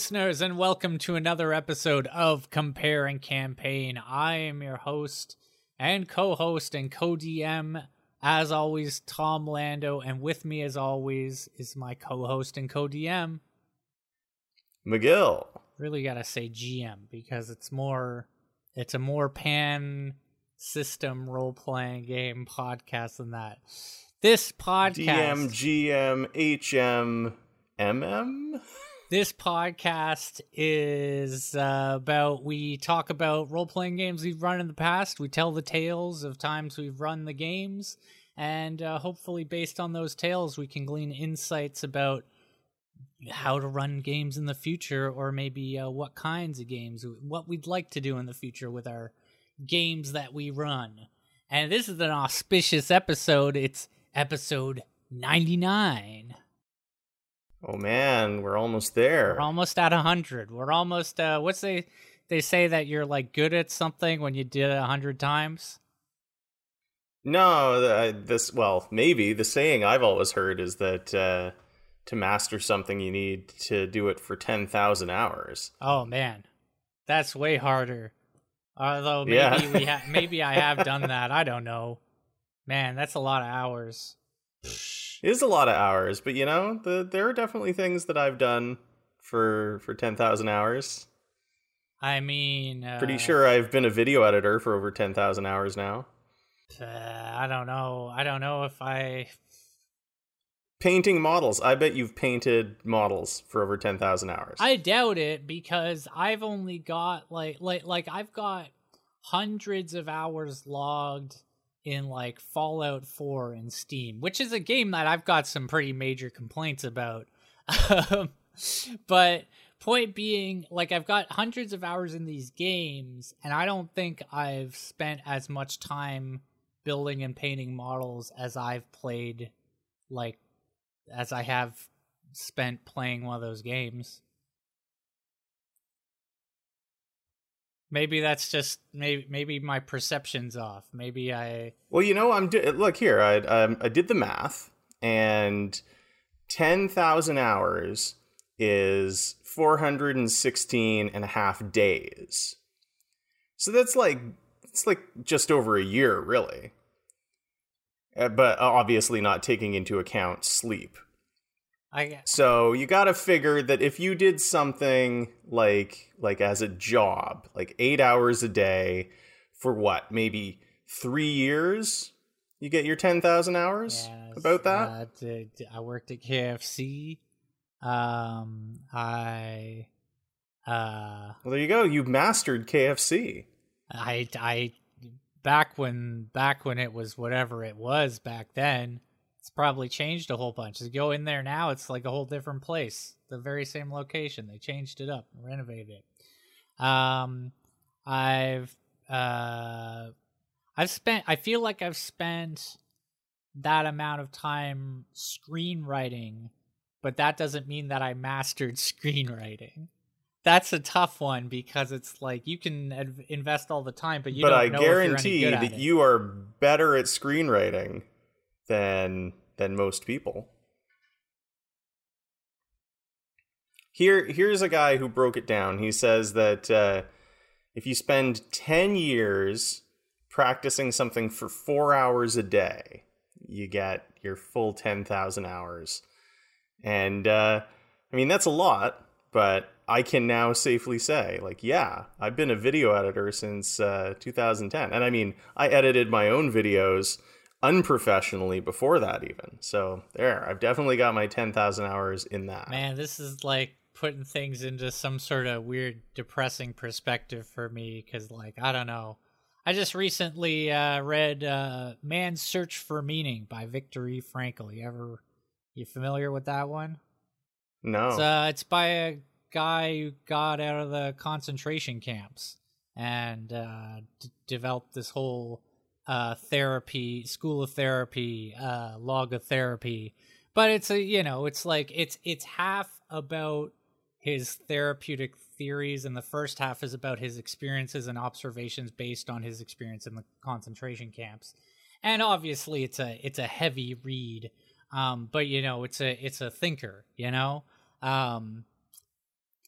Listeners, and welcome to another episode of Compare and Campaign. I am your host and co host and co DM, as always, Tom Lando, and with me, as always, is my co host and co DM. McGill. Really gotta say GM because it's more, it's a more pan system role playing game podcast than that. This podcast. DM, GM, HM, MM? This podcast is uh, about we talk about role playing games we've run in the past. We tell the tales of times we've run the games, and uh, hopefully, based on those tales, we can glean insights about how to run games in the future, or maybe uh, what kinds of games, what we'd like to do in the future with our games that we run. And this is an auspicious episode. It's episode 99. Oh man, we're almost there. We're almost at 100. We're almost uh what's they they say that you're like good at something when you did it 100 times? No, this well, maybe the saying I've always heard is that uh to master something you need to do it for 10,000 hours. Oh man. That's way harder. Although maybe Yeah. we ha- maybe I have done that. I don't know. Man, that's a lot of hours. Is a lot of hours, but you know, the, there are definitely things that I've done for for 10,000 hours. I mean, uh, Pretty sure I've been a video editor for over 10,000 hours now. uh, I don't know. I don't know if I Painting models. I bet you've painted models for over 10,000 hours. I doubt it because I've only got like like like I've got hundreds of hours logged in like Fallout 4 and Steam, which is a game that I've got some pretty major complaints about. Um, but point being, like I've got hundreds of hours in these games and I don't think I've spent as much time building and painting models as I've played like as I have spent playing one of those games. Maybe that's just maybe maybe my perception's off. Maybe I Well, you know, I'm do- look here. I um, I did the math, and ten thousand hours is 416 and a half days. So that's like it's like just over a year, really. Uh, but obviously not taking into account sleep. I So you got to figure that if you did something like like as a job, like 8 hours a day for what? Maybe 3 years, you get your 10,000 hours yes, about that? uh, I worked at KFC. Um, I uh well, there you go. You've mastered KFC. I I back when back when it was whatever it was back then, it's probably changed a whole bunch. You go in there now, it's like a whole different place. The very same location. They changed it up, renovated it. Um I've uh I've spent I feel like I've spent that amount of time screenwriting, but that doesn't mean that I mastered screenwriting that's a tough one because it's like you can invest all the time, but you but don't I know if you're any guarantee that you are better at screenwriting than than most people. Here, here's a guy who broke it down. He says that uh, if you spend ten years practicing something for four hours a day, you get your full ten thousand hours. And uh, I mean that's a lot, but I can now safely say, like, yeah, I've been a video editor since uh, 2010, and I mean I edited my own videos unprofessionally before that even. So there, I've definitely got my ten thousand hours in that. Man, this is like putting things into some sort of weird, depressing perspective for me because, like, I don't know. I just recently uh, read uh, "Man's Search for Meaning" by Viktor E. Frankl. You ever you familiar with that one? No, It's, uh, it's by a guy who got out of the concentration camps and uh, d- developed this whole uh, therapy, school of therapy, uh, logotherapy. But it's a you know, it's like it's it's half about his therapeutic theories, and the first half is about his experiences and observations based on his experience in the concentration camps. And obviously, it's a it's a heavy read, um, but you know, it's a it's a thinker, you know. Um,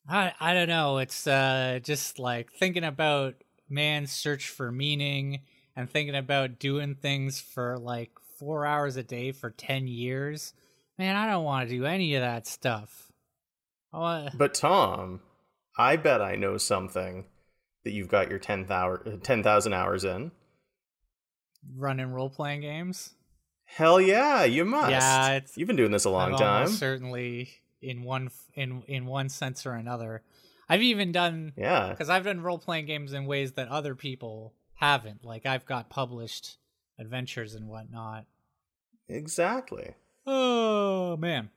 I I don't know. It's uh just like thinking about man's search for meaning and thinking about doing things for like four hours a day for ten years. Man, I don't want to do any of that stuff. Wanna... But Tom, I bet I know something that you've got your 10,000 uh, 10, hours in. Running role playing games? Hell yeah, you must. Yeah, you've been doing this a long I've time. Certainly, in one in in one sense or another. I've even done yeah because I've done role playing games in ways that other people haven't. Like I've got published adventures and whatnot. Exactly. Oh man.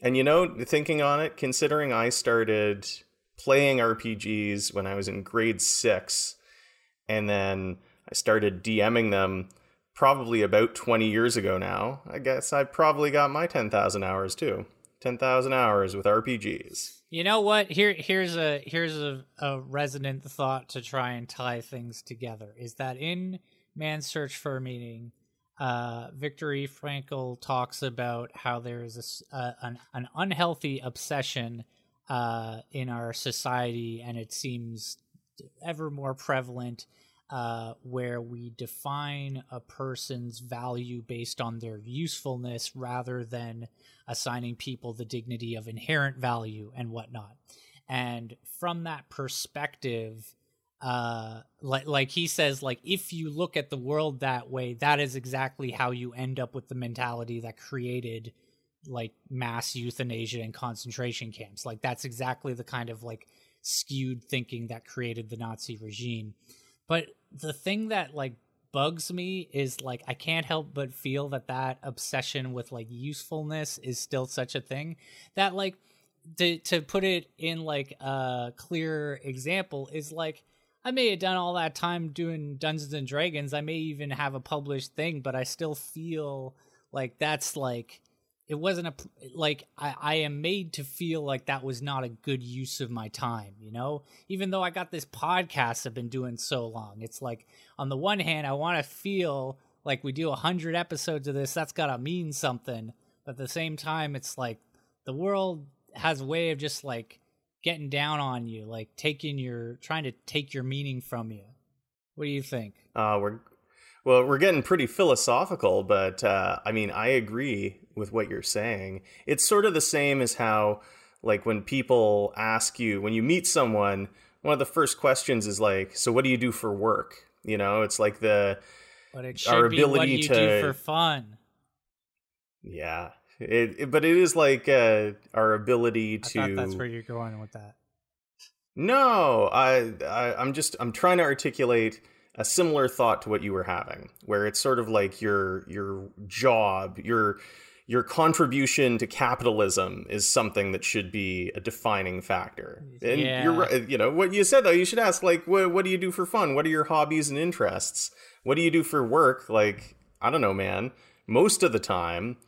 And you know, thinking on it, considering I started playing RPGs when I was in grade six, and then I started DMing them probably about 20 years ago now. I guess I probably got my 10,000 hours too. 10,000 hours with RPGs. You know what? Here here's a here's a, a resonant thought to try and tie things together. Is that in Man's Search for Meaning, uh, E. Frankl talks about how there is a, an, an unhealthy obsession uh, in our society, and it seems ever more prevalent uh, where we define a person's value based on their usefulness rather than assigning people the dignity of inherent value and whatnot. And from that perspective, uh, like like he says, like if you look at the world that way, that is exactly how you end up with the mentality that created like mass euthanasia and concentration camps. Like that's exactly the kind of like skewed thinking that created the Nazi regime. But the thing that like bugs me is like I can't help but feel that that obsession with like usefulness is still such a thing that like to to put it in like a clear example is like I may have done all that time doing Dungeons and Dragons. I may even have a published thing, but I still feel like that's like it wasn't a like I, I am made to feel like that was not a good use of my time you know? Even though i got this podcast i've been doing so long it's like on the one hand i want to feel like we do a hundred episodes of this that's gotta mean something. But at the same time it's like the world has a way of just like getting down on you like taking your trying to take your meaning from you. What do you think? Uh we're well, we're getting pretty philosophical, but uh, I mean, I agree with what you're saying. It's sort of the same as how, like, when people ask you, when you meet someone, one of the first questions is like, "So, what do you do for work?" You know, it's like the but it should our be ability what you to do for fun. Yeah, it, it, but it is like uh, our ability to. that's where you're going with that. No, I, I I'm just I'm trying to articulate a similar thought to what you were having, where it's sort of like your your job, your your contribution to capitalism is something that should be a defining factor. And yeah. you're right, you know, what you said though, you should ask like what what do you do for fun? What are your hobbies and interests? What do you do for work? Like, I don't know, man. Most of the time,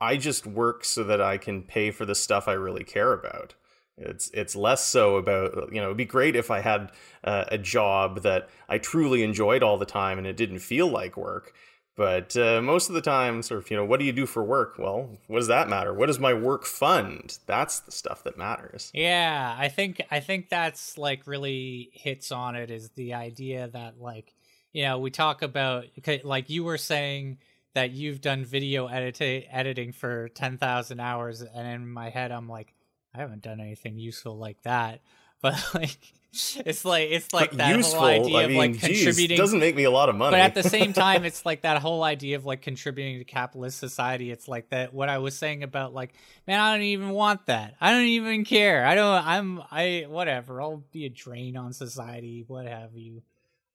I just work so that I can pay for the stuff I really care about. It's it's less so about you know it'd be great if I had uh, a job that I truly enjoyed all the time and it didn't feel like work. But uh, most of the time, sort of you know, what do you do for work? Well, what does that matter? What does my work fund? That's the stuff that matters. Yeah, I think I think that's like really hits on it is the idea that like you know we talk about like you were saying that you've done video edit- editing for 10,000 hours and in my head I'm like I haven't done anything useful like that. But like it's like it's like that useful, whole idea I of like contributing doesn't make me a lot of money. But at the same time it's like that whole idea of like contributing to capitalist society. It's like that what I was saying about like, man, I don't even want that. I don't even care. I don't I'm I whatever. I'll be a drain on society, what have you.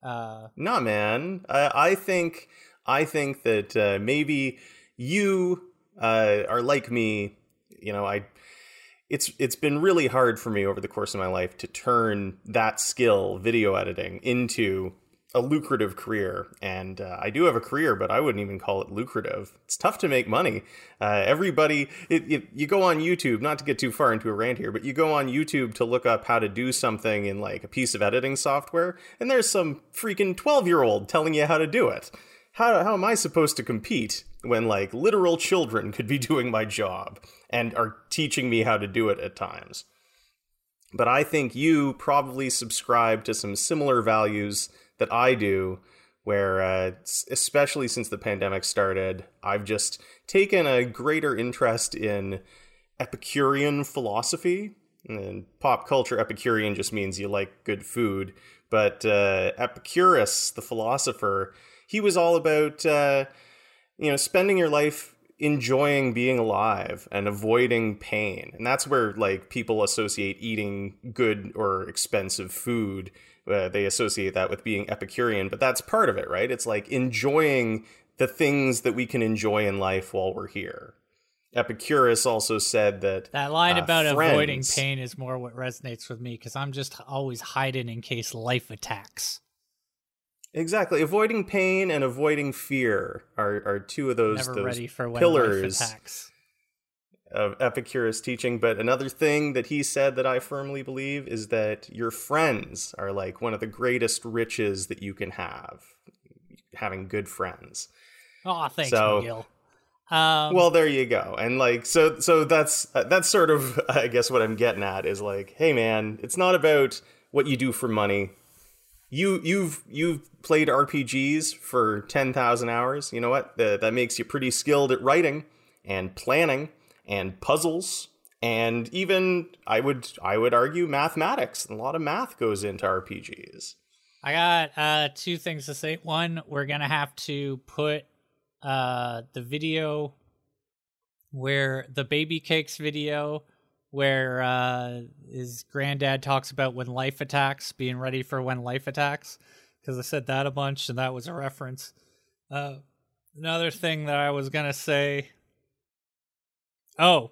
Uh No, man. I I think I think that uh, maybe you uh, are like me, you know, I it's it's been really hard for me over the course of my life to turn that skill, video editing, into a lucrative career. And uh, I do have a career, but I wouldn't even call it lucrative. It's tough to make money. Uh, everybody, it, it, you go on YouTube, not to get too far into a rant here, but you go on YouTube to look up how to do something in like a piece of editing software, and there's some freaking 12 year old telling you how to do it. How, how am I supposed to compete when like literal children could be doing my job? and are teaching me how to do it at times. but I think you probably subscribe to some similar values that I do, where, uh, especially since the pandemic started, I've just taken a greater interest in Epicurean philosophy. And pop culture, Epicurean just means you like good food. But uh, Epicurus, the philosopher, he was all about, uh, you know, spending your life enjoying being alive and avoiding pain. And that's where like people associate eating good or expensive food. Uh, they associate that with being Epicurean, but that's part of it, right? It's like enjoying the things that we can enjoy in life while we're here. Epicurus also said that that line uh, about friends, avoiding pain is more what resonates with me because I'm just always hiding in case life attacks. Exactly, avoiding pain and avoiding fear are, are two of those, Never those ready for when pillars of Epicurus teaching. But another thing that he said that I firmly believe is that your friends are like one of the greatest riches that you can have. Having good friends. Oh, thanks, So- McGill. Um, well, there you go. And like, so, so that's uh, that's sort of, I guess, what I'm getting at is like, hey, man, it's not about what you do for money. You you've you've played RPGs for ten thousand hours. You know what? That that makes you pretty skilled at writing and planning and puzzles and even I would I would argue mathematics. A lot of math goes into RPGs. I got uh, two things to say. One, we're gonna have to put uh, the video where the baby cakes video where uh, his granddad talks about when life attacks, being ready for when life attacks, because I said that a bunch and that was a reference. Uh, another thing that I was gonna say. Oh,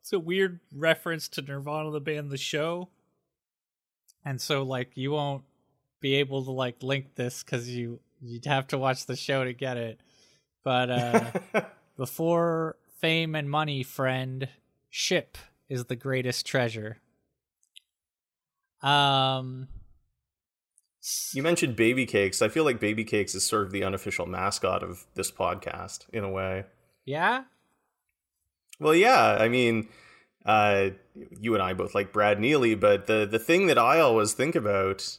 it's a weird reference to Nirvana, the band, the show. And so, like, you won't be able to like link this because you you'd have to watch the show to get it. But uh, before fame and money, friend, ship is the greatest treasure. Um, You mentioned baby cakes. I feel like baby cakes is sort of the unofficial mascot of this podcast in a way. yeah, Well, yeah, I mean, uh, you and I both like Brad Neely, but the the thing that I always think about,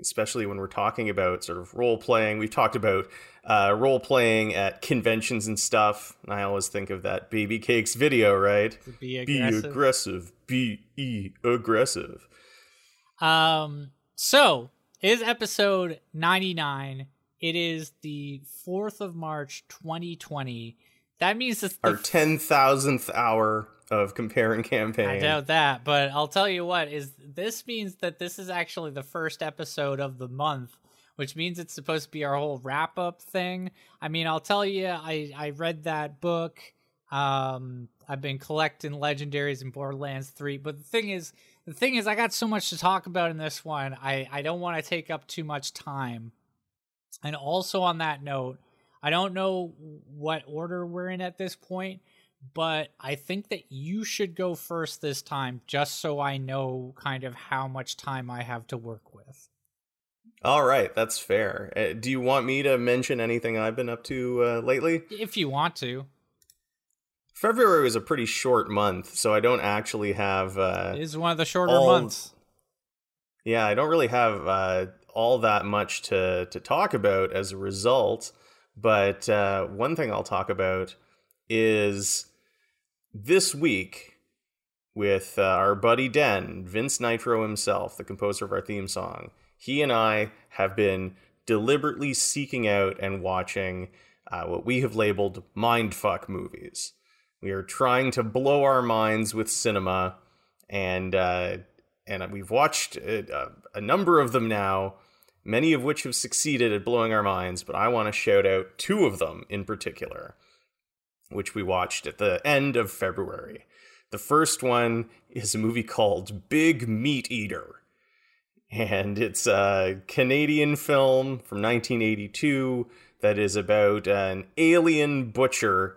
especially when we're talking about sort of role playing, we've talked about uh, role playing at conventions and stuff, and I always think of that baby cakes video, right? be Be aggressive. aggressive, be aggressive. Um, so it is episode 99. It is the 4th of March, 2020. That means it's the Our ten thousandth hour of comparing campaign. I doubt that, but I'll tell you what is this means that this is actually the first episode of the month, which means it's supposed to be our whole wrap up thing. I mean, I'll tell you, I I read that book. Um, I've been collecting legendaries in Borderlands 3, but the thing is, the thing is, I got so much to talk about in this one. I I don't want to take up too much time. And also on that note, I don't know what order we're in at this point, but I think that you should go first this time just so I know kind of how much time I have to work with. All right, that's fair. Uh, do you want me to mention anything I've been up to uh, lately? If you want to. February was a pretty short month, so I don't actually have. Uh, It is one of the shorter all- months. yeah, I don't really have uh, all that much to to talk about as a result. But uh, one thing I'll talk about is this week with uh, our buddy Den, Vince Nitro himself, the composer of our theme song. He and I have been deliberately seeking out and watching uh, what we have labeled mindfuck movies. We are trying to blow our minds with cinema, and uh, and we've watched a, a number of them now, many of which have succeeded at blowing our minds. But I want to shout out two of them in particular, which we watched at the end of February. The first one is a movie called Big Meat Eater. And it's a Canadian film from 1982 that is about an alien butcher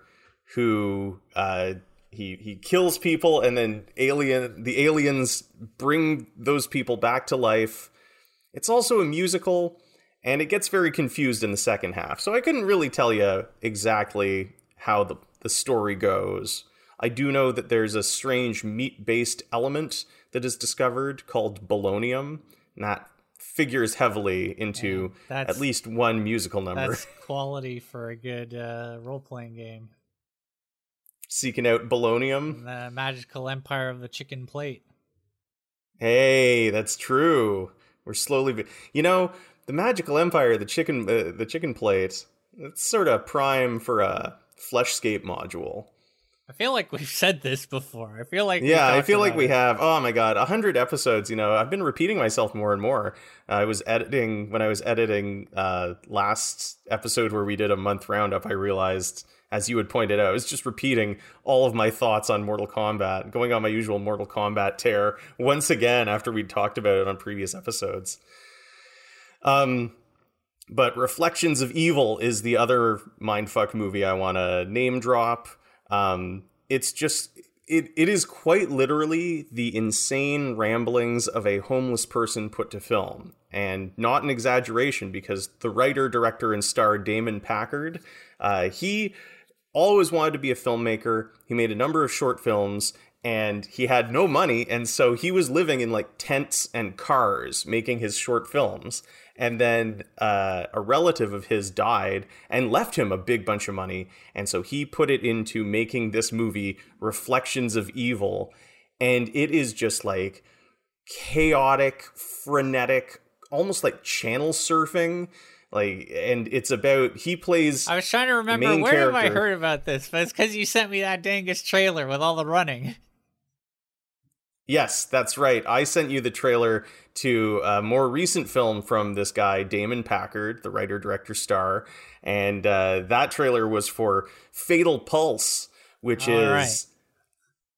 who uh, he he kills people and then alien the aliens bring those people back to life. It's also a musical and it gets very confused in the second half. So I couldn't really tell you exactly how the the story goes. I do know that there's a strange meat based element that is discovered called bolonium, that figures heavily into Yeah, at least one musical number. That's quality for a good uh, role playing game. Seeking out bolonium. The magical empire of the chicken plate. Hey, that's true. We're slowly, be- you know, the magical empire, the chicken, uh, the chicken plate. It's sort of prime for a fleshscape module. I feel like we've said this before. I feel like Yeah, I feel like we it. have. Oh my god, a hundred episodes. You know, I've been repeating myself more and more. I was editing when I was editing uh, last episode where we did a month roundup. I realized, as you had pointed out, I was just repeating all of my thoughts on Mortal Kombat, going on my usual Mortal Kombat tear once again after we'd talked about it on previous episodes. Um, but Reflections of Evil is the other mindfuck movie I want to name drop. Um, it's just it it is quite literally the insane ramblings of a homeless person put to film, and not an exaggeration because the writer, director, and star Damon Packard, uh, he always wanted to be a filmmaker. He made a number of short films and he had no money and so he was living in like tents and cars making his short films and then uh, a relative of his died and left him a big bunch of money. And so he put it into making this movie reflections of evil. And it is just like chaotic frenetic almost like channel surfing. Like and it's about he plays I was trying to remember where have I heard about this, but it's because you sent me that dangus trailer with all the running. Yes, that's right. I sent you the trailer to a more recent film from this guy, Damon Packard, the writer, director, star. And uh, that trailer was for Fatal Pulse, which All is right.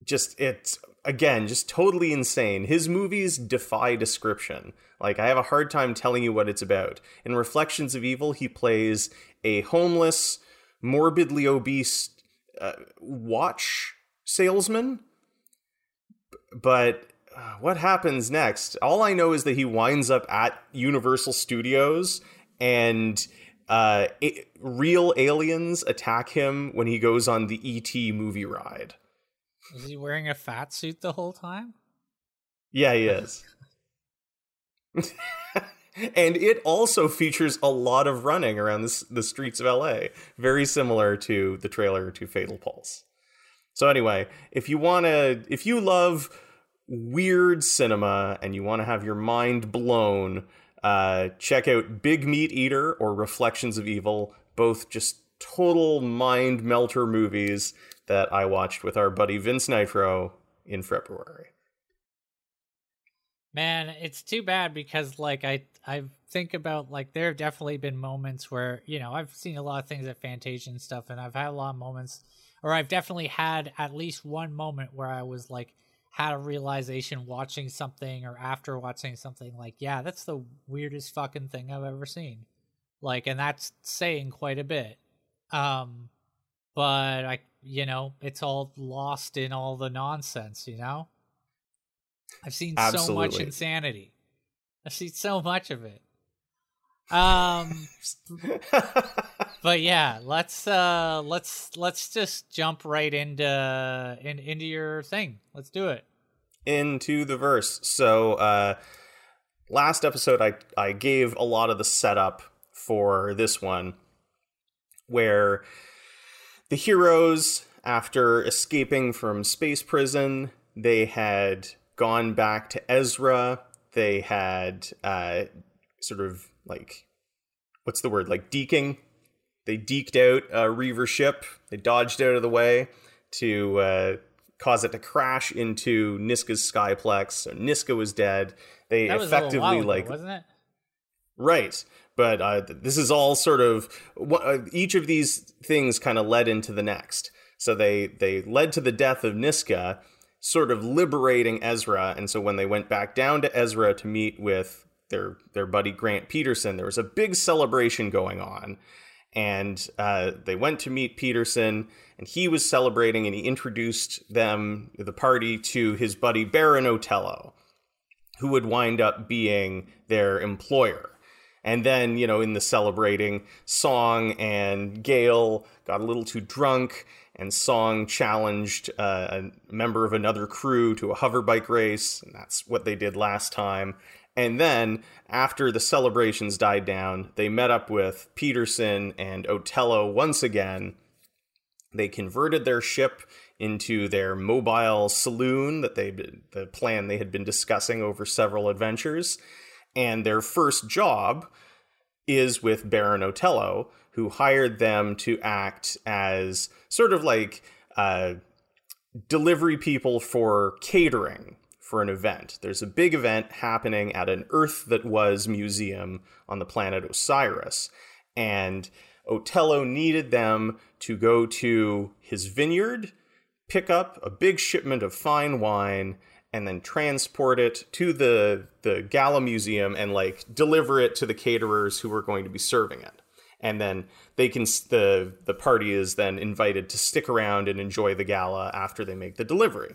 just, it's, again, just totally insane. His movies defy description. Like, I have a hard time telling you what it's about. In Reflections of Evil, he plays a homeless, morbidly obese uh, watch salesman but uh, what happens next? All I know is that he winds up at Universal Studios and uh, a- real aliens attack him when he goes on the ET movie ride. Is he wearing a fat suit the whole time? Yeah, he is. and it also features a lot of running around the, the streets of LA, very similar to the trailer to Fatal Pulse. So anyway, if you want to if you love weird cinema and you want to have your mind blown, uh, check out Big Meat Eater or Reflections of Evil, both just total mind melter movies that I watched with our buddy Vince Nitro in February. Man, it's too bad because like I I think about like there have definitely been moments where, you know, I've seen a lot of things at Fantasia and stuff and I've had a lot of moments or I've definitely had at least one moment where I was like had a realization watching something or after watching something like, yeah, that's the weirdest fucking thing I've ever seen. Like and that's saying quite a bit. Um but I you know, it's all lost in all the nonsense, you know? I've seen so much insanity. I've seen so much of it. Um but yeah, let's uh let's let's just jump right into in, into your thing. Let's do it. into the verse. So uh last episode I I gave a lot of the setup for this one where the heroes after escaping from space prison, they had gone back to Ezra. They had uh sort of like what's the word? Like deking. They deked out a Reaver ship. They dodged out of the way to uh, cause it to crash into Niska's skyplex. So Niska was dead. They That was a little effectively ago, like wasn't it? Right. But uh, this is all sort of what, uh, each of these things kind of led into the next. So they they led to the death of Niska, sort of liberating Ezra. And so when they went back down to Ezra to meet with their their buddy Grant Peterson, there was a big celebration going on. And uh, they went to meet Peterson, and he was celebrating, and he introduced them, the party, to his buddy Baron Otello who would wind up being their employer. And then, you know, in the celebrating song, and Gail got a little too drunk and Song challenged uh, a member of another crew to a hoverbike race, and that's what they did last time. And then, after the celebrations died down, they met up with Peterson and Otello once again. They converted their ship into their mobile saloon that they the plan they had been discussing over several adventures. And their first job is with Baron Otello, who hired them to act as sort of like uh, delivery people for catering for an event. There's a big event happening at an Earth that was museum on the planet Osiris. And Otello needed them to go to his vineyard, pick up a big shipment of fine wine, and then transport it to the the Gala Museum and like deliver it to the caterers who were going to be serving it. And then they can the the party is then invited to stick around and enjoy the gala after they make the delivery.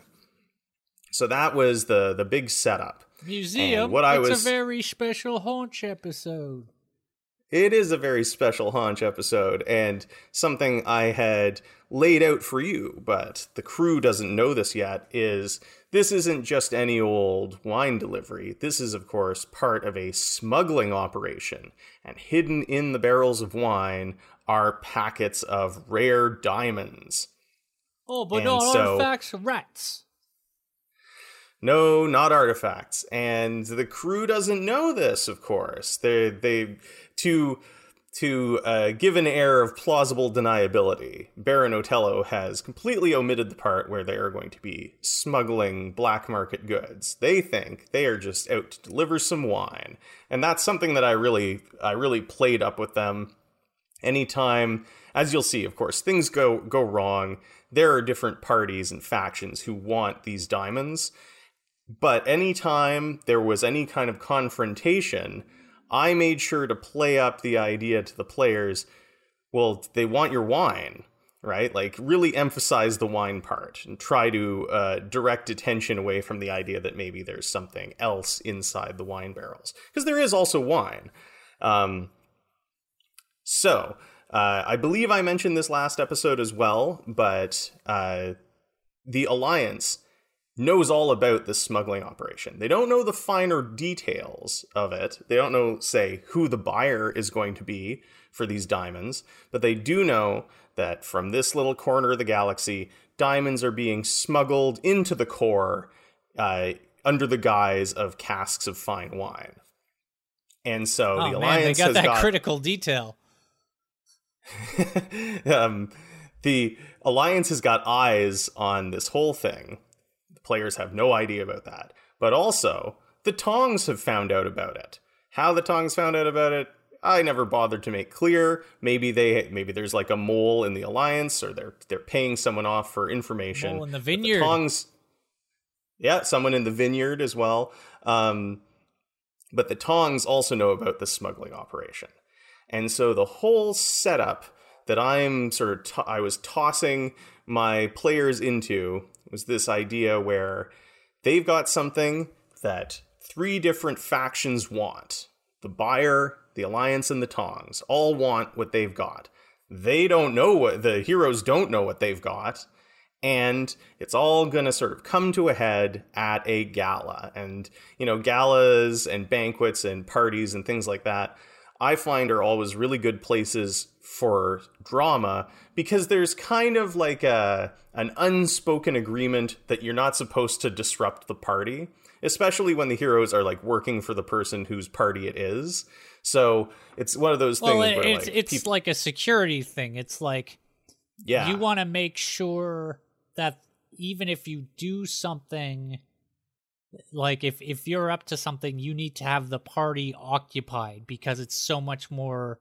So that was the the big setup. Museum. And what I was a very special haunch episode. It is a very special haunch episode and something I had laid out for you, but the crew doesn't know this yet is this isn't just any old wine delivery. This is of course part of a smuggling operation, and hidden in the barrels of wine are packets of rare diamonds. Oh, but and not so, artifacts, rats. No, not artifacts. And the crew doesn't know this, of course. They they to to uh, give an air of plausible deniability, Baron Otello has completely omitted the part where they are going to be smuggling black market goods. They think they are just out to deliver some wine, and that's something that I really I really played up with them. Anytime, as you'll see, of course, things go go wrong. There are different parties and factions who want these diamonds, but anytime there was any kind of confrontation, I made sure to play up the idea to the players well, they want your wine, right? Like, really emphasize the wine part and try to uh, direct attention away from the idea that maybe there's something else inside the wine barrels. Because there is also wine. Um, so, uh, I believe I mentioned this last episode as well, but uh, the Alliance knows all about this smuggling operation. They don't know the finer details of it. They don't know, say, who the buyer is going to be for these diamonds, but they do know that from this little corner of the galaxy, diamonds are being smuggled into the core uh, under the guise of casks of fine wine. And so oh, the alliance man, they got that got... critical detail. um, the alliance has got eyes on this whole thing Players have no idea about that. But also, the Tongs have found out about it. How the Tongs found out about it, I never bothered to make clear. Maybe they maybe there's like a mole in the alliance or they're they're paying someone off for information. Mole in the vineyard. The Tongs Yeah, someone in the vineyard as well. Um, but the Tongs also know about the smuggling operation. And so the whole setup that I'm sort of t- I was tossing my players into was this idea where they've got something that three different factions want. The buyer, the alliance, and the tongs all want what they've got. They don't know what the heroes don't know what they've got. And it's all going to sort of come to a head at a gala. And, you know, galas and banquets and parties and things like that, I find are always really good places for drama because there's kind of like a an unspoken agreement that you're not supposed to disrupt the party, especially when the heroes are like working for the person whose party it is. So it's one of those well, things. Well, it's like, it's people... like a security thing. It's like yeah, you want to make sure that even if you do something like if if you're up to something you need to have the party occupied because it's so much more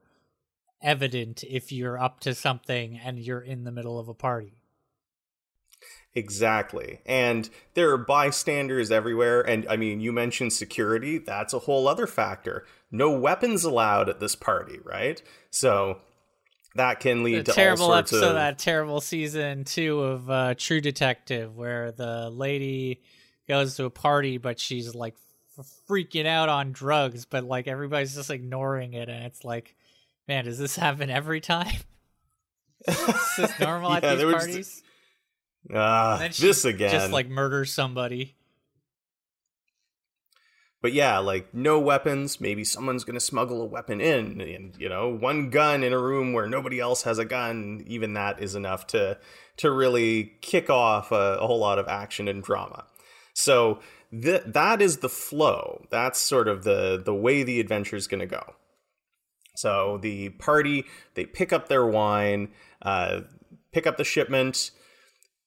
evident if you're up to something and you're in the middle of a party. Exactly. And there are bystanders everywhere. And I mean, you mentioned security. That's a whole other factor. No weapons allowed at this party, right? So that can lead the to terrible episode of that terrible season two of uh, True Detective, where the lady goes to a party, but she's like freaking out on drugs, but like everybody's just ignoring it, and it's like man, does this happen every time? It's just normal Yeah, at these parties. Ah, And then this again. Just like murder somebody. But yeah, like no weapons. Maybe someone's gonna smuggle a weapon in, and you know, one gun in a room where nobody else has a gun. Even that is enough to to really kick off a, a whole lot of action and drama. So th- that is the flow. That's sort of the the way the adventure is gonna go. So the party they pick up their wine, uh, pick up the shipment.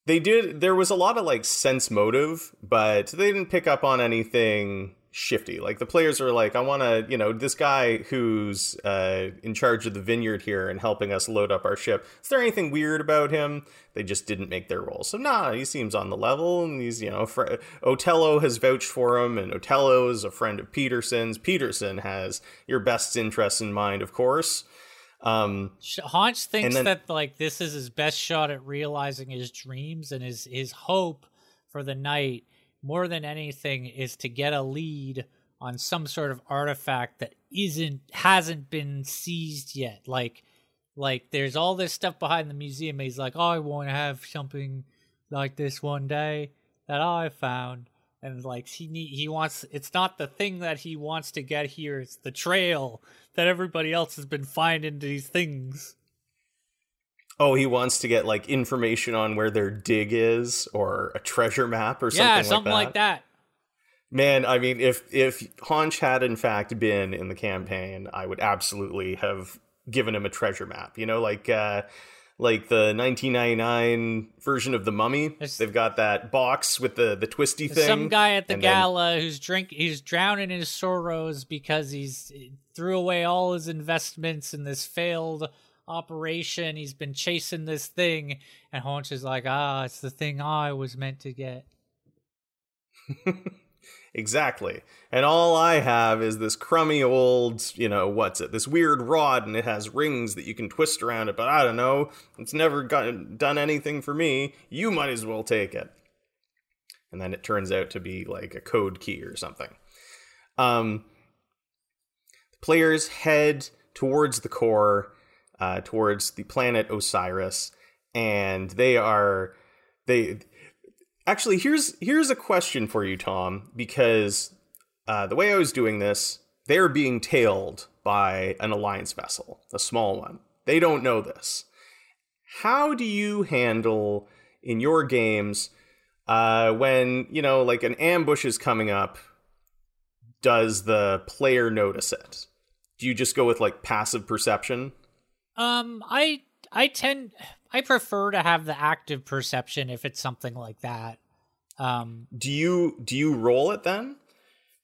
They did. There was a lot of like sense motive, but they didn't pick up on anything shifty. Like the players are like, I want to, you know, this guy who's uh, in charge of the vineyard here and helping us load up our ship. Is there anything weird about him? They just didn't make their role. So nah, he seems on the level, and he's you know, fr- Otello has vouched for him, and Otello is a friend of Peterson's. Peterson has your best interests in mind, of course. Um, Haunch thinks then- that like this is his best shot at realizing his dreams and his his hope for the night more than anything is to get a lead on some sort of artifact that isn't hasn't been seized yet. Like like there's all this stuff behind the museum. He's like oh, i want to have something like this one day that i found. And like he need, he wants it's not the thing that he wants to get here. It's the trail that everybody else has been finding these things oh, he wants to get like information on where their dig is, or a treasure map, or something yeah like something that. like that Man, I mean, if if Haunch had in fact been in the campaign, I would absolutely have given him a treasure map. You know, like uh, like the 1999 version of the Mummy. There's- They've got that box with the the twisty thing. some guy at the and then- gala who's drink he's drowning in his sorrows because he's threw away all his investments in this failed operation. He's been chasing this thing, and Haunch is like, ah, it's the thing I was meant to get. Exactly. And all I have is this crummy old, you know, what's it? This weird rod, and it has rings that you can twist around it, but I don't know. It's never got, done anything for me. You might as well take it. And then it turns out to be like a code key or something. Um, players head towards the core, uh, towards the planet Osiris, and they are. They actually here's here's a question for you tom because uh, the way i was doing this they're being tailed by an alliance vessel a small one. They don't know this. How do you handle in your games uh, when you know like an ambush is coming up does the player notice it? Do you just go with like passive perception Um, I I tend I prefer to have the active perception if it's something like that. Um, do you do you roll it then?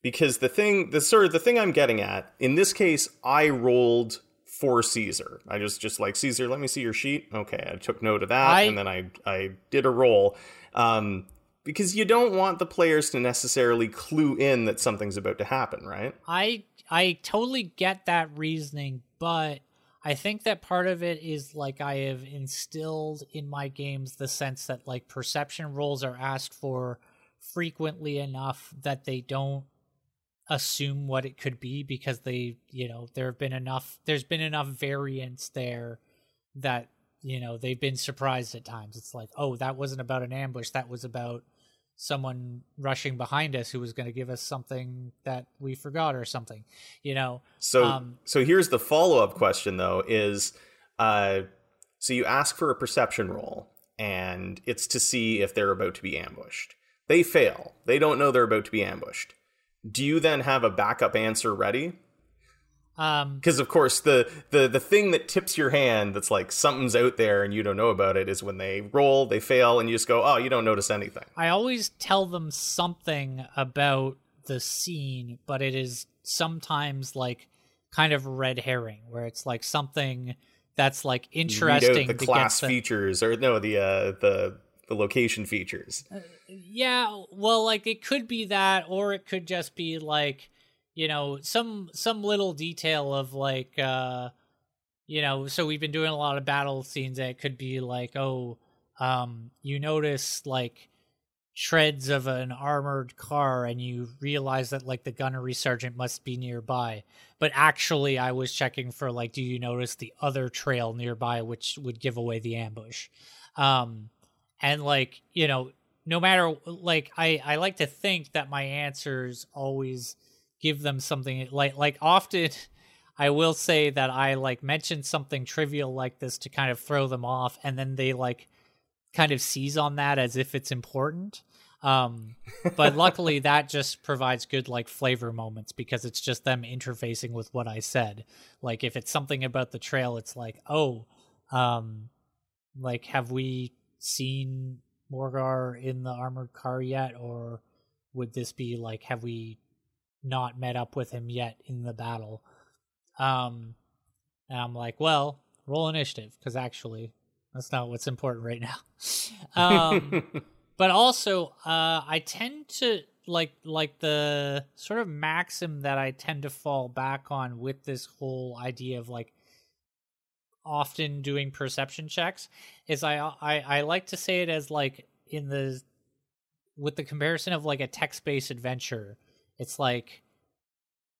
Because the thing the sort of the thing i'm getting at in this case i rolled for caesar. I just just like caesar let me see your sheet. Okay i took note of that I- and then i i did a roll. Um because you don't want the players to necessarily clue in that something's about to happen right? I I totally get that reasoning, but I think that part of it is like I have instilled in my games the sense that like perception rolls are asked for frequently enough that they don't assume what it could be because they, you know, there have been enough there's been enough variance there that, you know, they've been surprised at times. It's like, "Oh, that wasn't about an ambush, that was about someone rushing behind us who was going to give us something that we forgot or something you know So Um, so here's the follow up question though is uh so you ask for a perception roll and it's to see if they're about to be ambushed. They fail. They don't know they're about to be ambushed. Do you then have a backup answer ready? Um Because of course the the the thing that tips your hand that's like something's out there and you don't know about it is when they roll, they fail, and you just go, oh, you don't notice anything. i always tell them something about the scene but it is sometimes like kind of red herring where it's like something that's like You read out interesting the to class them features or no the uh the the location features. yeah well like it could be that or it could just be like you know some some little detail of like uh you know so we've been doing a lot of battle scenes that could be like oh um you notice like treads of an armored car and you realize that like the gunnery sergeant must be nearby. But actually i was checking for like do you notice the other trail nearby which would give away the ambush? Um and like you know no matter like i i like to think that my answers always give them something like like often i will say that i like mention something trivial like this to kind of throw them off and then they like kind of seize on that as if it's important. Um, but luckily that just provides good like flavor moments because it's just them interfacing with what I said. Like if it's something about the trail, it's like, oh, um, like have we seen Morgar in the armored car yet, or would this be like have we not met up with him yet in the battle? Um, and I'm like, well, roll initiative because actually that's not what's important right now. Um, but also, uh, I tend to like like the sort of maxim that I tend to fall back on with this whole idea of like often doing perception checks is I I, I like to say it as like in the with the comparison of like a text based adventure. It's like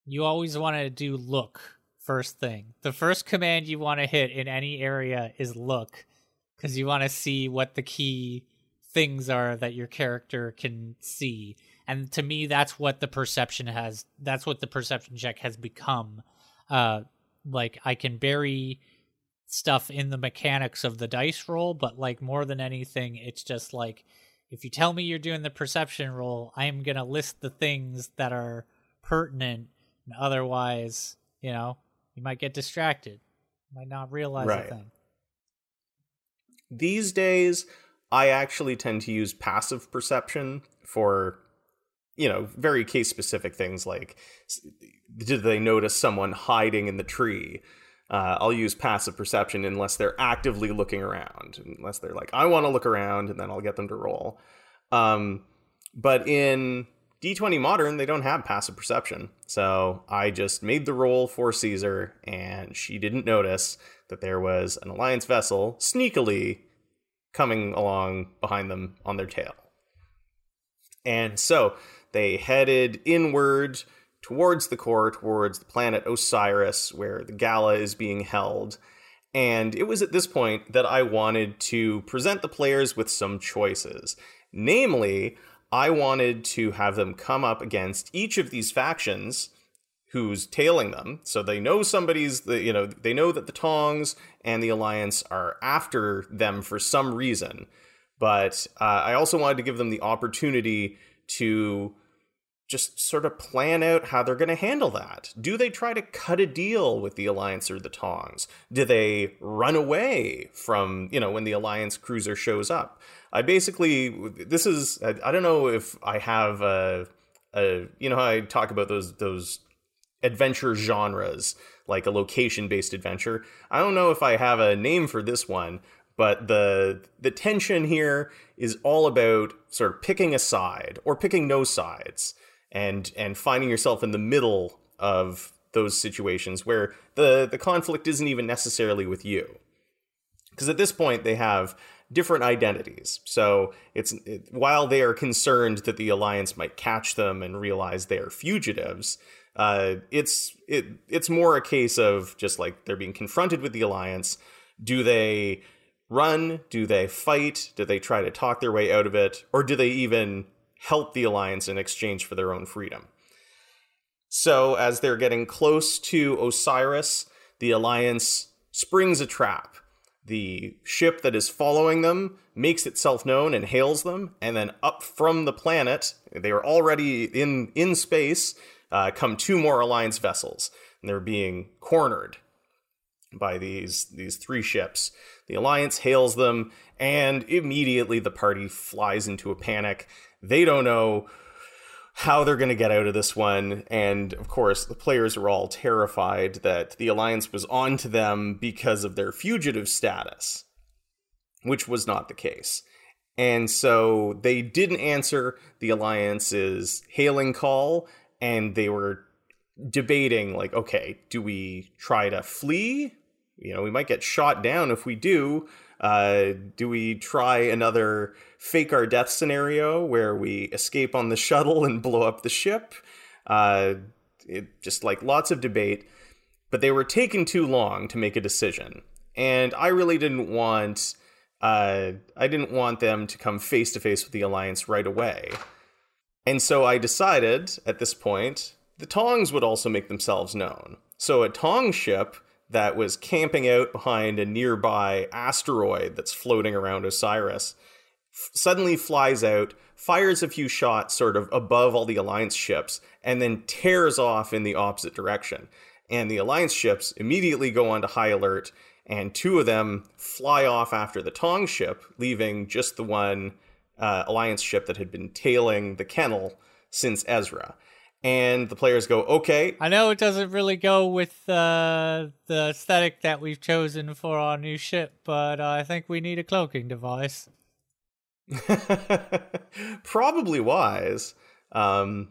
you always want to do look first thing. The first command you want to hit in any area is look because you want to see what the key things are that your character can see and to me that's what the perception has that's what the perception check has become uh like i can bury stuff in the mechanics of the dice roll but like more than anything it's just like if you tell me you're doing the perception roll i'm going to list the things that are pertinent and otherwise you know you might get distracted you might not realize right. a thing these days, I actually tend to use passive perception for, you know, very case specific things like did they notice someone hiding in the tree? Uh, I'll use passive perception unless they're actively looking around, unless they're like, I want to look around, and then I'll get them to roll. Um, but in D20 Modern, they don't have passive perception. So I just made the roll for Caesar, and she didn't notice that there was an Alliance vessel sneakily coming along behind them on their tail. And so they headed inward towards the core, towards the planet Osiris, where the gala is being held. And it was at this point that I wanted to present the players with some choices. Namely, I wanted to have them come up against each of these factions who's tailing them. So they know somebody's you know, they know that the Tongs and the Alliance are after them for some reason. But uh, I also wanted to give them the opportunity to just sort of plan out how they're going to handle that. Do they try to cut a deal with the Alliance or the Tongs? Do they run away from, you know, when the Alliance cruiser shows up? I basically, this is, I, I don't know if I have a, a, you know I talk about those, those adventure genres, like a location based adventure. I don't know if I have a name for this one, but the the tension here is all about sort of picking a side or picking no sides and and finding yourself in the middle of those situations where the the conflict isn't even necessarily with you. Because at this point they have different identities. So it's it, while they are concerned that the alliance might catch them and realize they are fugitives uh, it's it it's more a case of just like they're being confronted with the alliance. Do they run? Do they fight? Do they try to talk their way out of it? Or do they even help the alliance in exchange for their own freedom. So, as they're getting close to Osiris, the alliance springs a trap. The ship that is following them makes itself known and hails them, and then up from the planet, they are already in in space. Uh, come two more alliance vessels, and they're being cornered by these these three ships. The alliance hails them, and immediately the party flies into a panic they don't know how they're going to get out of this one. And of course, the players are all terrified that the Alliance was on to them because of their fugitive status, which was not the case. And so they didn't answer the Alliance's hailing call, and they were debating, like, okay, do we try to flee? You know, we might get shot down if we do. Uh, do we try another fake our death scenario where we escape on the shuttle and blow up the ship? Uh, it, just like lots of debate, but they were taking too long to make a decision, and I really didn't want. Uh, I didn't want them to come face to face with the Alliance right away. And so I decided at this point the Tongs would also make themselves known. So a Tong ship that was camping out behind a nearby asteroid that's floating around Osiris f- suddenly flies out, fires a few shots sort of above all the Alliance ships, and then tears off in the opposite direction. And the Alliance ships immediately go onto high alert, and two of them fly off after the Tong ship, leaving just the one uh, Alliance ship that had been tailing the kennel since Ezra and the players go, okay. I know it doesn't really go with uh, the aesthetic that we've chosen for our new ship, but uh, I think we need a cloaking device. Probably wise. Um,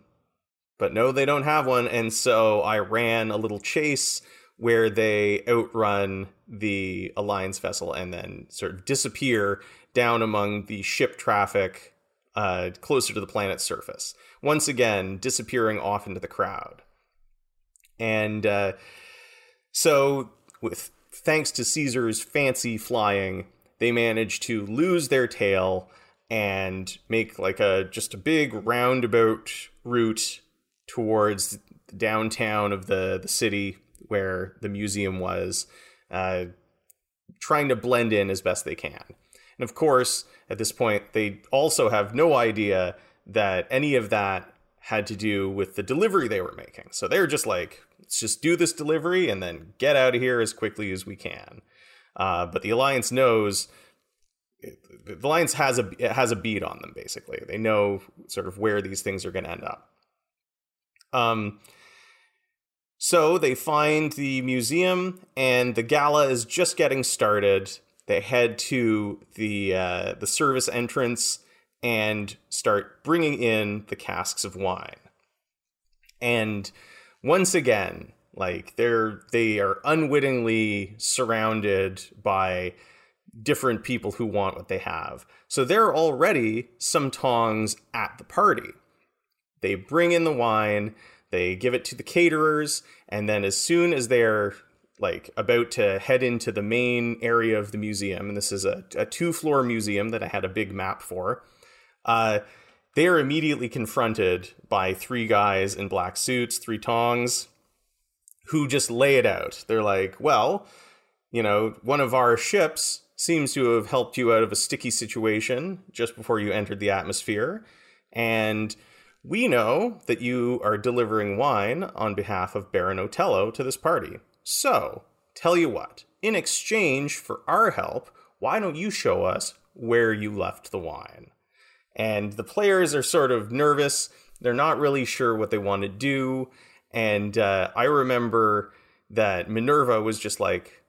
but no, they don't have one. And so I ran a little chase where they outrun the Alliance vessel and then sort of disappear down among the ship traffic uh, closer to the planet's surface, once again disappearing off into the crowd. And uh, so, with thanks to Caesar's fancy flying, they managed to lose their tail and make like a just a big roundabout route towards the downtown of the the city where the museum was, uh, trying to blend in as best they can. And of course, at this point, they also have no idea that any of that had to do with the delivery they were making. So they're just like, let's just do this delivery and then get out of here as quickly as we can. Uh, but the alliance knows the alliance has a has a bead on them. Basically, they know sort of where these things are going to end up. Um. So they find the museum, and the gala is just getting started. They head to the uh, the service entrance and start bringing in the casks of wine. And once again, like they're they are unwittingly surrounded by different people who want what they have. So there are already some tongs at the party. They bring in the wine, they give it to the caterers, and then as soon as they're like about to head into the main area of the museum, and this is a, a two floor museum that I had a big map for. Uh, they are immediately confronted by three guys in black suits, three tongs, who just lay it out. They're like, well, you know, one of our ships seems to have helped you out of a sticky situation just before you entered the atmosphere. And we know that you are delivering wine on behalf of Baron Otello to this party. So, tell you what, in exchange for our help, why don't you show us where you left the wine? And the players are sort of nervous. They're not really sure what they want to do. And uh, I remember that Minerva was just like,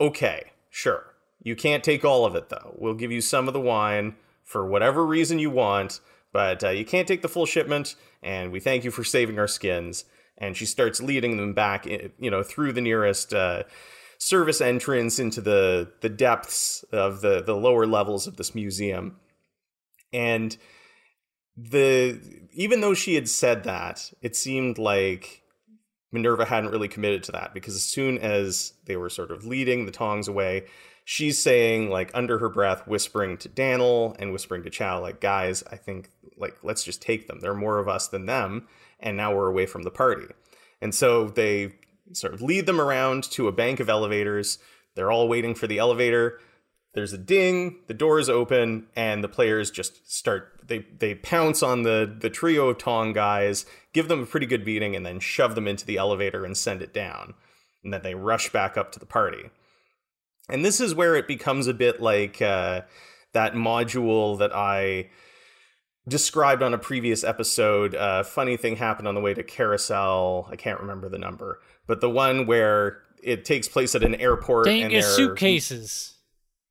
okay, sure. You can't take all of it, though. We'll give you some of the wine for whatever reason you want, but uh, you can't take the full shipment. And we thank you for saving our skins and she starts leading them back, you know, through the nearest uh, service entrance into the the depths of the the lower levels of this museum. And the even though she had said that, it seemed like Minerva hadn't really committed to that because as soon as they were sort of leading the tongs away, she's saying like under her breath, whispering to Daniel and whispering to Chow, like, guys, I think like let's just take them. There are more of us than them and now we're away from the party. And so they sort of lead them around to a bank of elevators. They're all waiting for the elevator. There's a ding, the doors open, and the players just start they they pounce on the the trio of Tong guys, give them a pretty good beating, and then shove them into the elevator and send it down. And then they rush back up to the party. And this is where it becomes a bit like uh, that module that I described on a previous episode. A funny thing happened on the way to Carousel. I can't remember the number, but the one where it takes place at an airport. Dang, and suitcases.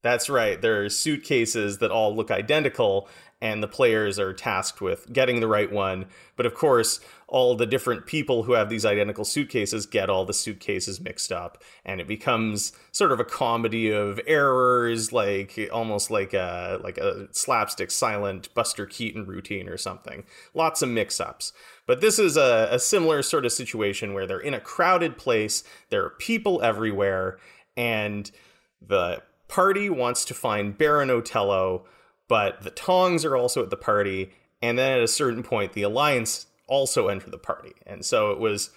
That's right. There are suitcases that all look identical, and the players are tasked with getting the right one. But of course, all the different people who have these identical suitcases get all the suitcases mixed up, and it becomes sort of a comedy of errors, like almost like a like a slapstick silent Buster Keaton routine or something. Lots of mix-ups. But this is a, a similar sort of situation where they're in a crowded place, there are people everywhere, and the party wants to find Baron Otello but the Tongs are also at the party, and then at a certain point, the Alliance also enter the party, and so it was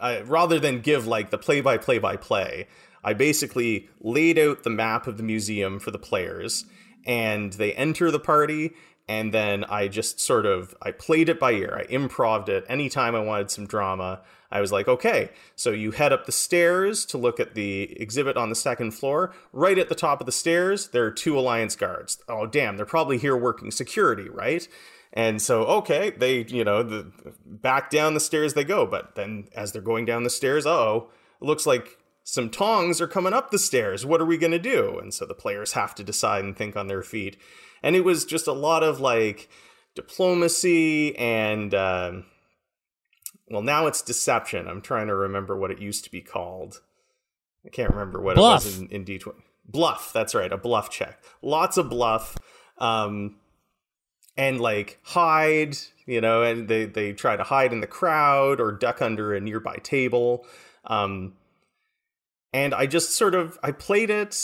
uh, rather than give like the play by play by play, I basically laid out the map of the museum for the players, and they enter the party, and then I just sort of I played it by ear. I improved it anytime I wanted some drama. I was like, okay, so you head up the stairs to look at the exhibit on the second floor. Right at the top of the stairs, there are two Alliance guards. Oh, damn, they're probably here working security, right? And so, okay, they, you know, the, back down the stairs they go. But then as they're going down the stairs, oh, looks like some tongs are coming up the stairs. What are we going to do? And so the players have to decide and think on their feet. And it was just a lot of like diplomacy and um, well, now it's deception. I'm trying to remember what it used to be called. I can't remember what bluff. it was in, in D20. Bluff. That's right. A bluff check. Lots of bluff. Um, and like hide, you know, and they, they try to hide in the crowd or duck under a nearby table. Um, and I just sort of, I played it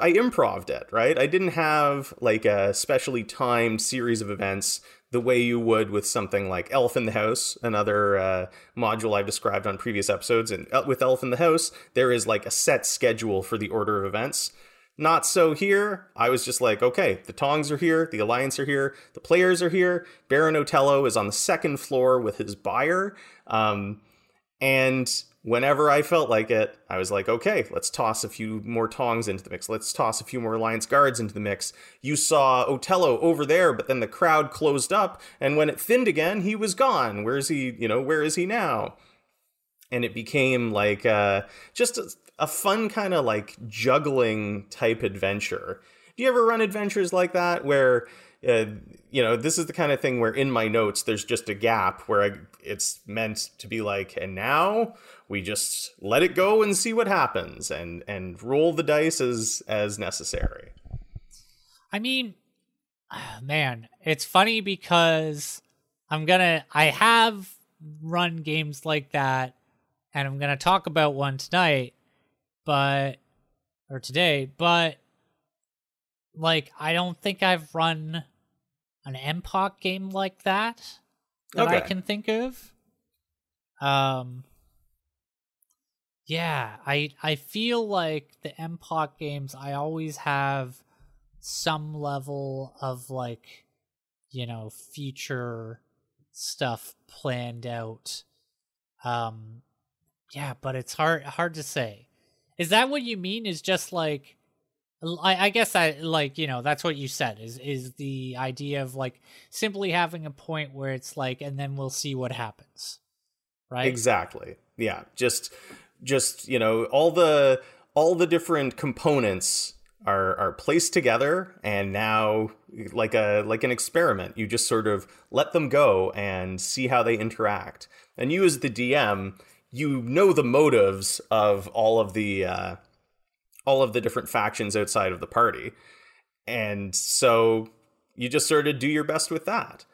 I improved it, right? I didn't have like a specially timed series of events the way you would with something like Elf in the House, another uh, module I've described on previous episodes. And uh, with Elf in the House, there is like a set schedule for the order of events. Not so here. I was just like, okay, the Tongs are here, the Alliance are here, the players are here. Baron Otello is on the second floor with his buyer. Um, and whenever I felt like it, I was like, okay, let's toss a few more tongs into the mix. Let's toss a few more Alliance guards into the mix. You saw Otello over there, but then the crowd closed up, and when it thinned again, he was gone. Where's he, you know, where is he now? And it became like uh, just a, a fun kind of like juggling type adventure. Do you ever run adventures like that where uh, you know, this is the kind of thing where in my notes there's just a gap where I, it's meant to be like, and now we just let it go and see what happens, and and roll the dice as as necessary. I mean, man, it's funny because I'm gonna I have run games like that, and I'm gonna talk about one tonight, but or today, but like I don't think I've run an MPOC game like that that okay. I can think of. Um yeah, I I feel like the MPOC games I always have some level of like you know future stuff planned out. Um yeah, but it's hard hard to say. Is that what you mean? Is just like I, I guess I like you know that's what you said is is the idea of like simply having a point where it's like and then we'll see what happens, right? Exactly. Yeah. Just just you know all the all the different components are are placed together and now like a like an experiment you just sort of let them go and see how they interact and you as the dm you know the motives of all of the uh, all of the different factions outside of the party. And so you just sort of do your best with that.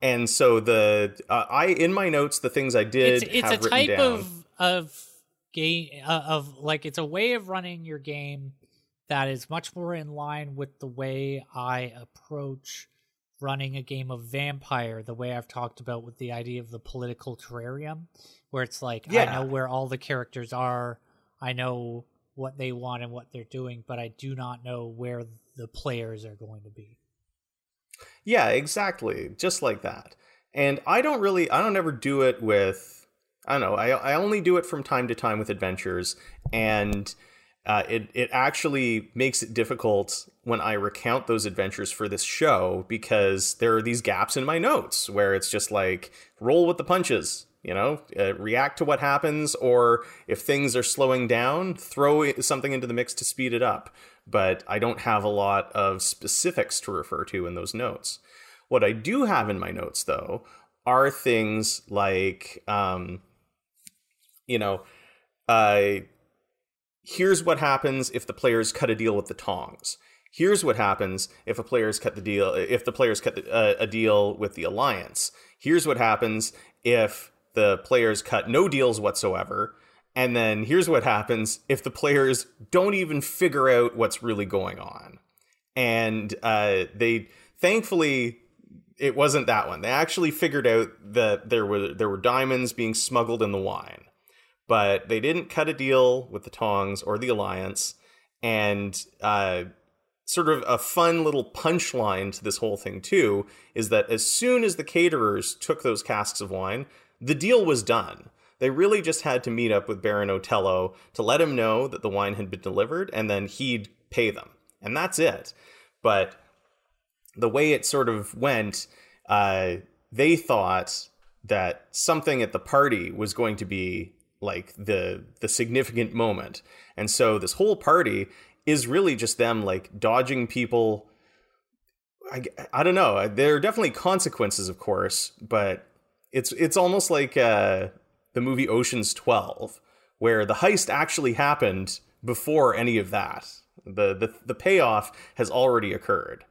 And so the uh, I in my notes the things I did it's, it's a type down, of of game uh, of like it's a way of running your game that is much more in line with the way I approach running a game of vampire the way I've talked about with the idea of the political terrarium where it's like yeah. I know where all the characters are I know what they want and what they're doing, but I do not know where the players are going to be. Yeah, exactly. Just like that. And I don't really, I don't ever do it with, I don't know, I, I only do it from time to time with adventures. And uh, it, it actually makes it difficult when I recount those adventures for this show because there are these gaps in my notes where it's just like, roll with the punches you know uh, react to what happens or if things are slowing down throw something into the mix to speed it up but I don't have a lot of specifics to refer to in those notes. What I do have in my notes, though, are things like, um, you know, uh, here's what happens if the players cut a deal with the tongs. Here's what happens if a players cut the deal if the players cut the, uh, a deal with the alliance. Here's what happens if the players cut no deals whatsoever. And then here's what happens if the players don't even figure out what's really going on. And uh, they thankfully it wasn't that one. They actually figured out that there were there were diamonds being smuggled in the wine, but they didn't cut a deal with the Tongs or the Alliance. And uh, sort of a fun little punchline to this whole thing too is that as soon as the caterers took those casks of wine, the deal was done. They really just had to meet up with Baron Otello to let him know that the wine had been delivered, and then he'd pay them. And that's it. But the way it sort of went, uh, they thought that something at the party was going to be like the the significant moment. And so this whole party is really just them like dodging people I, I don't know. There are definitely consequences, of course, but it's it's almost like uh, the movie Ocean's Twelve, where the heist actually happened before any of that. The the the payoff has already occurred,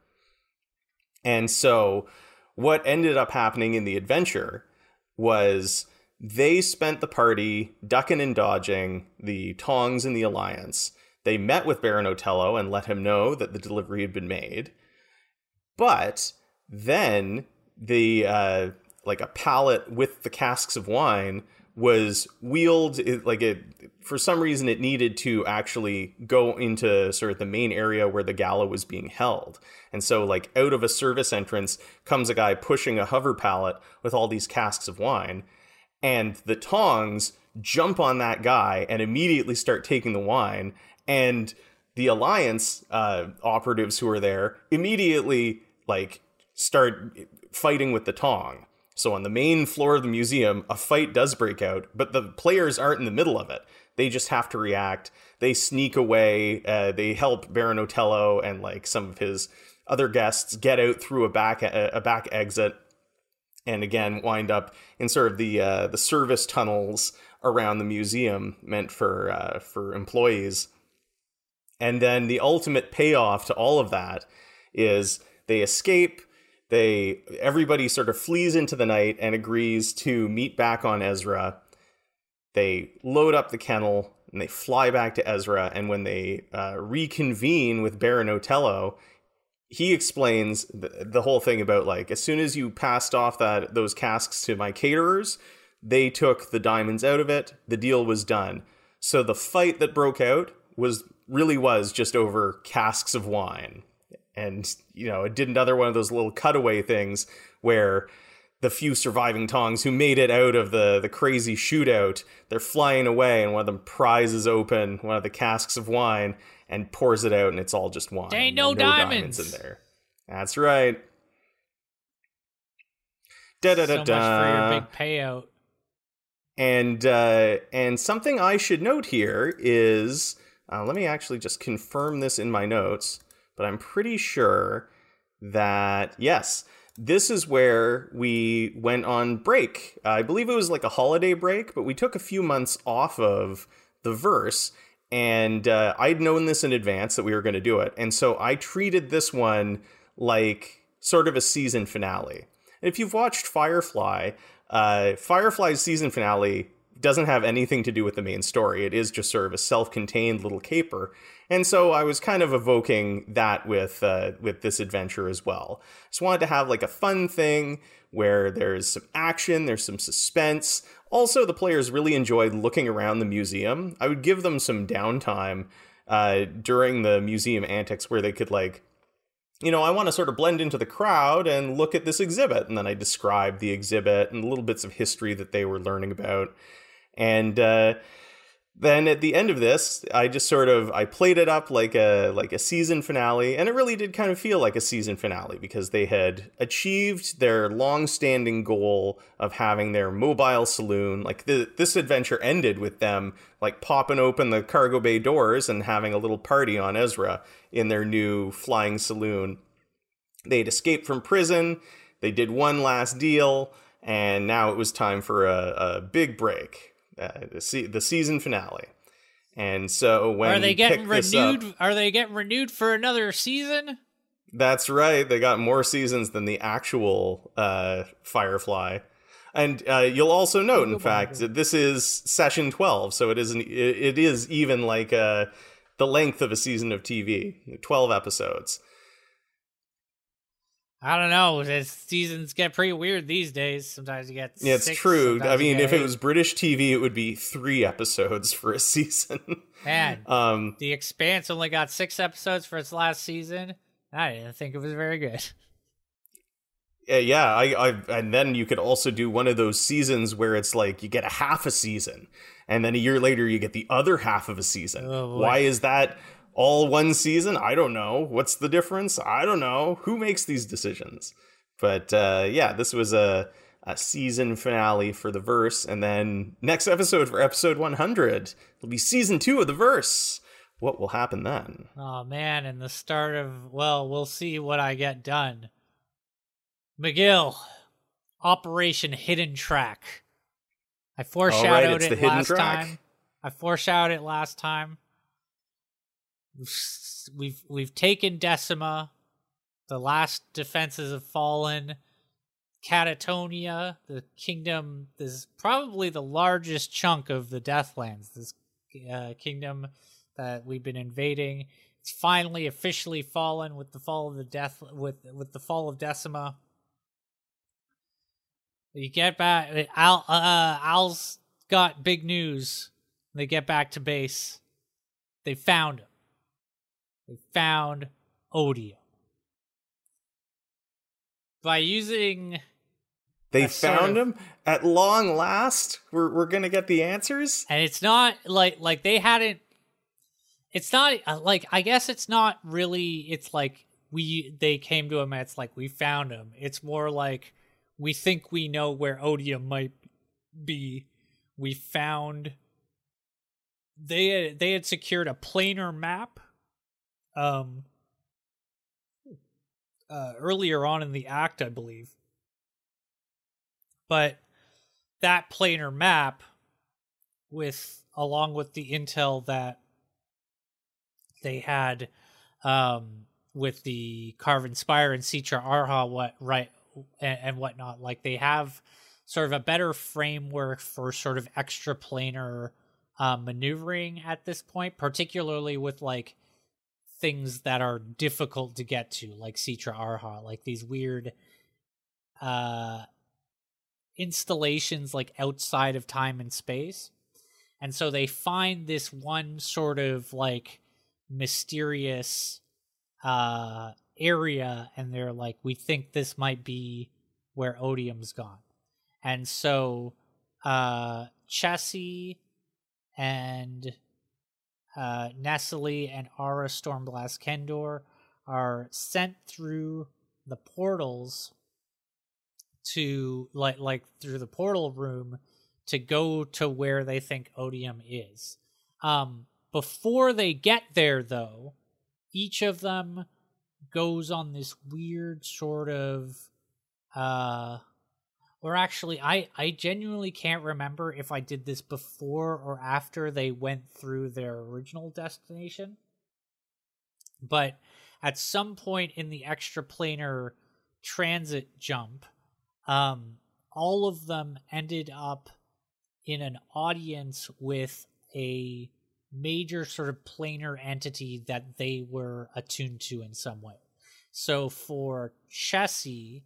and so what ended up happening in the adventure was they spent the party ducking and dodging the Tongs and the Alliance. They met with Baron Otello and let him know that the delivery had been made. But then the uh, like a pallet with the casks of wine was wheeled it, like it for some reason it needed to actually go into sort of the main area where the gala was being held and so like out of a service entrance comes a guy pushing a hover pallet with all these casks of wine and the tongs jump on that guy and immediately start taking the wine and the alliance uh, operatives who are there immediately like start fighting with the tong so on the main floor of the museum, a fight does break out, but the players aren't in the middle of it. They just have to react. They sneak away. Uh, they help Baron Otello and like some of his other guests get out through a back a back exit, and again wind up in sort of the uh, the service tunnels around the museum meant for uh, for employees. And then the ultimate payoff to all of that is they escape they everybody sort of flees into the night and agrees to meet back on Ezra. They load up the kennel and they fly back to Ezra. And when they uh, reconvene with Baron Otello, he explains the, the whole thing about like as soon as you passed off that those casks to my caterers, they took the diamonds out of it. The deal was done. So the fight that broke out was really was just over casks of wine and you know it did another one of those little cutaway things where the few surviving tongs who made it out of the the crazy shootout they're flying away and one of them prizes open one of the casks of wine and pours it out and it's all just wine there ain't no, no diamonds. diamonds. in there that's right da da da da. so much for your big payout and uh, and something I should note here is uh, let me actually just confirm this in my notes but I'm pretty sure that, yes, this is where we went on break. I believe it was like a holiday break, but we took a few months off of the verse. And uh, I'd known this in advance that we were going to do it. And so I treated this one like sort of a season finale. And if you've watched Firefly, uh, Firefly's season finale doesn't have anything to do with the main story. It is just sort of a self-contained little caper. And so I was kind of evoking that with uh, with this adventure as well. Just wanted to have like a fun thing where there's some action, there's some suspense. Also, the players really enjoyed looking around the museum. I would give them some downtime uh, during the museum antics where they could like you know, I want to sort of blend into the crowd and look at this exhibit. And then I describe the exhibit and little bits of history that they were learning about. And uh, then at the end of this, I just sort of I played it up like a like a season finale, and it really did kind of feel like a season finale because they had achieved their long-standing goal of having their mobile saloon. Like the, this adventure ended with them like popping open the cargo bay doors and having a little party on Ezra in their new flying saloon. They'd escaped from prison. They did one last deal, and now it was time for a, a big break uh, the, se- the season finale. And so when are they getting renewed? Up, are they getting renewed for another season? That's right. They got more seasons than the actual uh, Firefly. And uh, you'll also note, in fact, that this is session twelve, so it isn't. It is even like uh, the length of a season of TV, twelve episodes. I don't know. seasons get pretty weird these days. Sometimes you get yeah, it's six, true. I mean, if eight. it was British TV, it would be three episodes for a season. Man, um, The Expanse only got six episodes for its last season. I didn't think it was very good. Yeah, I, I, and then you could also do one of those seasons where it's like you get a half a season, and then a year later you get the other half of a season. Oh. Why is that? All one season? I don't know. What's the difference? I don't know. Who makes these decisions? But uh, yeah, this was a, a season finale for the verse. And then next episode for episode 100, it'll be season two of the verse. What will happen then? Oh man, and the start of well, we'll see what I get done. McGill, Operation Hidden Track. I foreshadowed right, it last time. I foreshadowed it last time. We've we've taken Decima. The last defenses have fallen. Catatonia, the kingdom, is probably the largest chunk of the Deathlands. This uh, kingdom that we've been invading. It's finally officially fallen with the fall of the death with with the fall of Decima. You get back. Al uh, Al's got big news. They get back to base. They found him. They found Odium. By using they found of- him at long last. We're we're gonna get the answers. and it's not like like they hadn't it's not uh, like i guess it's not really it's like we they came to him and it's like we found him it's more like we think we know where odium might be we found they had, they had secured a planar map um uh earlier on in the act i believe. But that planar map with along with the intel that they had um with the Carven Spire and Citra Arha what right and, and whatnot like they have sort of a better framework for sort of extra planar uh, maneuvering at this point particularly with like things that are difficult to get to like Citra Arha like these weird uh installations like outside of time and space. And so they find this one sort of like mysterious uh area and they're like we think this might be where Odium's gone. And so uh Chessie and uh Nestle and Ara Stormblast Kendor are sent through the portals to like like through the portal room to go to where they think odium is. Um before they get there though each of them goes on this weird sort of uh or actually i i genuinely can't remember if i did this before or after they went through their original destination but at some point in the extra planar transit jump um, all of them ended up in an audience with a major sort of planar entity that they were attuned to in some way. So for Chessie,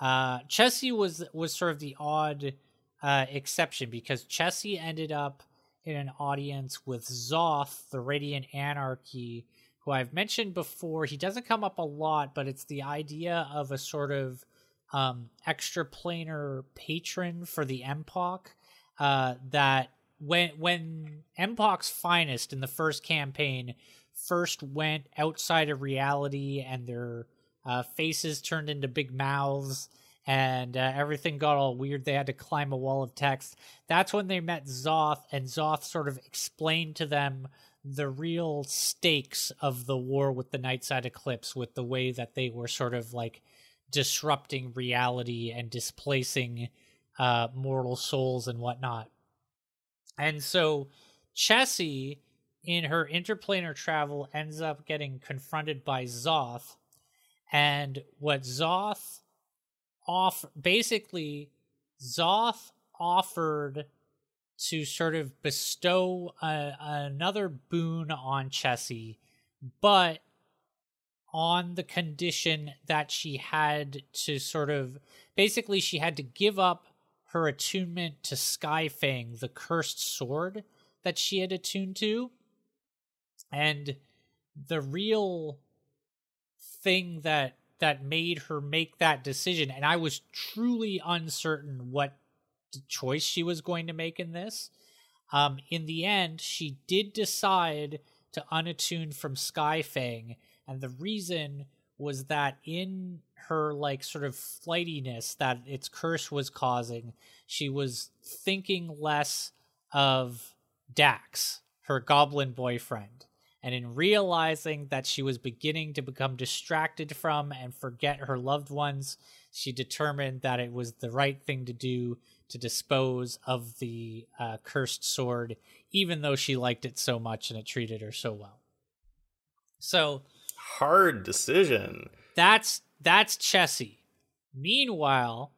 uh, Chessie was was sort of the odd uh, exception because Chessie ended up in an audience with Zoth, the Radiant Anarchy, who I've mentioned before. He doesn't come up a lot, but it's the idea of a sort of um, extra planar patron for the MPOC uh, that when when Empok's finest in the first campaign first went outside of reality and their uh, faces turned into big mouths and uh, everything got all weird. They had to climb a wall of text. That's when they met Zoth, and Zoth sort of explained to them the real stakes of the war with the Nightside Eclipse, with the way that they were sort of like disrupting reality and displacing uh, mortal souls and whatnot. And so Chessie, in her interplanar travel, ends up getting confronted by Zoth. And what Zoth off basically Zoth offered to sort of bestow a, another boon on Chessie, but on the condition that she had to sort of basically she had to give up her attunement to Skyfang, the cursed sword that she had attuned to. And the real thing that that made her make that decision. And i was truly uncertain what choice she was going to make in this. Um in the end she did decide to unattune from skyfang and the reason was that in her like sort of flightiness that its curse was causing she was thinking less of dax her goblin boyfriend and in realizing that she was beginning to become distracted from and forget her loved ones, she determined that it was the right thing to do to dispose of the uh, cursed sword, even though she liked it so much and it treated her so well. So, hard decision. That's that's Chessie. Meanwhile,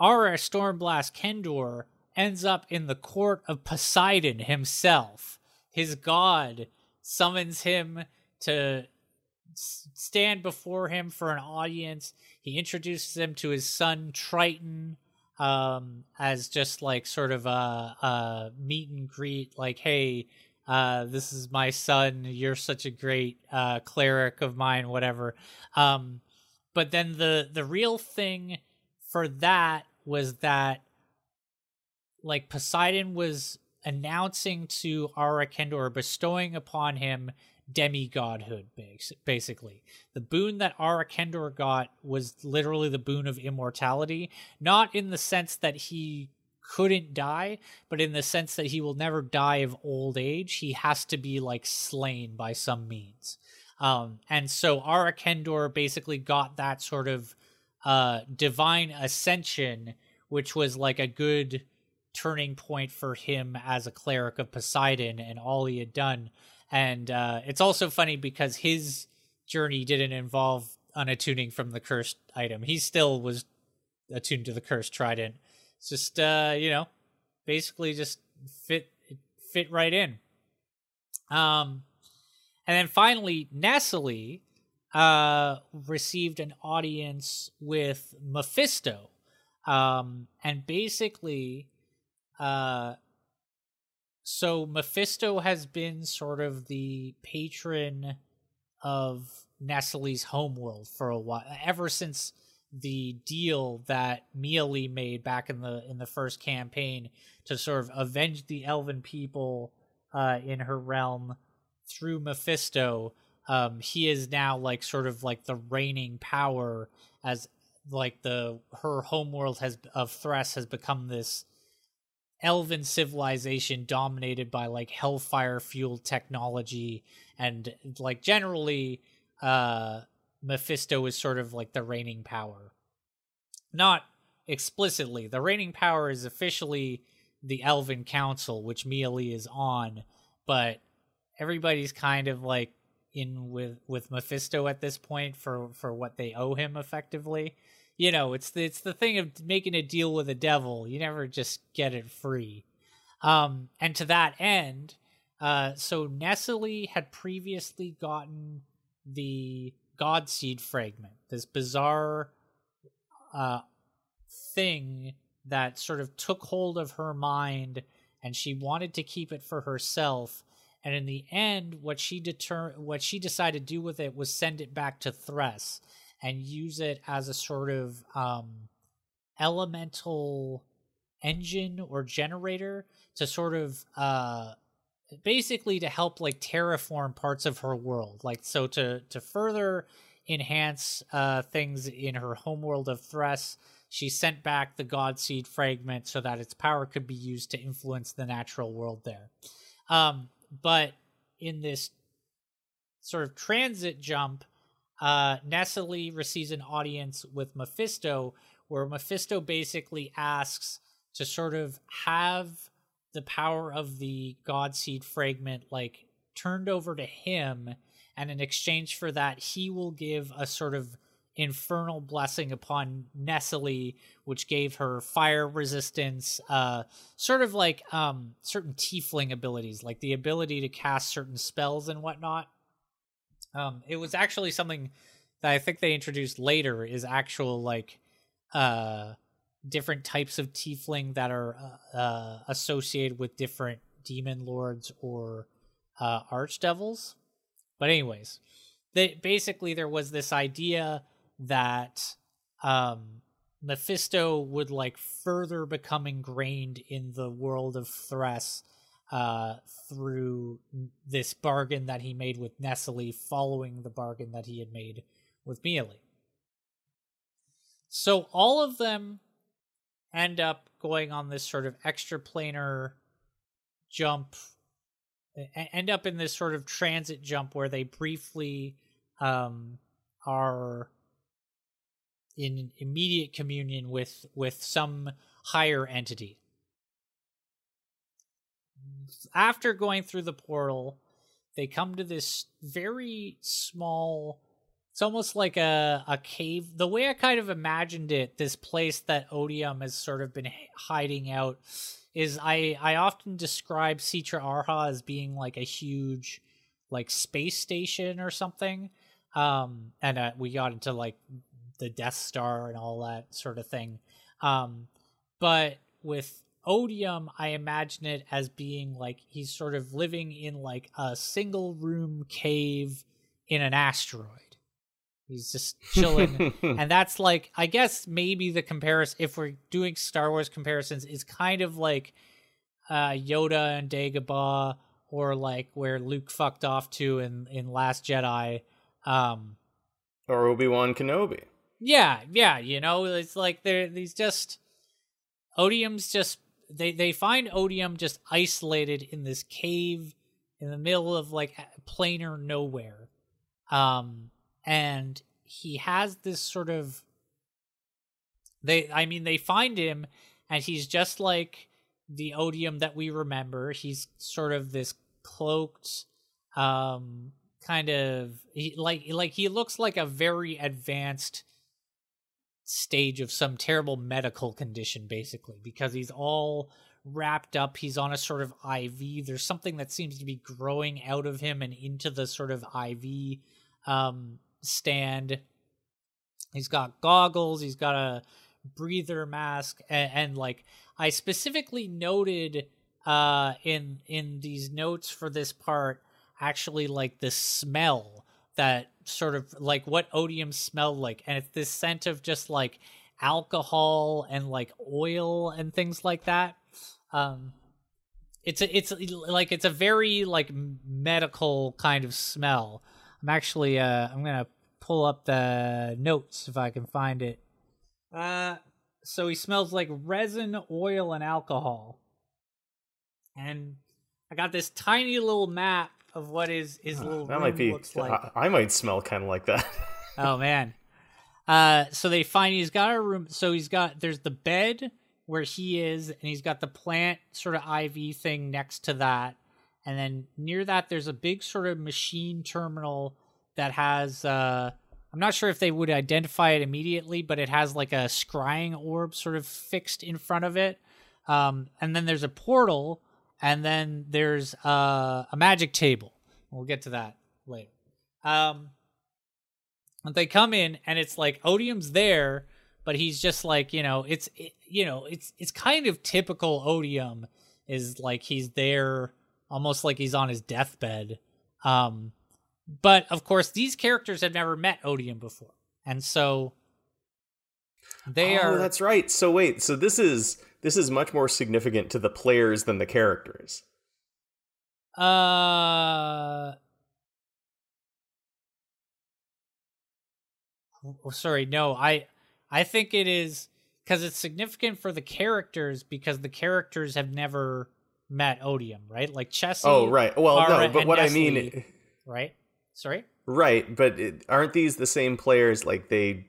Ara Stormblast Kendor ends up in the court of Poseidon himself, his god summons him to stand before him for an audience. He introduces him to his son Triton um, as just like sort of a, a meet and greet, like, hey, uh, this is my son. You're such a great uh, cleric of mine, whatever. Um, but then the the real thing for that was that like Poseidon was announcing to Ara Kendor, bestowing upon him demigodhood, basically. The boon that Ara Kendor got was literally the boon of immortality, not in the sense that he couldn't die, but in the sense that he will never die of old age. He has to be like slain by some means. Um, and so Ara Kendor basically got that sort of uh, divine ascension, which was like a good turning point for him as a cleric of Poseidon and all he had done. And uh, it's also funny because his journey didn't involve unattuning from the cursed item. He still was attuned to the cursed trident. It's just uh, you know, basically just fit fit right in. Um, and then finally, Nestle uh, received an audience with Mephisto. Um, and basically, uh, so Mephisto has been sort of the patron of Nestle's homeworld for a while, ever since the deal that Miele made back in the in the first campaign to sort of avenge the elven people uh, in her realm through Mephisto. Um, he is now like sort of like the reigning power as like the her homeworld has of Thress has become this elven civilization dominated by like hellfire fueled technology and like generally uh Mephisto is sort of like the reigning power. Not explicitly. The reigning power is officially the Elven Council, which Miele is on, but everybody's kind of like in with with Mephisto at this point for for what they owe him effectively you know, it's the, it's the thing of making a deal with the devil. You never just get it free. Um, and to that end, uh, so Nestle had previously gotten the God Seed fragment, this bizarre uh, thing that sort of took hold of her mind, and she wanted to keep it for herself. And in the end, what she deter- what she decided to do with it was send it back to Thress and use it as a sort of um, elemental engine or generator to sort of uh basically to help like terraform parts of her world like so to to further enhance uh things in her homeworld of Thress she sent back the god seed fragment so that its power could be used to influence the natural world there. Um but in this sort of transit jump uh receives an audience with Mephisto where Mephisto basically asks to sort of have the power of the god seed fragment like turned over to him and in exchange for that he will give a sort of infernal blessing upon Nestle which gave her fire resistance uh sort of like um certain tiefling abilities like the ability to cast certain spells and whatnot um it was actually something that I think they introduced later is actual like uh different types of tiefling that are uh, uh, associated with different demon lords or uh, archdevils. But anyways, they basically there was this idea that um, Mephisto would like further become ingrained in the world of Thress uh, through this bargain that he made with Nestle, following the bargain that he had made with Mealy. So all of them end up going on this sort of extraplanar jump end up in this sort of transit jump where they briefly um, are in immediate communion with with some higher entity after going through the portal they come to this very small it's almost like a, a cave. The way I kind of imagined it, this place that Odium has sort of been hiding out, is I, I often describe Sitra Arha as being like a huge like space station or something. Um, and uh, we got into like the Death Star and all that sort of thing. Um, but with Odium, I imagine it as being like he's sort of living in like a single room cave in an asteroid He's just chilling. and that's like I guess maybe the comparison if we're doing Star Wars comparisons is kind of like uh Yoda and Dagobah or like where Luke fucked off to in in Last Jedi um or Obi-Wan Kenobi. Yeah, yeah, you know, it's like they're these just Odium's just they they find Odium just isolated in this cave in the middle of like planar nowhere. Um and he has this sort of they i mean they find him and he's just like the odium that we remember he's sort of this cloaked um kind of he, like like he looks like a very advanced stage of some terrible medical condition basically because he's all wrapped up he's on a sort of iv there's something that seems to be growing out of him and into the sort of iv um stand. He's got goggles. He's got a breather mask, and, and like I specifically noted uh, in in these notes for this part, actually like the smell that sort of like what odium smelled like, and it's this scent of just like alcohol and like oil and things like that. Um, it's a, it's like it's a very like medical kind of smell. I'm actually uh I'm gonna pull up the notes if I can find it. Uh, so he smells like resin, oil, and alcohol. And I got this tiny little map of what his his little that might be. Looks like. I, I might smell kind of like that. oh man. Uh, so they find he's got a room. So he's got there's the bed where he is, and he's got the plant sort of IV thing next to that, and then near that there's a big sort of machine terminal that has uh I'm not sure if they would identify it immediately, but it has like a scrying orb sort of fixed in front of it. Um, and then there's a portal, and then there's uh, a magic table. We'll get to that later. Um, they come in, and it's like Odium's there, but he's just like you know, it's it, you know, it's it's kind of typical Odium is like he's there almost like he's on his deathbed. Um, but of course, these characters have never met Odium before, and so they oh, are. That's right. So wait, so this is this is much more significant to the players than the characters. Uh. oh, Sorry, no. I I think it is because it's significant for the characters because the characters have never met Odium, right? Like Chessie. Oh, right. Well, Ara, no, but what I Nestle, mean, right? Sorry. right? But it, aren't these the same players? Like they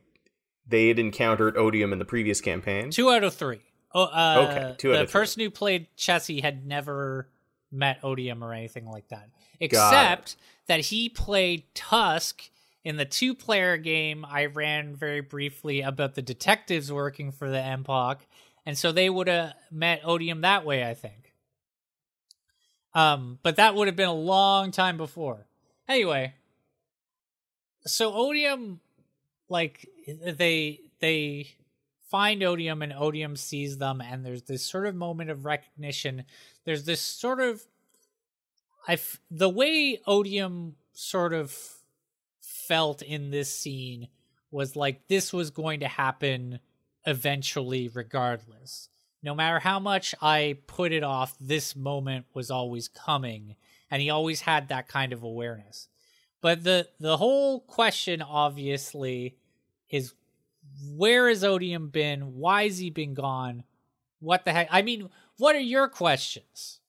they had encountered Odium in the previous campaign. Two out of three. Oh, uh, Okay, two the person who played Chessie had never met Odium or anything like that, except that he played Tusk in the two-player game I ran very briefly about the detectives working for the MPOC, and so they would have met Odium that way, I think. Um, but that would have been a long time before. Anyway, so Odium, like they they find Odium and Odium sees them, and there's this sort of moment of recognition. There's this sort of I the way Odium sort of felt in this scene was like this was going to happen eventually regardless no matter how much i put it off this moment was always coming and he always had that kind of awareness but the the whole question obviously is where has odium been? Why has he been gone? What the heck? I mean what are your questions?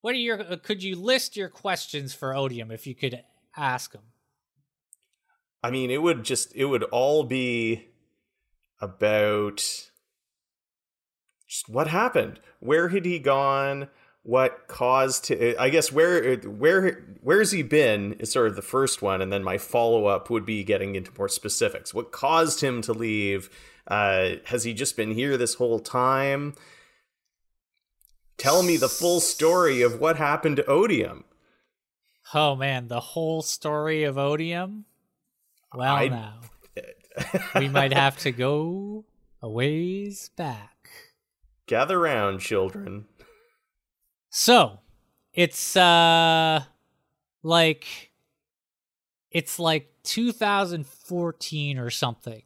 What are your uh, could you list your questions for odium if you could ask him I mean, it would just it would all be about just what happened. Where had he gone? What caused to I guess where where where's he been is sort of the first one and then my follow-up would be getting into more specifics. What caused him to leave? Uh has he just been here this whole time? Tell me the full story of what happened to Odium. Oh man, the whole story of Odium. Well, I- now we might have to go a ways back. Gather round, children. So, it's uh like it's like 2014 or something.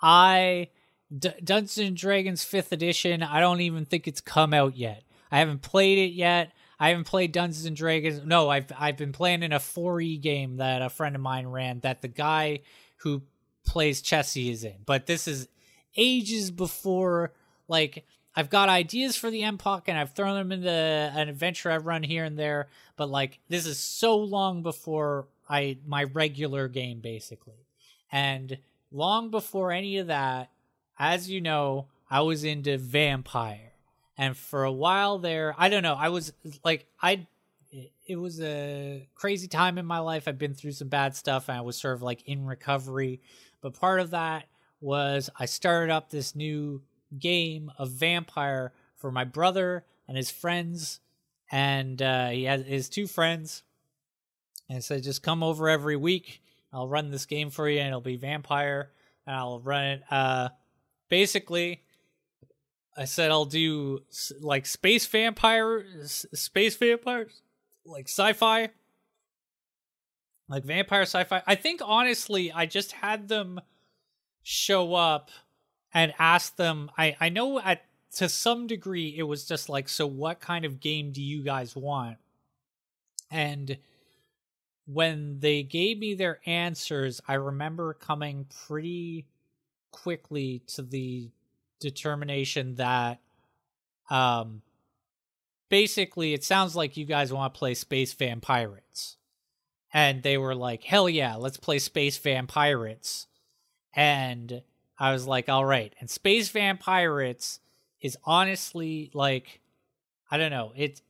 I D- Dungeons and Dragons 5th edition, I don't even think it's come out yet. I haven't played it yet. I haven't played Dungeons and Dragons. No, I've I've been playing in a 4E game that a friend of mine ran that the guy who plays Chessie is in. But this is ages before like I've got ideas for the MPOC and I've thrown them into an adventure I've run here and there, but like this is so long before I my regular game basically. And long before any of that, as you know, I was into vampire. And for a while there, I don't know, I was like I it was a crazy time in my life. I've been through some bad stuff and I was sort of like in recovery. But part of that was I started up this new game of vampire for my brother and his friends. And uh, he has his two friends. And said, just come over every week. I'll run this game for you and it'll be vampire. And I'll run it. Uh, basically, I said I'll do like space vampire, space vampires, like sci-fi, like vampire sci-fi. I think honestly, I just had them show up and asked them. I I know at to some degree it was just like, so what kind of game do you guys want? And when they gave me their answers, I remember coming pretty quickly to the determination that um basically it sounds like you guys want to play space vampirates and they were like hell yeah let's play space vampirates and i was like all right. And space vampirates is honestly like i don't know. It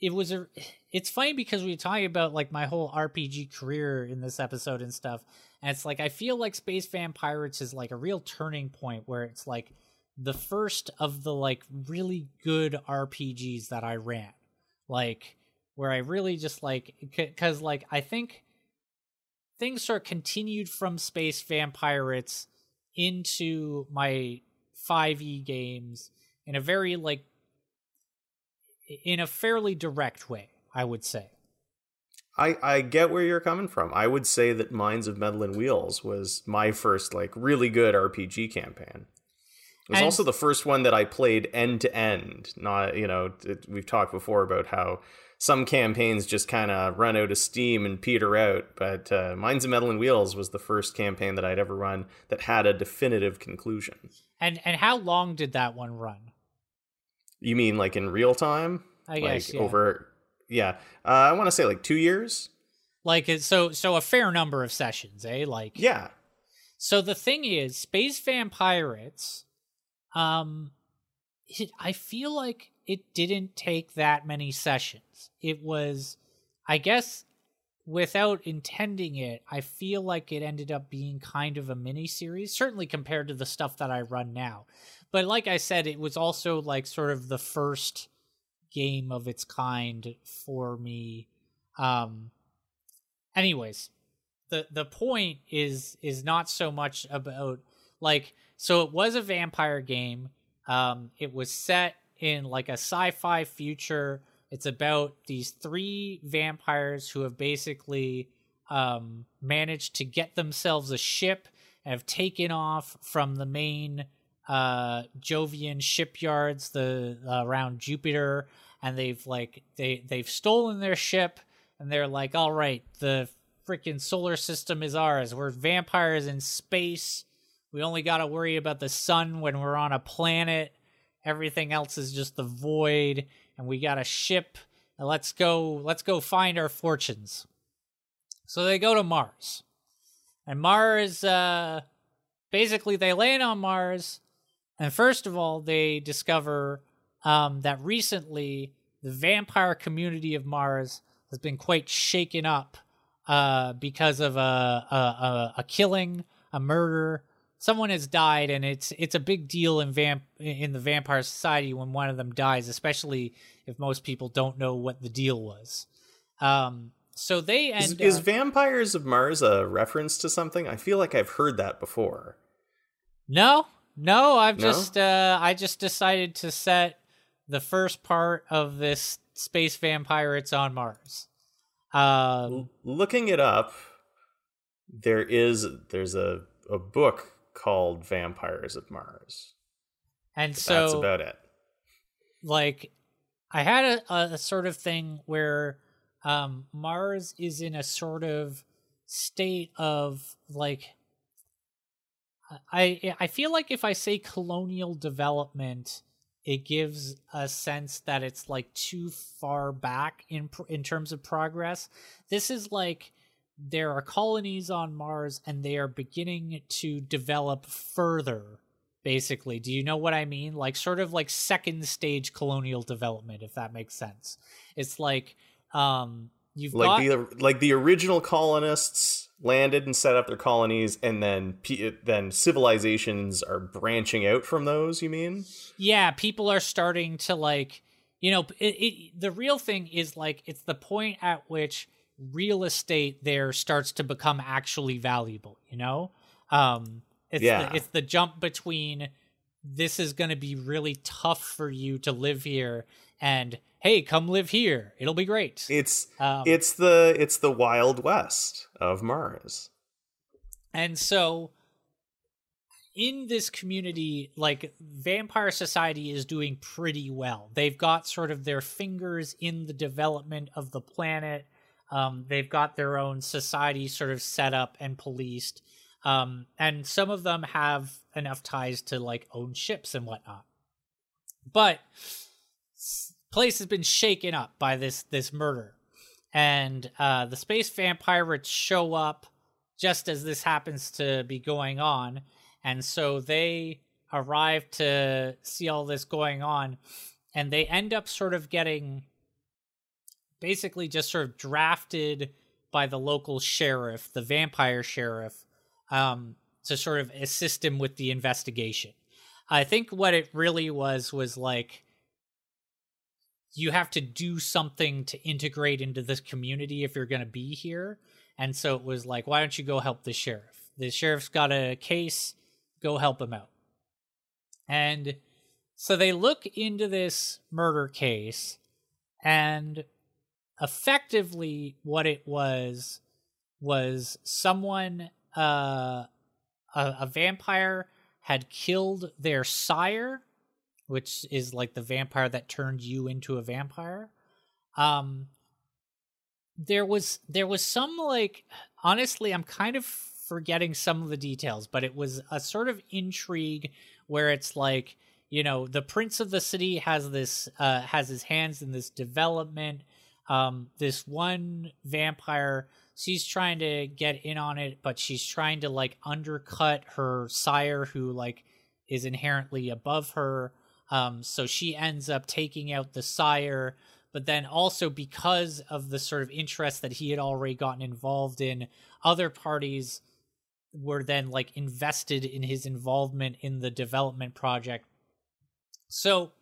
it was a it's funny because we were talking about like my whole rpg career in this episode and stuff and it's like i feel like space vampirates is like a real turning point where it's like the first of the like really good rpgs that i ran. Like where i really just like because like i think things sort of continued from space vampirates into my 5e games in a very like in a fairly direct way i would say I, I get where you're coming from. I would say that Minds of Metal and Wheels was my first like really good RPG campaign. It was And- also the first one that I played end to end. Not, you know, it, we've talked before about how some campaigns just kind of run out of steam and peter out, but uh, Minds of Metal and Wheels was the first campaign that I'd ever run that had a definitive conclusion. And and how long did that one run? You mean like in real time? I guess like yeah. over, yeah. Uh, I want to say like two years. like it, so so a fair number of sessions, eh? Like Yeah. So the thing is, Space Vampirates, um, it, I feel like it didn't take that many sessions. It was, I guess, without intending it, I feel like it ended up being kind of a mini series, certainly compared to the stuff that I run now. But like I said, it was also like sort of the first game of its kind for me. Um, anyways, the the point is is not so much about like so it was a vampire game um it was set in like a sci-fi future it's about these three vampires who have basically um managed to get themselves a ship and have taken off from the main uh jovian shipyards the uh, around jupiter and they've like they they've stolen their ship and they're like all right the freaking solar system is ours. We're vampires in space. We only got to worry about the sun when we're on a planet. Everything else is just the void, and we got a ship. And let's go. Let's go find our fortunes. So they go to Mars, and Mars. Uh, basically, they land on Mars, and first of all, they discover um, that recently the vampire community of Mars has been quite shaken up uh, because of a, a a a killing, a murder. Someone has died, and it's it's a big deal in vamp in the vampire society when one of them dies, especially if most people don't know what the deal was. Um, so they Is, end is up- Vampires of Mars a reference to something? I feel like I've heard that before. no, no. I've No? just uh, I just decided to set the first part of this space vampire it's on Mars. Um, looking it up, there is there's a a book called Vampires of Mars. and But so that's about it. like I had a, a sort of thing where um Mars is in a sort of state of like I I feel like if I say colonial development it gives a sense that it's like too far back in in terms of progress. This is like there are colonies on Mars and they are beginning to develop further basically. Do you know what I mean? Like sort of like second stage colonial development if that makes sense. It's like um you've Like got the like the original colonists landed and set up their colonies, and then then civilizations are branching out from those. You mean? yeah people are starting to like you know it, it the real thing is like it's the point at which real estate there starts to become actually valuable you know um it's Yeah. the, it's the jump between this is going to be really tough for you to live here and hey come live here it'll be great It's um, it's the it's the Wild West of Mars. And so in this community, like Vampire Society is doing pretty well. They've got sort of their fingers in the development of the planet. Um, they've got their own society sort of set up and policed. Um, and some of them have enough ties to like own ships and whatnot. But place has been shaken up by this this murder. And uh, the space vampirates show up just as this happens to be going on. And so they arrive to see all this going on. And they end up sort of getting basically just sort of drafted by the local sheriff, the vampire sheriff, um, to sort of assist him with the investigation. I think what it really was was like you have to do something to integrate into this community if you're going to be here. And so it was like, why don't you go help the sheriff? The sheriff's got a case, go help him out. And so they look into this murder case, and effectively, what it was was someone, uh, a, a vampire, had killed their sire, which is like the vampire that turned you into a vampire. Um, there was there was some like honestly, I'm kind of forgetting some of the details, but it was a sort of intrigue where it's like you know the prince of the city has this uh has his hands in this development um this one vampire she's trying to get in on it but she's trying to like undercut her sire who like is inherently above her. Um so she ends up taking out the sire but then also because of the sort of interest that he had already gotten involved in other parties were then like invested in his involvement in the development project. So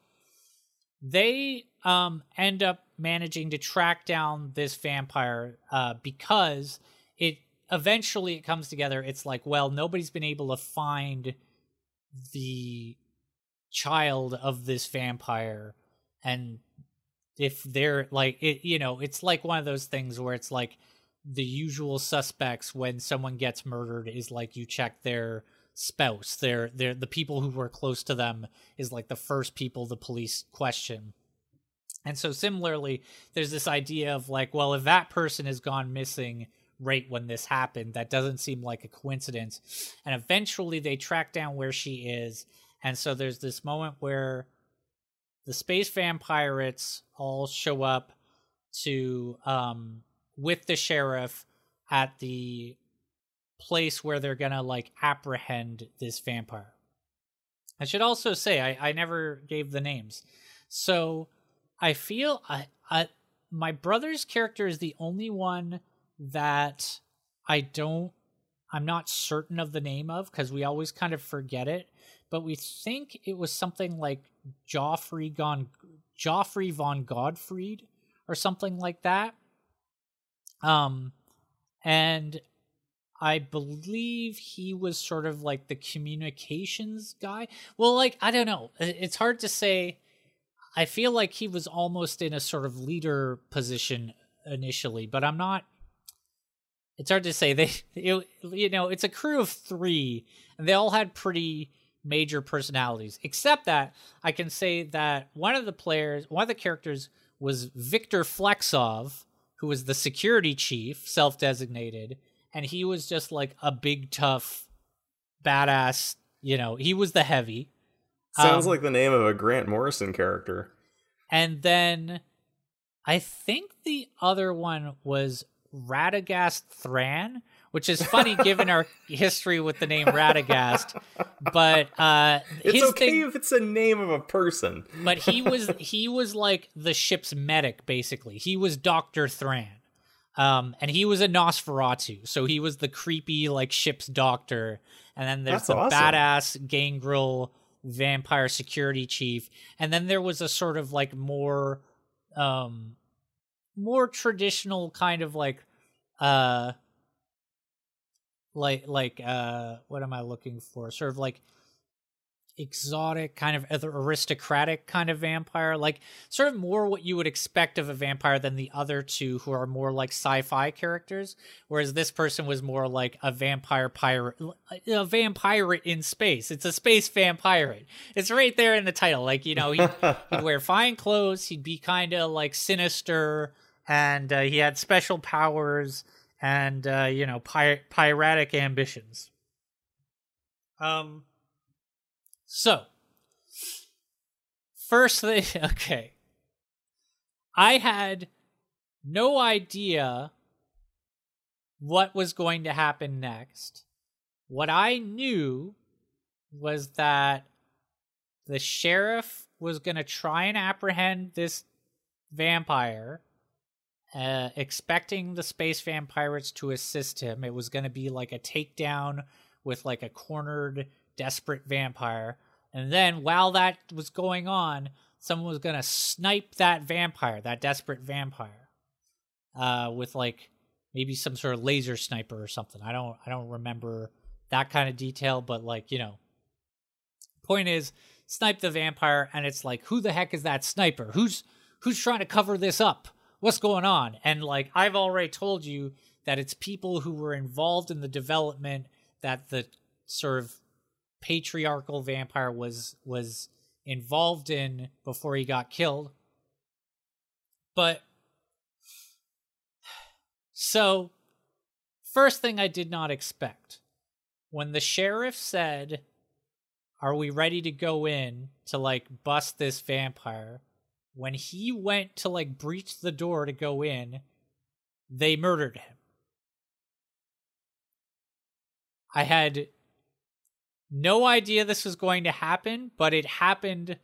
they um end up managing to track down this vampire uh because it eventually it comes together. It's like well nobody's been able to find the child of this vampire. And if they're like it you know it's like one of those things where it's like the usual suspects when someone gets murdered is like you check their spouse. Their their the people who were close to them is like the first people the police question and so similarly there's this idea of like well if that person has gone missing right when this happened that doesn't seem like a coincidence and eventually they track down where she is and so there's this moment where the space vampirates all show up to um with the sheriff at the place where they're gonna like apprehend this vampire. I should also say I, I never gave the names. So I feel I, I my brother's character is the only one that I don't I'm not certain of the name of because we always kind of forget it, but we think it was something like Joffrey gone Joffrey von Godfried or something like that. Um and I believe he was sort of like the communications guy. Well, like I don't know. It's hard to say. I feel like he was almost in a sort of leader position initially, but I'm not it's hard to say. They it, you know, it's a crew of 3 and they all had pretty major personalities. Except that I can say that one of the players, one of the characters was Victor Flexov, who was the security chief, self-designated, and he was just like a big tough badass, you know, he was the heavy. Sounds um, like the name of a Grant Morrison character. And then I think the other one was Radagast Thran, which is funny given our history with the name Radagast. But uh, it's okay thing, if it's a name of a person. but he was he was like the ship's medic, basically. He was Doctor Thran. Um, and he was a Nosferatu, so he was the creepy like ship's doctor. And then there's That's the awesome. badass Gangrel vampire security chief, and then there was a sort of like more, um, more traditional kind of like, uh, like like uh, what am I looking for? Sort of like exotic kind of aristocratic kind of vampire like sort of more what you would expect of a vampire than the other two who are more like sci-fi characters whereas this person was more like a vampire pirate a vampire in space. It's a space vampire it's right there in the title. Like you know he'd, he'd wear fine clothes he'd be kind of like sinister and uh, he had special powers and uh, you know pir- piratic ambitions. Um so, first thing, okay. I had no idea what was going to happen next. What I knew was that the sheriff was going to try and apprehend this vampire, uh, expecting the space vampires to assist him. It was going to be like a takedown with like a cornered desperate vampire. And then while that was going on, someone was going to snipe that vampire, that desperate vampire, uh, with like maybe some sort of laser sniper or something. I don't, I don't remember that kind of detail, but like, you know, point is snipe the vampire and it's like, who the heck is that sniper? Who's, who's trying to cover this up? What's going on? And like, I've already told you that it's people who were involved in the development that the sort of patriarchal vampire was was involved in before he got killed. But so first thing I did not expect when the sheriff said, "Are we ready to go in to like bust this vampire?" When he went to like breach the door to go in, they murdered him. I had no idea this was going to happen, but it happened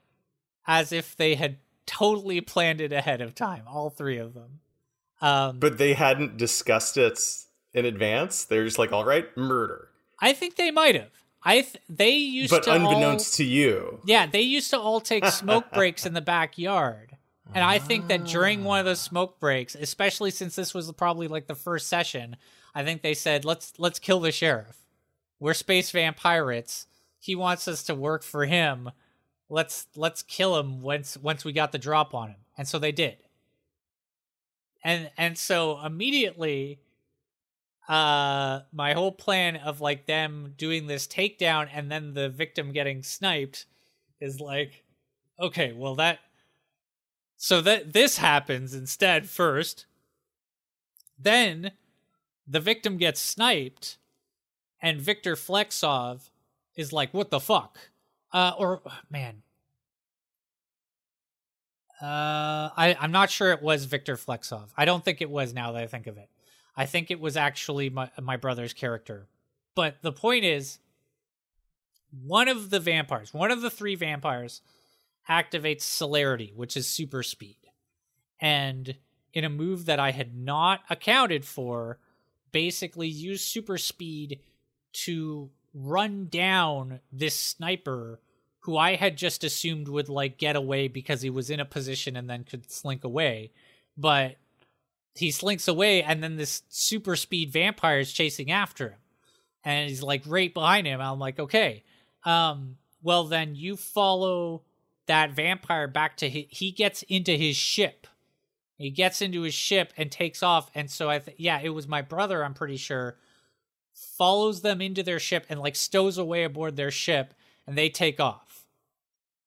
as if they had totally planned it ahead of time, all three of them. Um, but they hadn't discussed it in advance. They're just like, all right, murder. I think they might have. I th- they used but to unbeknownst all, to you. Yeah, they used to all take smoke breaks in the backyard. And I think that during one of those smoke breaks, especially since this was probably like the first session, I think they said, "Let's let's kill the sheriff." We're space vampires. He wants us to work for him. Let's let's kill him once once we got the drop on him. And so they did. And and so immediately uh my whole plan of like them doing this takedown and then the victim getting sniped is like okay, well that so that this happens instead first. Then the victim gets sniped and Victor Flexov is like, "What the fuck?" Uh, or man, uh, I I'm not sure it was Victor Flexov. I don't think it was. Now that I think of it, I think it was actually my my brother's character. But the point is, one of the vampires, one of the three vampires, activates celerity, which is super speed, and in a move that I had not accounted for, basically use super speed to run down this sniper who I had just assumed would like get away because he was in a position and then could slink away. But he slinks away and then this super speed vampire is chasing after him. And he's like right behind him. I'm like, okay. Um, well then you follow that vampire back to his, he gets into his ship. He gets into his ship and takes off. And so I th- yeah, it was my brother, I'm pretty sure, follows them into their ship and like stows away aboard their ship and they take off.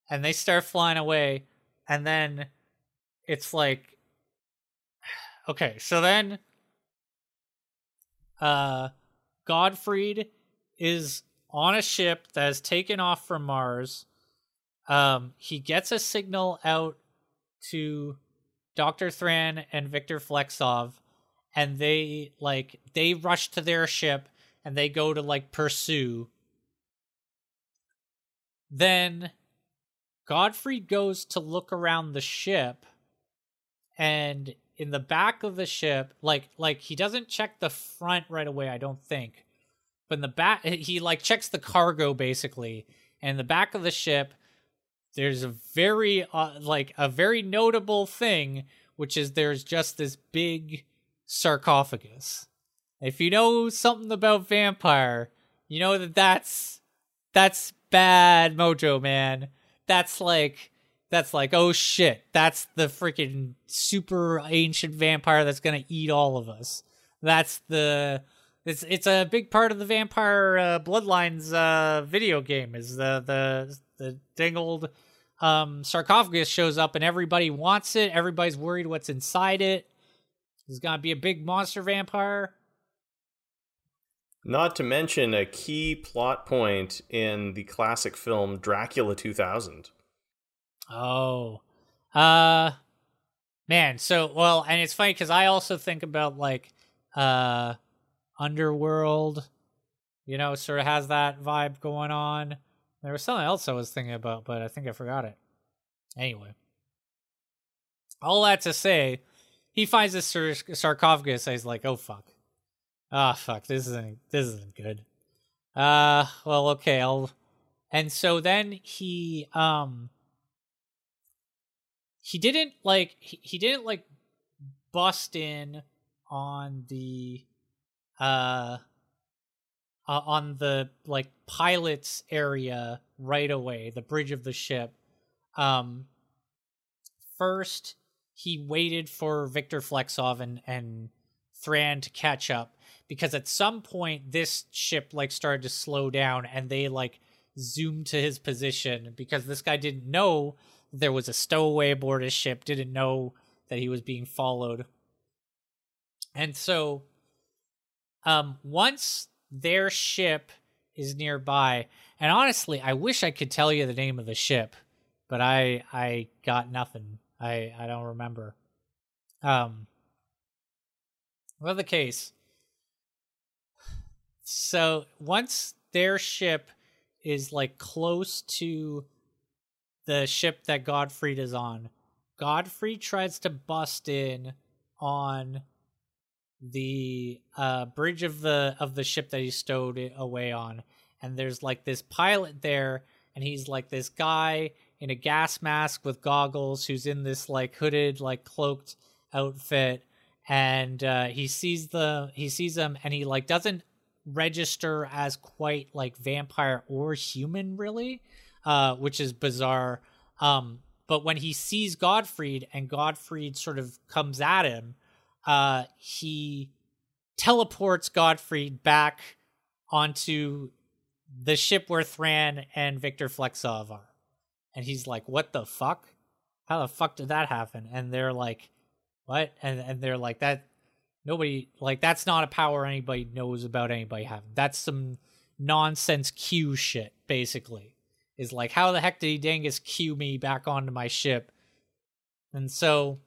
And they start flying away and then it's like okay so then uh godfried is on a ship that has taken off from mars. Um he gets a signal out to dr thran and victor flexov and they like they rush to their ship and they go to like pursue. Then Godfrey goes to look around the ship and in the back of the ship like like he doesn't check the front right away I don't think. But in the back he like checks the cargo basically and in the back of the ship there's a very uh, like a very notable thing which is there's just this big sarcophagus if you know something about vampire, you know that that's that's bad mojo, man. That's like that's like oh shit, that's the freaking super ancient vampire that's going to eat all of us. That's the it's it's a big part of the vampire uh, bloodlines uh, video game is the the the dingled um, sarcophagus shows up and everybody wants it. Everybody's worried what's inside it. There's gonna be a big monster vampire. Not to mention a key plot point in the classic film Dracula 2000. Oh. Uh man, so well, and it's funny cuz I also think about like uh Underworld, you know, sort of has that vibe going on. There was something else I was thinking about, but I think I forgot it. Anyway. All that to say, he finds this sarcophagus and he's like, "Oh fuck." Ah, oh, fuck, this isn't this isn't good. Uh, well, okay, I'll. And so then he um he didn't like he, he didn't like bust in on the uh, uh on the like pilot's area right away, the bridge of the ship. Um first he waited for Victor Flexov and and Thran to catch up because at some point this ship like started to slow down and they like zoomed to his position because this guy didn't know there was a stowaway aboard his ship, didn't know that he was being followed. And so um once their ship is nearby, and honestly, I wish I could tell you the name of the ship, but I I got nothing. I I don't remember. Um well the case. So once their ship is like close to the ship that Godfrey is on, Godfrey tries to bust in on the uh, bridge of the of the ship that he stowed away on, and there's like this pilot there, and he's like this guy in a gas mask with goggles who's in this like hooded like cloaked outfit, and uh, he sees the he sees him and he like doesn't register as quite like vampire or human really, uh, which is bizarre. Um, but when he sees Godfried and Godfried sort of comes at him, uh, he teleports Godfried back onto the ship where Thran and Victor Flexov are. And he's like, What the fuck? How the fuck did that happen? And they're like, What? And and they're like, That nobody like that's not a power anybody knows about anybody having. That's some nonsense Q shit, basically. Is like, how the heck did he dangus Q me back onto my ship? And so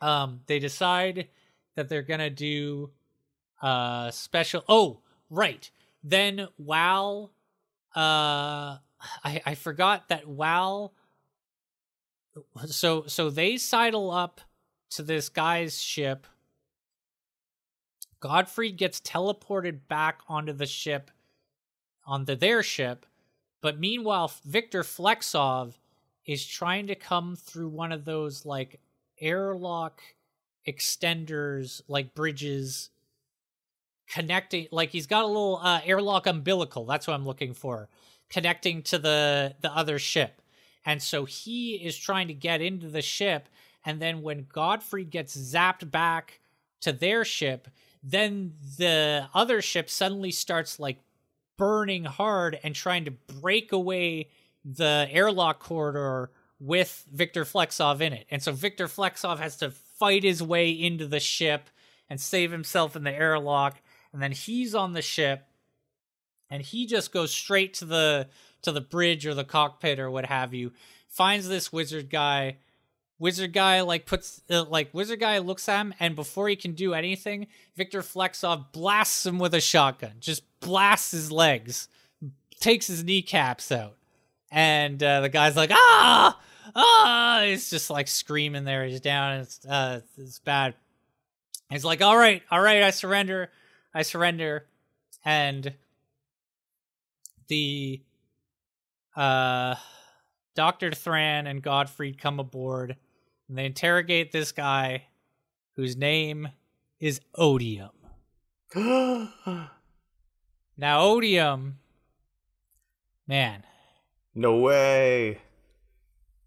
um they decide that they're gonna do uh special oh right then Wal uh I I forgot that Wal so so they sidle up to this guy's ship Godfried gets teleported back onto the ship onto their ship but meanwhile Victor Flexov is trying to come through one of those like airlock extenders like bridges connecting like he's got a little uh, airlock umbilical that's what i'm looking for connecting to the the other ship. And so he is trying to get into the ship and then when godfrey gets zapped back to their ship then the other ship suddenly starts like burning hard and trying to break away the airlock corridor with Victor Flexov in it. And so Victor Flexov has to fight his way into the ship and save himself in the airlock. And then he's on the ship and he just goes straight to the to the bridge or the cockpit or what have you. Finds this wizard guy. Wizard guy like puts uh, like wizard guy looks at him and before he can do anything, Victor Flexov blasts him with a shotgun. Just blasts his legs. Takes his kneecaps out and uh, the guy's like, ah, ah, he's just like screaming there. He's down. It's uh, it's bad. He's like, all right, all right, I surrender, I surrender, and the uh, Doctor Thran and Godfrey come aboard, and they interrogate this guy, whose name is Odium. now, Odium, man no way.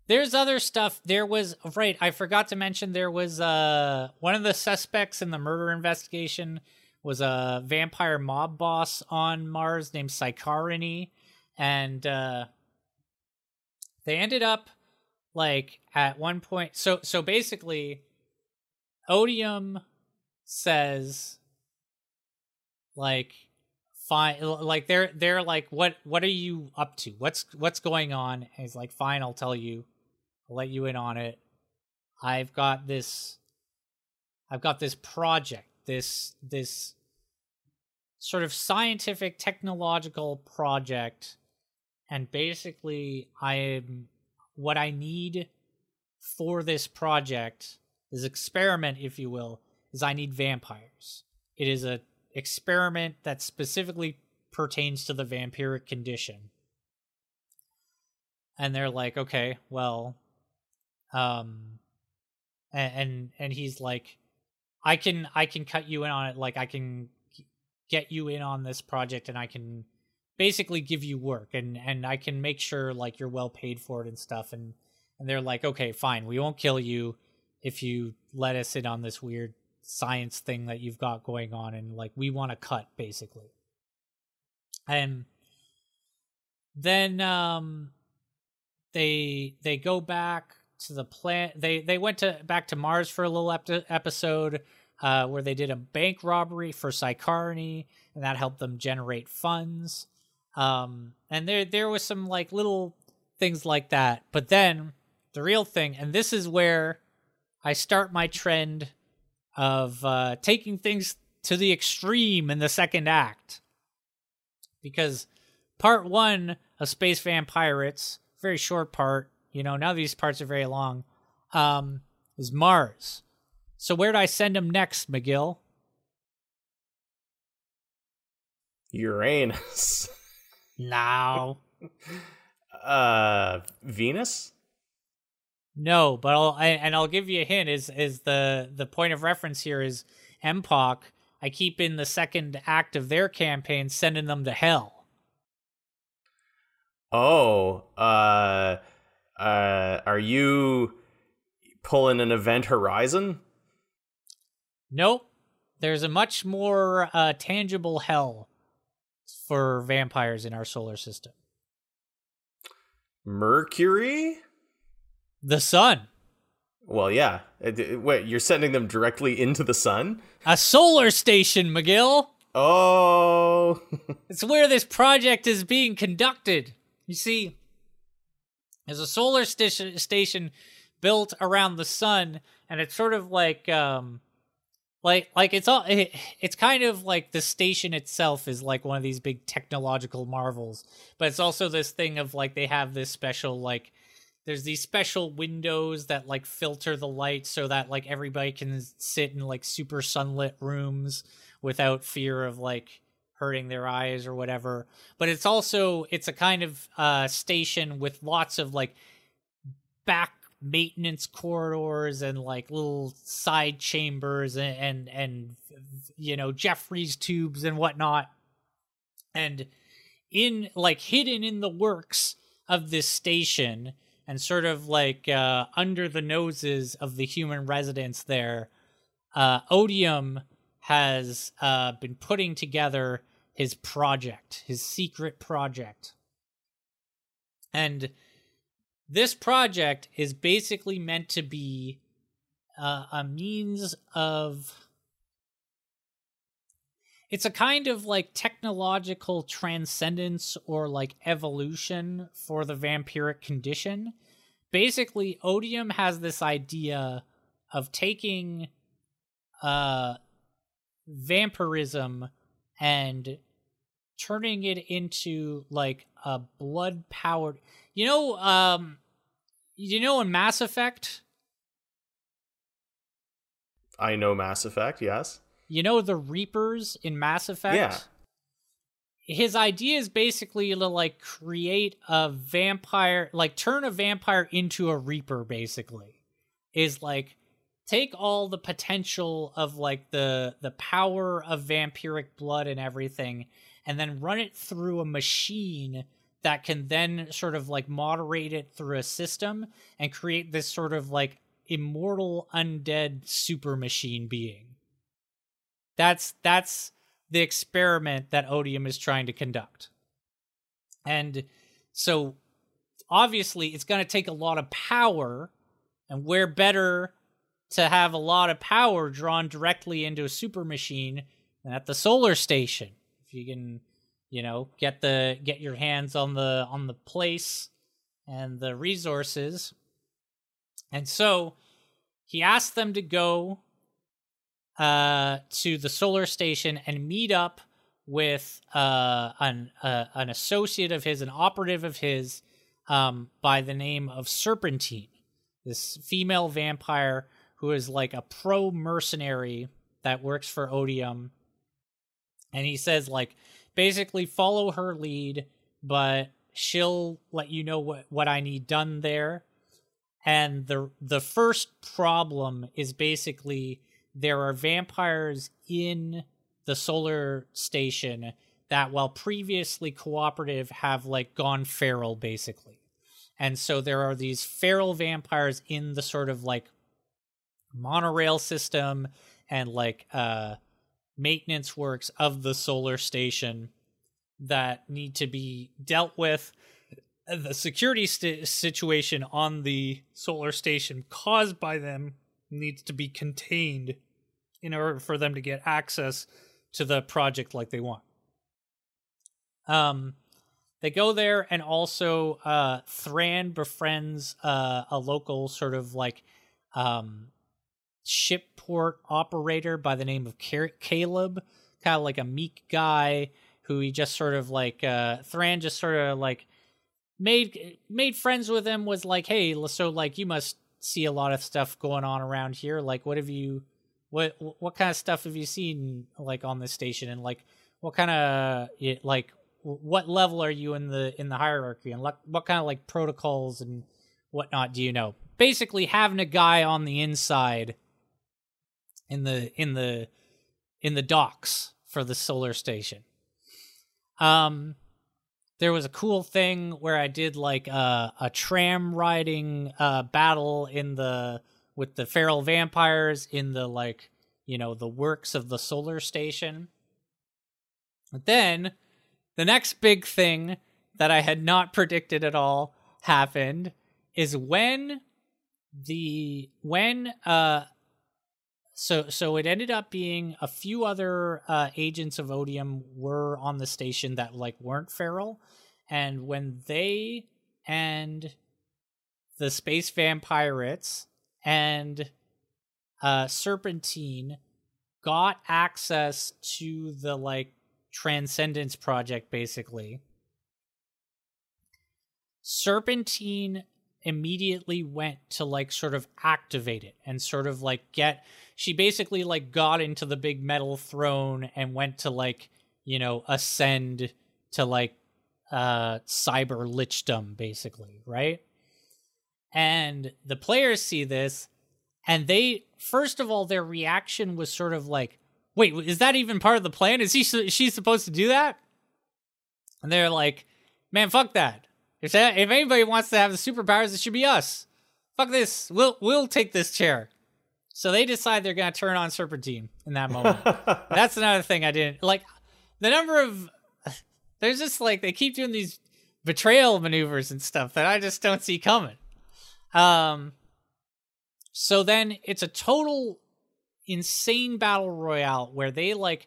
There's other stuff. There was right. I forgot to mention there was uh one of the suspects in the murder investigation was a vampire mob boss on Mars named Psycharini, and uh, they ended up like at one point. So so basically, Odium says like fine like they're they're like what what are you up to? What's what's going on? And he's like fine i'll tell you. I'll let you in on it. I've got this i've got this project this this sort of scientific technological project and basically i am what i need for this project this experiment if you will is i need vampires it is a experiment that specifically pertains to the vampiric condition. And they're like, okay, well, um, and, and and he's like, I can I can cut you in on it. Like I can get you in on this project, and I can basically give you work, and and I can make sure like you're well paid for it and stuff. And and they're like, okay, fine, we won't kill you if you let us in on this weird science thing that you've got going on and like we want to cut basically and then um they they go back to the plant they they went to back to mars for a little ep- episode uh where they did a bank robbery for Sycarny, and that helped them generate funds um and there there was some like little things like that but then the real thing and this is where i start my trend of uh taking things to the extreme in the second act because part one of Space Vampirates, very short part, you know, of these parts are very long, um, is Mars. So where'd I send him next, McGill? Uranus. No. uh, Venus. No, but I'll I, and I'll give you a hint. Is is the the point of reference here is MPOC. I keep in the second act of their campaign sending them to hell. Oh, uh, uh, are you pulling an Event Horizon? Nope. There's a much more uh, tangible hell for vampires in our solar system. Mercury? The sun. Well, yeah. Wait, you're sending them directly into the sun? A solar station, McGill. Oh. it's where this project is being conducted. You see, there's a solar st- station built around the sun, and it's sort of like um, like like it's all it, it's kind of like the station itself is like one of these big technological marvels but it's also this thing of like they have this special like there's these special windows that like filter the light so that like everybody can sit in like super sunlit rooms without fear of like hurting their eyes or whatever. But it's also it's a kind of uh station with lots of like back maintenance corridors and like little side chambers and and, and you know Jefferies tubes and whatnot. And in like hidden in the works of this station and sort of like uh, under the noses of the human residents there uh, odium has uh, been putting together his project his secret project. And this project is basically meant to be uh, a means of it's a kind of like technological transcendence or like evolution for the vampiric condition. Basically odium has this idea of taking uh vampirism and turning it into like a blood powered you know, um, you know, in Mass Effect. I know Mass Effect. Yes. You know the Reapers in Mass Effect. Yeah. His idea is basically to like create a vampire, like turn a vampire into a Reaper. Basically, is like take all the potential of like the the power of vampiric blood and everything, and then run it through a machine that can then sort of like moderate it through a system and create this sort of like immortal undead super machine being. That's that's the experiment that Odium is trying to conduct. And so obviously it's going to take a lot of power and where better to have a lot of power drawn directly into a super machine than at the solar station. If you can you know get the get your hands on the on the place and the resources. And so he asked them to go uh to the solar station and meet up with uh an uh, an associate of his an operative of his um by the name of serpentine this female vampire who is like a pro mercenary that works for odium. And he says like basically follow her lead, but she'll let you know what, what I need done there. And the the first problem is basically there are vampires in the solar station that while previously cooperative have like gone feral basically. And so there are these feral vampires in the sort of like monorail system and like uh maintenance works of the solar station that need to be dealt with. The security st- situation on the solar station caused by them needs to be contained in order for them to get access to the project like they want. Um, they go there, and also uh, Thran befriends uh, a local sort of like um, shipport operator by the name of Caleb, kind of like a meek guy who he just sort of like uh, Thran just sort of like made made friends with him. Was like, hey, so like you must see a lot of stuff going on around here. Like, what have you? What what kind of stuff have you seen like on this station and like what kind of like what level are you in the in the hierarchy and what, what kind of like protocols and whatnot do you know basically having a guy on the inside in the in the in the docks for the solar station. Um there was a cool thing where i did like a, a tram riding uh battle in the with the feral vampires in the like you know the works of the solar station. But then the next big thing that I had not predicted at all happened is when the when uh so so it ended up being a few other uh agents of odium were on the station that like weren't feral and when they and the space vampirates and uh serpentine got access to the like Transcendence Project, basically. Serpentine immediately went to like sort of activate it and sort of like get she basically like got into the big metal throne and went to like you know ascend to like uh cyber lichdom basically right and the players see this and they first of all their reaction was sort of like wait, is that even part of the plan? Is he is she supposed to do that? And they're like, man, fuck that. If that, if anybody wants to have the superpowers, it should be us. Fuck this. We'll we'll take this chair. So they decide they're gonna turn on Serpentine in that moment. That's another thing I didn't like. The number of there's just like they keep doing these betrayal maneuvers and stuff that I just don't see coming. Um. So then it's a total insane battle royale where they like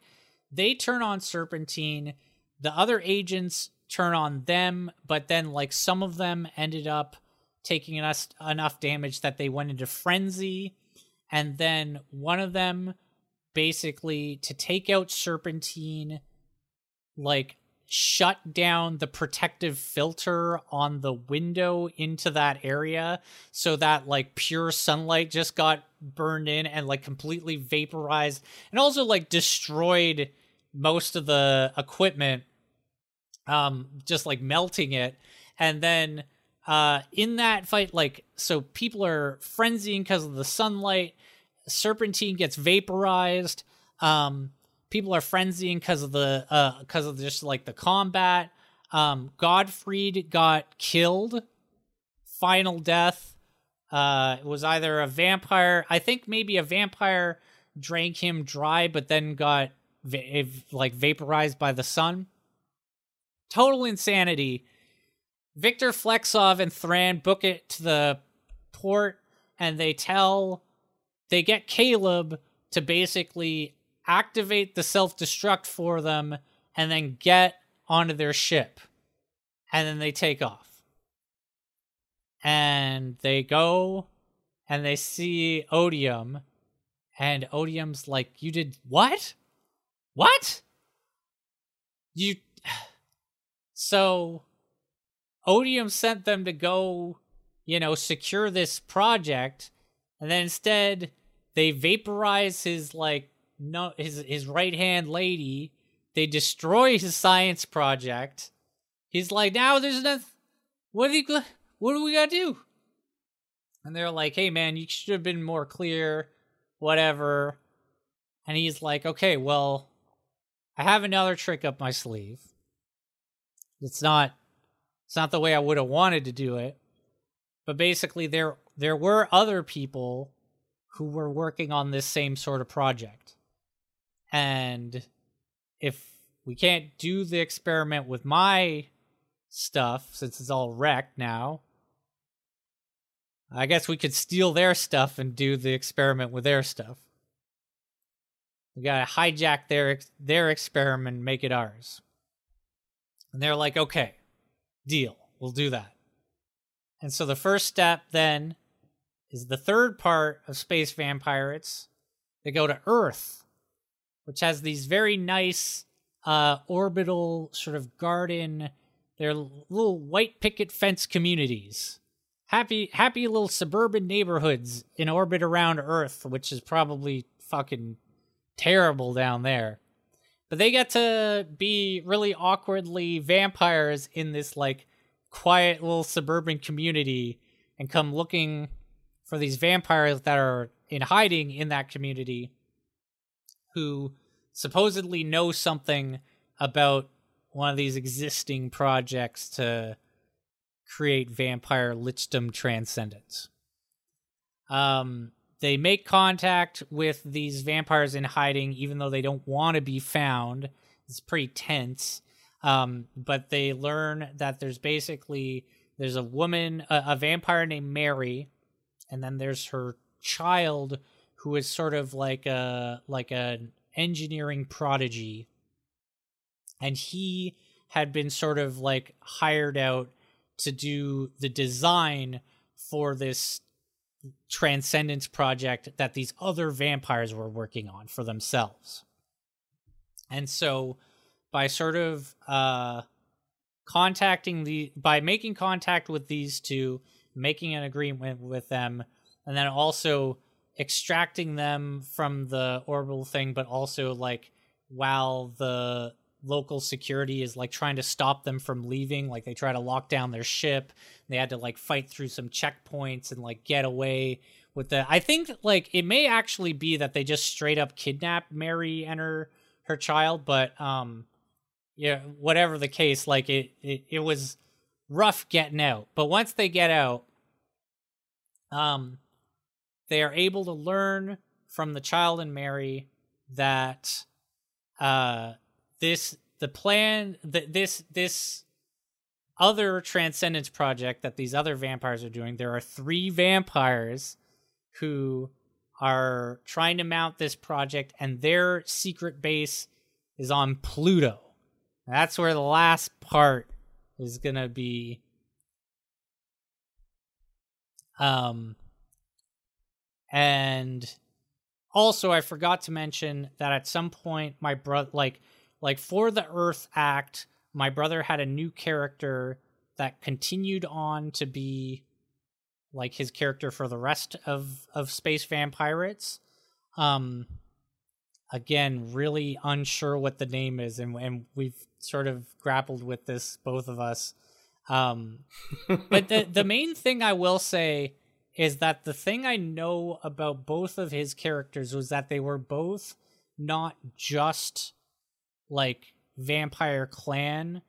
they turn on Serpentine, the other agents turn on them, but then like some of them ended up taking enough enough damage that they went into frenzy, and then one of them basically to take out Serpentine like shut down the protective filter on the window into that area so that like pure sunlight just got burned in and like completely vaporized and also like destroyed most of the equipment um just like melting it. And then uh in that fight like so people are frenzying because of the sunlight. Serpentine gets vaporized. Um people are frenzying because of the uh because of just like the combat. Um godfried got killed. Final death. Uh it was either a vampire i think maybe a vampire drank him dry but then got va- like vaporized by the sun. Total insanity victor flexov and thran book it to the port and they tell they get caleb to basically activate the self destruct for them, and then get onto their ship. And then they take off. And they go and they see Odium. And Odium's like, You did what? What? You. So, Odium sent them to go, you know, secure this project. And then instead, they vaporize his, like, no his his right hand lady. They destroy his science project. He's like, now there's nothing. What do you? What do we gotta do? And they're like, hey man, you should have been more clear. Whatever. And he's like, okay, well, I have another trick up my sleeve. It's not it's not the way I would have wanted to do it. But basically there there were other people who were working on this same sort of project and if we can't do the experiment with my stuff since it's all wrecked now. I guess we could steal their stuff and do the experiment with their stuff. We gotta hijack their their experiment and make it ours. And they're like, okay, deal, we'll do that. And so the first step then is the third part of Space Vampirates. They go to Earth, which has these very nice uh, orbital sort of garden. They're little white picket fence communities. Happy, happy little suburban neighborhoods in orbit around Earth, which is probably fucking terrible down there. But they get to be really awkwardly vampires in this like quiet little suburban community and come looking for these vampires that are in hiding in that community who supposedly know something about one of these existing projects to create vampire lichdom transcendence. Um, they make contact with these vampires in hiding, even though they don't want to be found. It's pretty tense. Um, but they learn that there's basically there's a woman, a, a vampire named Mary, and then there's her child who is sort of like a like an engineering prodigy, and he had been sort of like hired out to do the design for this transcendence project that these other vampires were working on for themselves. And so by sort of uh contacting the by making contact with these two, making an agreement with them, and then also extracting them from the orbital thing, but also like while the local security is like trying to stop them from leaving. Like they try to lock down their ship. They had to like fight through some checkpoints and like get away with the i think like it may actually be that they just straight up kidnap mary and her her child but um yeah whatever the case like it it, it was rough getting out. But once they get out um they are able to learn from the child and mary that uh this the plan that this this other transcendence project that these other vampires are doing there are three vampires who are trying to mount this project and their secret base is on pluto. That's where the last part is gonna be. Um and also i forgot to mention that at some point my brother like like for the Earth Act, my brother had a new character that continued on to be like his character for the rest of of Space Vampirates. Um again, really unsure what the name is and and we've sort of grappled with this both of us. Um but the the main thing I will say is that the thing I know about both of his characters was that they were both not just like vampire clan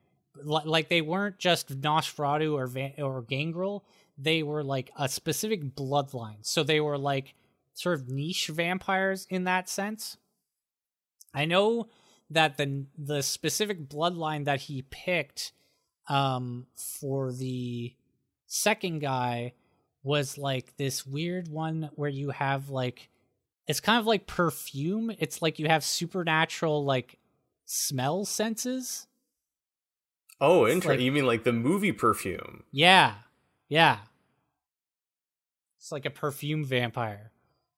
like they weren't just Nosferatu or Van- or Gangrel. They were like a specific bloodline. So they were like sort of niche vampires in that sense. I know that the the specific bloodline that he picked um for the second guy was like this weird one where you have like it's kind of like perfume. It's like you have supernatural like smell senses. Oh, interesting. Like, you mean like the movie perfume? Yeah. Yeah. It's like a perfume vampire.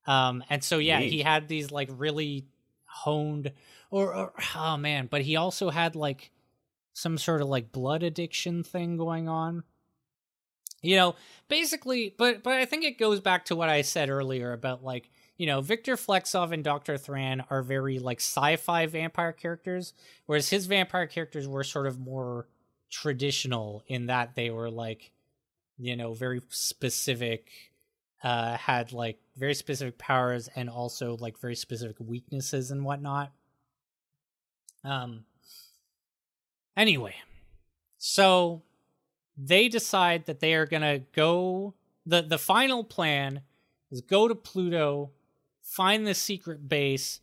Um and so yeah, Neat. he had these like really honed or, or oh man, but he also had like some sort of like blood addiction thing going on. You know, basically, but but I think it goes back to what I said earlier about like you know, Victor Flexov and Dr. Thran are very like sci-fi vampire characters, whereas his vampire characters were sort of more traditional in that they were like, you know, very specific, uh, had like very specific powers and also like very specific weaknesses and whatnot. Um. Anyway, so they decide that they are gonna go. the The final plan is go to Pluto find the secret base,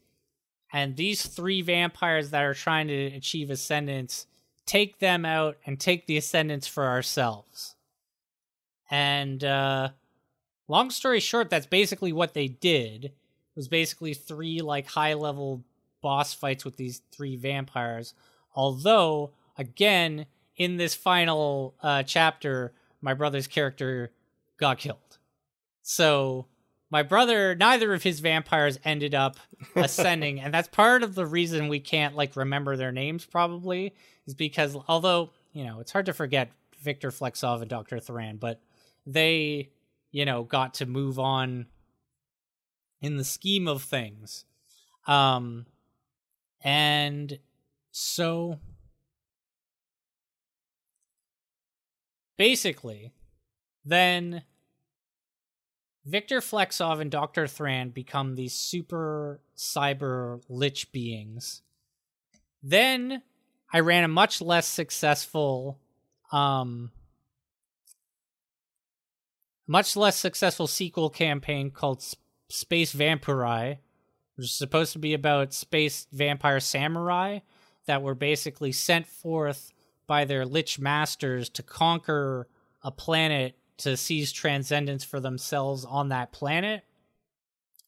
and these three vampires that are trying to achieve ascendance take them out and take the ascendance for ourselves. And uh long story short, that's basically what they did. It was basically three like high level boss fights with these three vampires. Although, again, in this final uh chapter, my brother's character got killed. So my brother, neither of his vampires ended up ascending, and that's part of the reason we can't like remember their names. Probably is because although you know it's hard to forget Victor Flexov and Doctor Thran, but they you know got to move on in the scheme of things, um, and so basically, then Victor Flexov and Dr. Thran become these super cyber lich beings. Then I ran a much less successful um much less successful sequel campaign called Space Vampiri, which is supposed to be about space vampire samurai that were basically sent forth by their lich masters to conquer a planet to seize transcendence for themselves on that planet.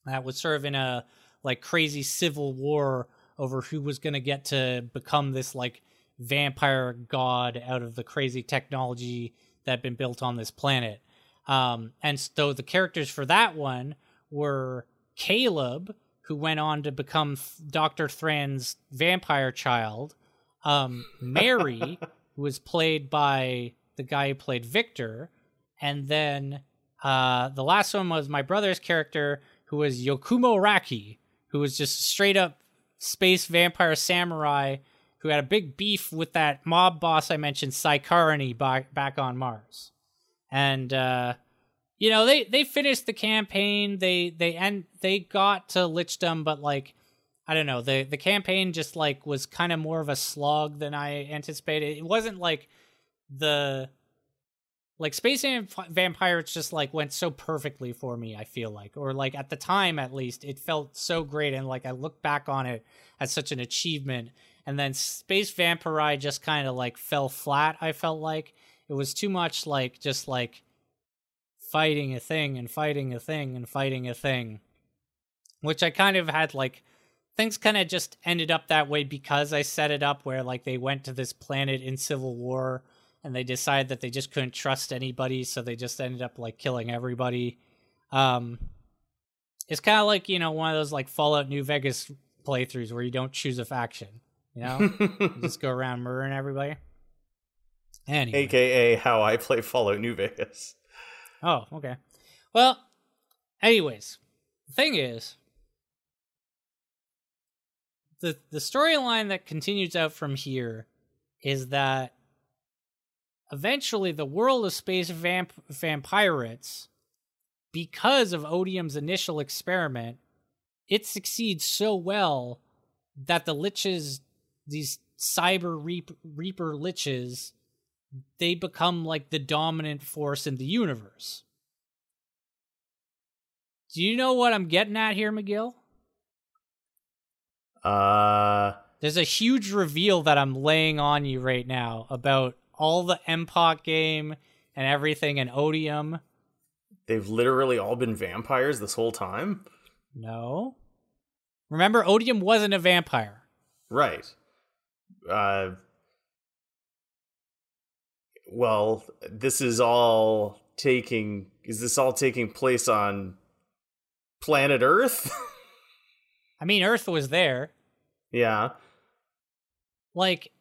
That was sort of in a like crazy civil war over who was going to get to become this like vampire god out of the crazy technology that had been built on this planet. Um, and so the characters for that one were Caleb, who went on to become Dr. Thran's vampire child, um, Mary, who was played by the guy who played Victor, and then uh, the last one was my brother's character, who was Yokumo Raki, who was just straight up space vampire samurai who had a big beef with that mob boss I mentioned, back back on Mars. And uh, you know, they they finished the campaign. They they and they got to Lichdom, but like I don't know, the the campaign just like was kind of more of a slog than I anticipated. It wasn't like the like Space Vampires just like went so perfectly for me. I feel like, or like at the time at least, it felt so great, and like I look back on it as such an achievement. And then Space vampire just kind of like fell flat. I felt like it was too much like just like fighting a thing and fighting a thing and fighting a thing, which I kind of had like things kind of just ended up that way because I set it up where like they went to this planet in civil war and they decided that they just couldn't trust anybody, so they just ended up like killing everybody. Um, it's kind of like you know one of those like Fallout New Vegas playthroughs where you don't choose a faction, you know, you just go around murdering everybody. Anyway. AKA how I play Fallout New Vegas. Oh, okay. Well, anyways, the thing is, the the storyline that continues out from here is that eventually the world of space vamp- vampirates, because of Odium's initial experiment, it succeeds so well that the liches, these cyber reap- reaper liches, they become like the dominant force in the universe. Do you know what I'm getting at here, McGill? Uh there's a huge reveal that I'm laying on you right now about all the MPOC game and everything and Odium. They've literally all been vampires this whole time? No. Remember Odium wasn't a vampire. Right. Uh well, this is all taking is this all taking place on planet Earth? I mean, Earth was there. Yeah. Like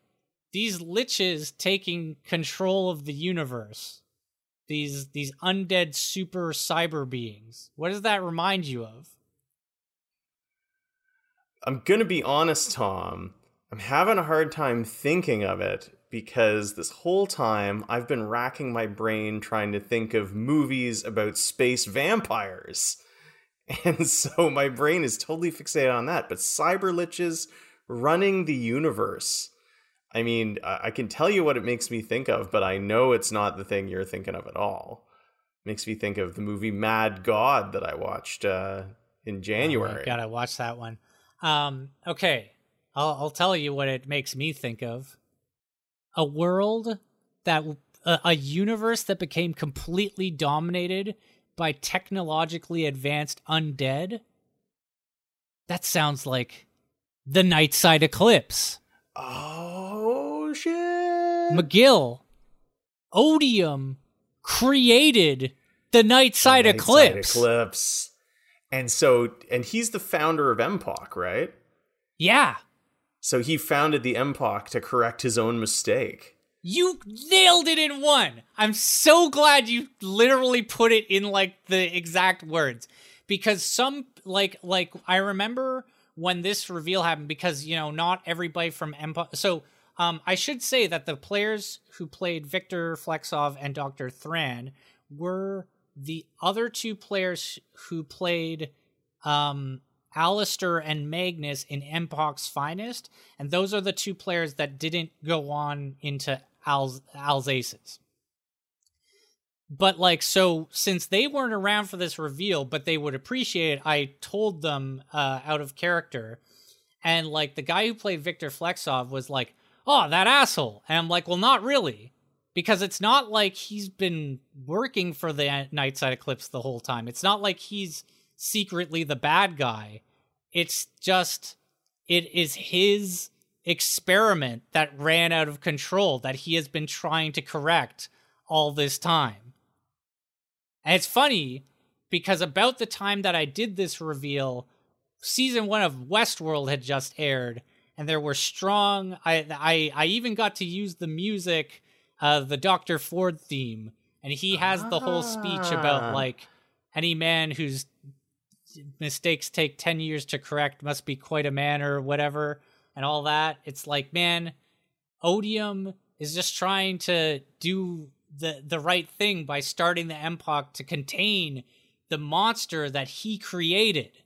these liches taking control of the universe. These these undead super cyber beings. What does that remind you of? I'm to be honest, Tom. I'm having a hard time thinking of it because this whole time I've been racking my brain trying to think of movies about space vampires. And so my brain is totally fixated on that. But cyber liches running the universe. I mean, I can tell you what it makes me think of, but I know it's not the thing you're thinking of at all. It makes me think of the movie Mad God that I watched uh, in January. Oh God, I watched that one. Um, okay, I'll, I'll tell you what it makes me think of: a world that a, a universe that became completely dominated by technologically advanced undead. That sounds like the Nightside Eclipse. Oh! McGill, Odium created the Nightside, Nightside Eclipse. Eclipse. And so, and he's the founder of MPOC, right? Yeah, So he founded the MPOC to correct his own mistake. you nailed it in one. I'm so glad you literally put it in like the exact words because some like like I remember when this reveal happened because you know not everybody from Empire. So um, I should say that the players who played Victor Flexov and Doctor Thran were the other two players who played um, Alistair and Magnus in MPOC's Finest, and those are the two players that didn't go on into Al's Alsace's. But like so since they weren't around for this reveal, but they would appreciate it, I told them uh out of character. And like the guy who played Victor Flexov was like, "Oh, that asshole." And I'm like, "Well, not really." Because it's not like he's been working for the Nightside Eclipse the whole time. It's not like he's secretly the bad guy. It's just it is his experiment that ran out of control that he has been trying to correct all this time. And it's funny because about the time that I did this reveal, season one of Westworld had just aired, and there were strong. I I I even got to use the music, uh, the Doctor Ford theme, and he has the whole speech Ah. about like any man whose mistakes take ten years to correct must be quite a man or whatever, and all that. It's like man, Odium is just trying to do the the right thing by starting the MPOC to contain the monster that he created.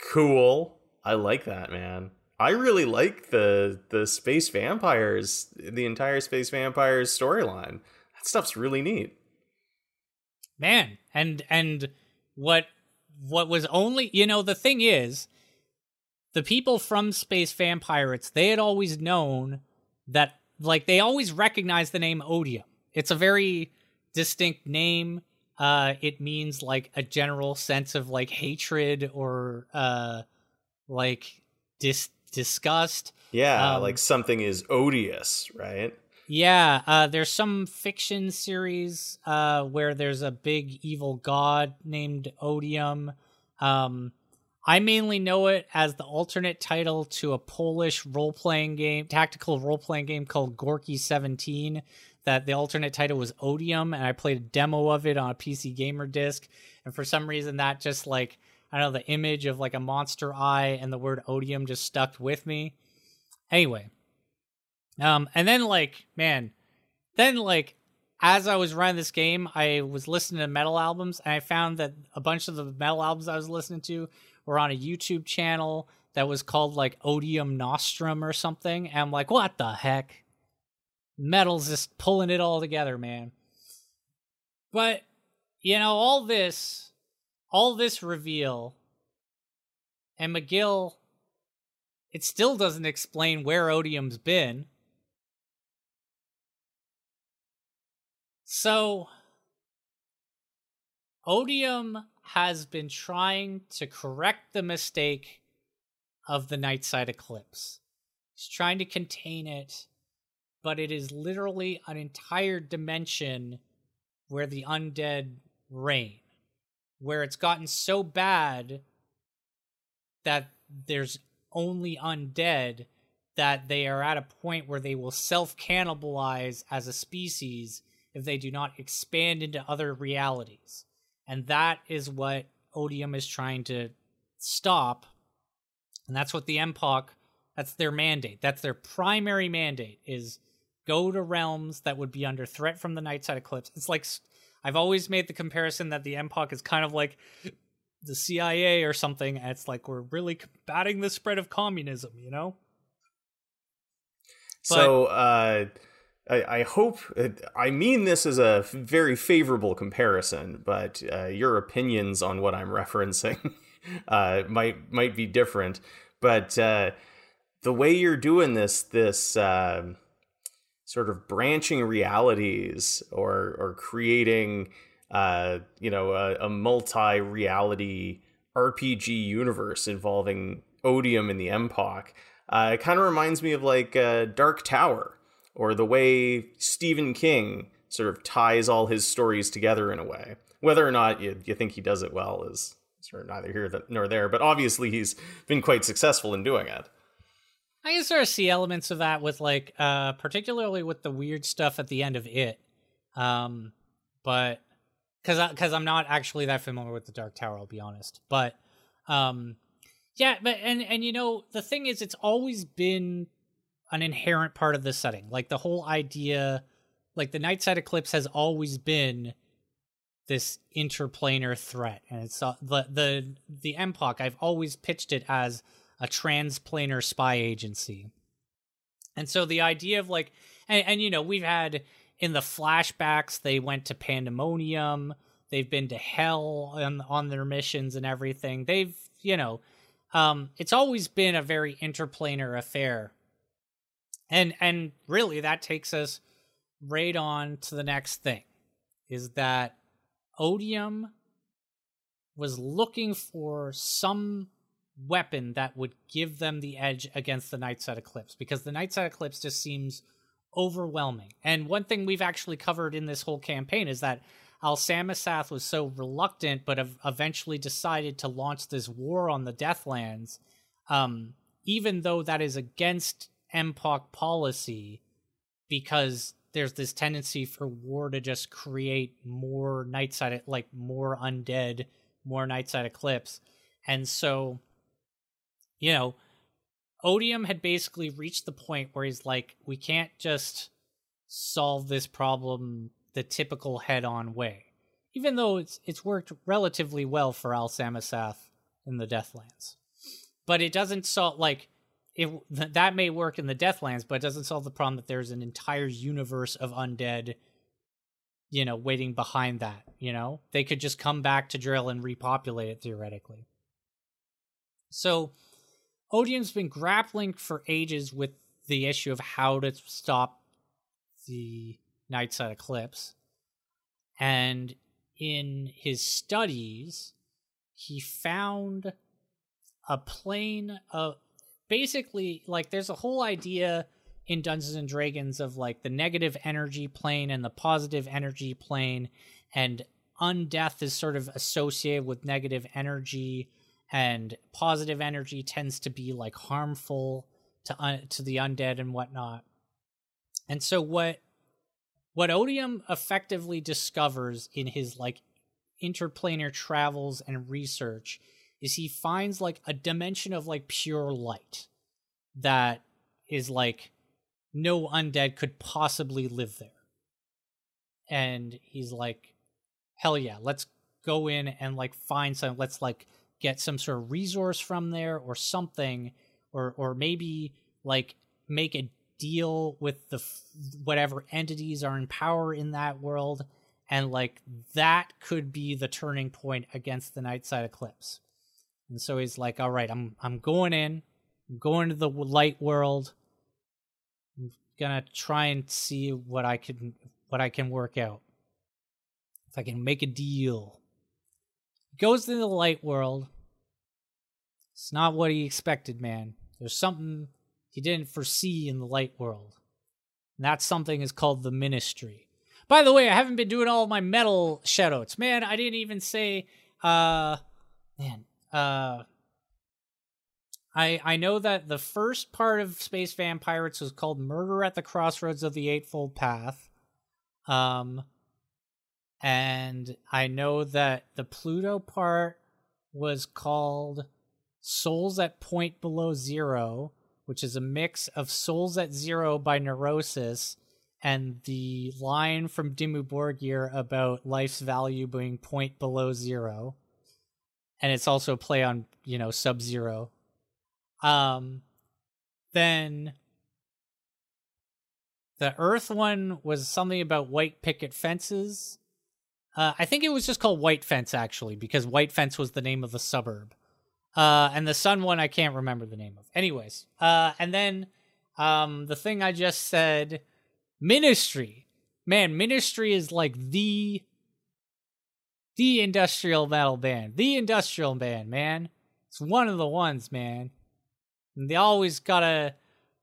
Cool. I like that, man. I really like the the space vampires, the entire space vampires storyline. That stuff's really neat. man and and what what was only you know the thing is the people from space vampirates they had always known that like they always recognized the name odium it's a very distinct name uh it means like a general sense of like hatred or uh like dis disgust Yeah, Um, like something is odious, right? Yeah, uh, there's some fiction series uh, where there's a big evil god named Odium. Um, I mainly know it as the alternate title to a Polish role playing game, tactical role playing game called Gorky 17. That the alternate title was Odium, and I played a demo of it on a PC Gamer disc. And for some reason, that just like, I don't know, the image of like a monster eye and the word Odium just stuck with me. Anyway, um, and then like, man, then like, as I was running this game, I was listening to metal albums, and I found that a bunch of the metal albums I was listening to were on a YouTube channel that was called like Odium Nostrum or something. And I'm like, what the heck? Metal's just pulling it all together, man. But you know, all this, all this reveal, and McGill, it still doesn't explain where Odium's been. So, Odium has been trying to correct the mistake of the Nightside Eclipse. He's trying to contain it, but it is literally an entire dimension where the undead reign, where it's gotten so bad that there's only undead that they are at a point where they will self cannibalize as a species if they do not expand into other realities. And that is what Odium is trying to stop. And that's what the MPOC, that's their mandate. That's their primary mandate is go to realms that would be under threat from the night Nightside Eclipse. It's like I've always made the comparison that the MPOC is kind of like the CIA or something. It's like we're really combating the spread of communism, you know? so, uh, I, I hope I mean this is a very favorable comparison, but uh, your opinions on what I'm referencing uh, might might be different. But uh, the way you're doing this, this uh, sort of branching realities or or creating, uh, you know, a, a multi-reality RPG universe involving Odium and the MPOC, uh, it kind of reminds me of like Dark Tower or the way Stephen King sort of ties all his stories together in a way. Whether or not you, you think he does it well is sort of neither here nor there, but obviously he's been quite successful in doing it. I can sort of see elements of that with like, uh, particularly with the weird stuff at the end of it. Um, but because because I'm not actually that familiar with the Dark Tower, I'll be honest. But um, yeah, but and and you know the thing is, it's always been an inherent part of the setting. Like the whole idea, like the Nightside Eclipse has always been this interplanar threat, and it's uh, the the the MPOC. I've always pitched it as a transplanar spy agency, and so the idea of like, and, and you know, we've had in the flashbacks they went to Pandemonium. They've been to hell on on their missions and everything. They've you know, um, it's always been a very interplanar affair and and really that takes us right on to the next thing is that odium was looking for some weapon that would give them the edge against the nightside eclipse because the nightside eclipse just seems overwhelming. And one thing we've actually covered in this whole campaign is that Al Samasath was so reluctant, but eventually decided to launch this war on the Deathlands, um, even though that is against MPOC policy because there's this tendency for war to just create more nightside like more undead more nightside eclipse. And so you know odium had basically reached the point where he's like we can't just solve this problem the typical head-on way even though it's it's worked relatively well for al samasath in the deathlands but it doesn't solve like it that may work in the Deathlands, but it doesn't solve the problem that there's an entire universe of undead, you know, waiting behind that. You know, they could just come back to drill and repopulate it theoretically. So, Odium's been grappling for ages with the issue of how to stop the Nightside Eclipse, and in his studies, he found a plane of basically like there's a whole idea in Dungeons and Dragons of like the negative energy plane and the positive energy plane and undeath is sort of associated with negative energy and positive energy tends to be like harmful to un- to the undead and whatnot. And so what what Odium effectively discovers in his like interplanar travels and research is he finds like a dimension of like pure light that is like no undead could possibly live there. And he's like, hell yeah, let's go in and like find some, let's like get some sort of resource from there or something, or, or maybe like make a deal with the whatever entities are in power in that world and like that could be the turning point against the night side eclipse and so he's like, "All right, I'm I'm going in, I'm going to the light world. I'm gonna try and see what I can what I can work out. If I can make a deal." Goes to the light world. It's not what he expected, man. There's something he didn't foresee in the light world. And that something is called the ministry. By the way, I haven't been doing all my metal shoutouts. Man, I didn't even say uh man, uh I I know that the first part of Space Vampirates was called Murder at the Crossroads of the Eightfold Path. Um and I know that the Pluto part was called Souls at Point Below Zero, which is a mix of Souls at Zero by Neurosis and the line from Dimmu Borgir about life's value being point below zero and it's also a play on you know Sub Zero. Um, then The Earth one was something about white picket fences. Uh, I think it was just called White Fence actually, because White Fence was the name of the suburb. Uh, and the Sun one I can't remember the name of. Anyways, uh, and then um, the thing I just said, Ministry. Man, Ministry is like the the industrial metal band, the industrial band, man. It's one of the ones, man. And they always gotta.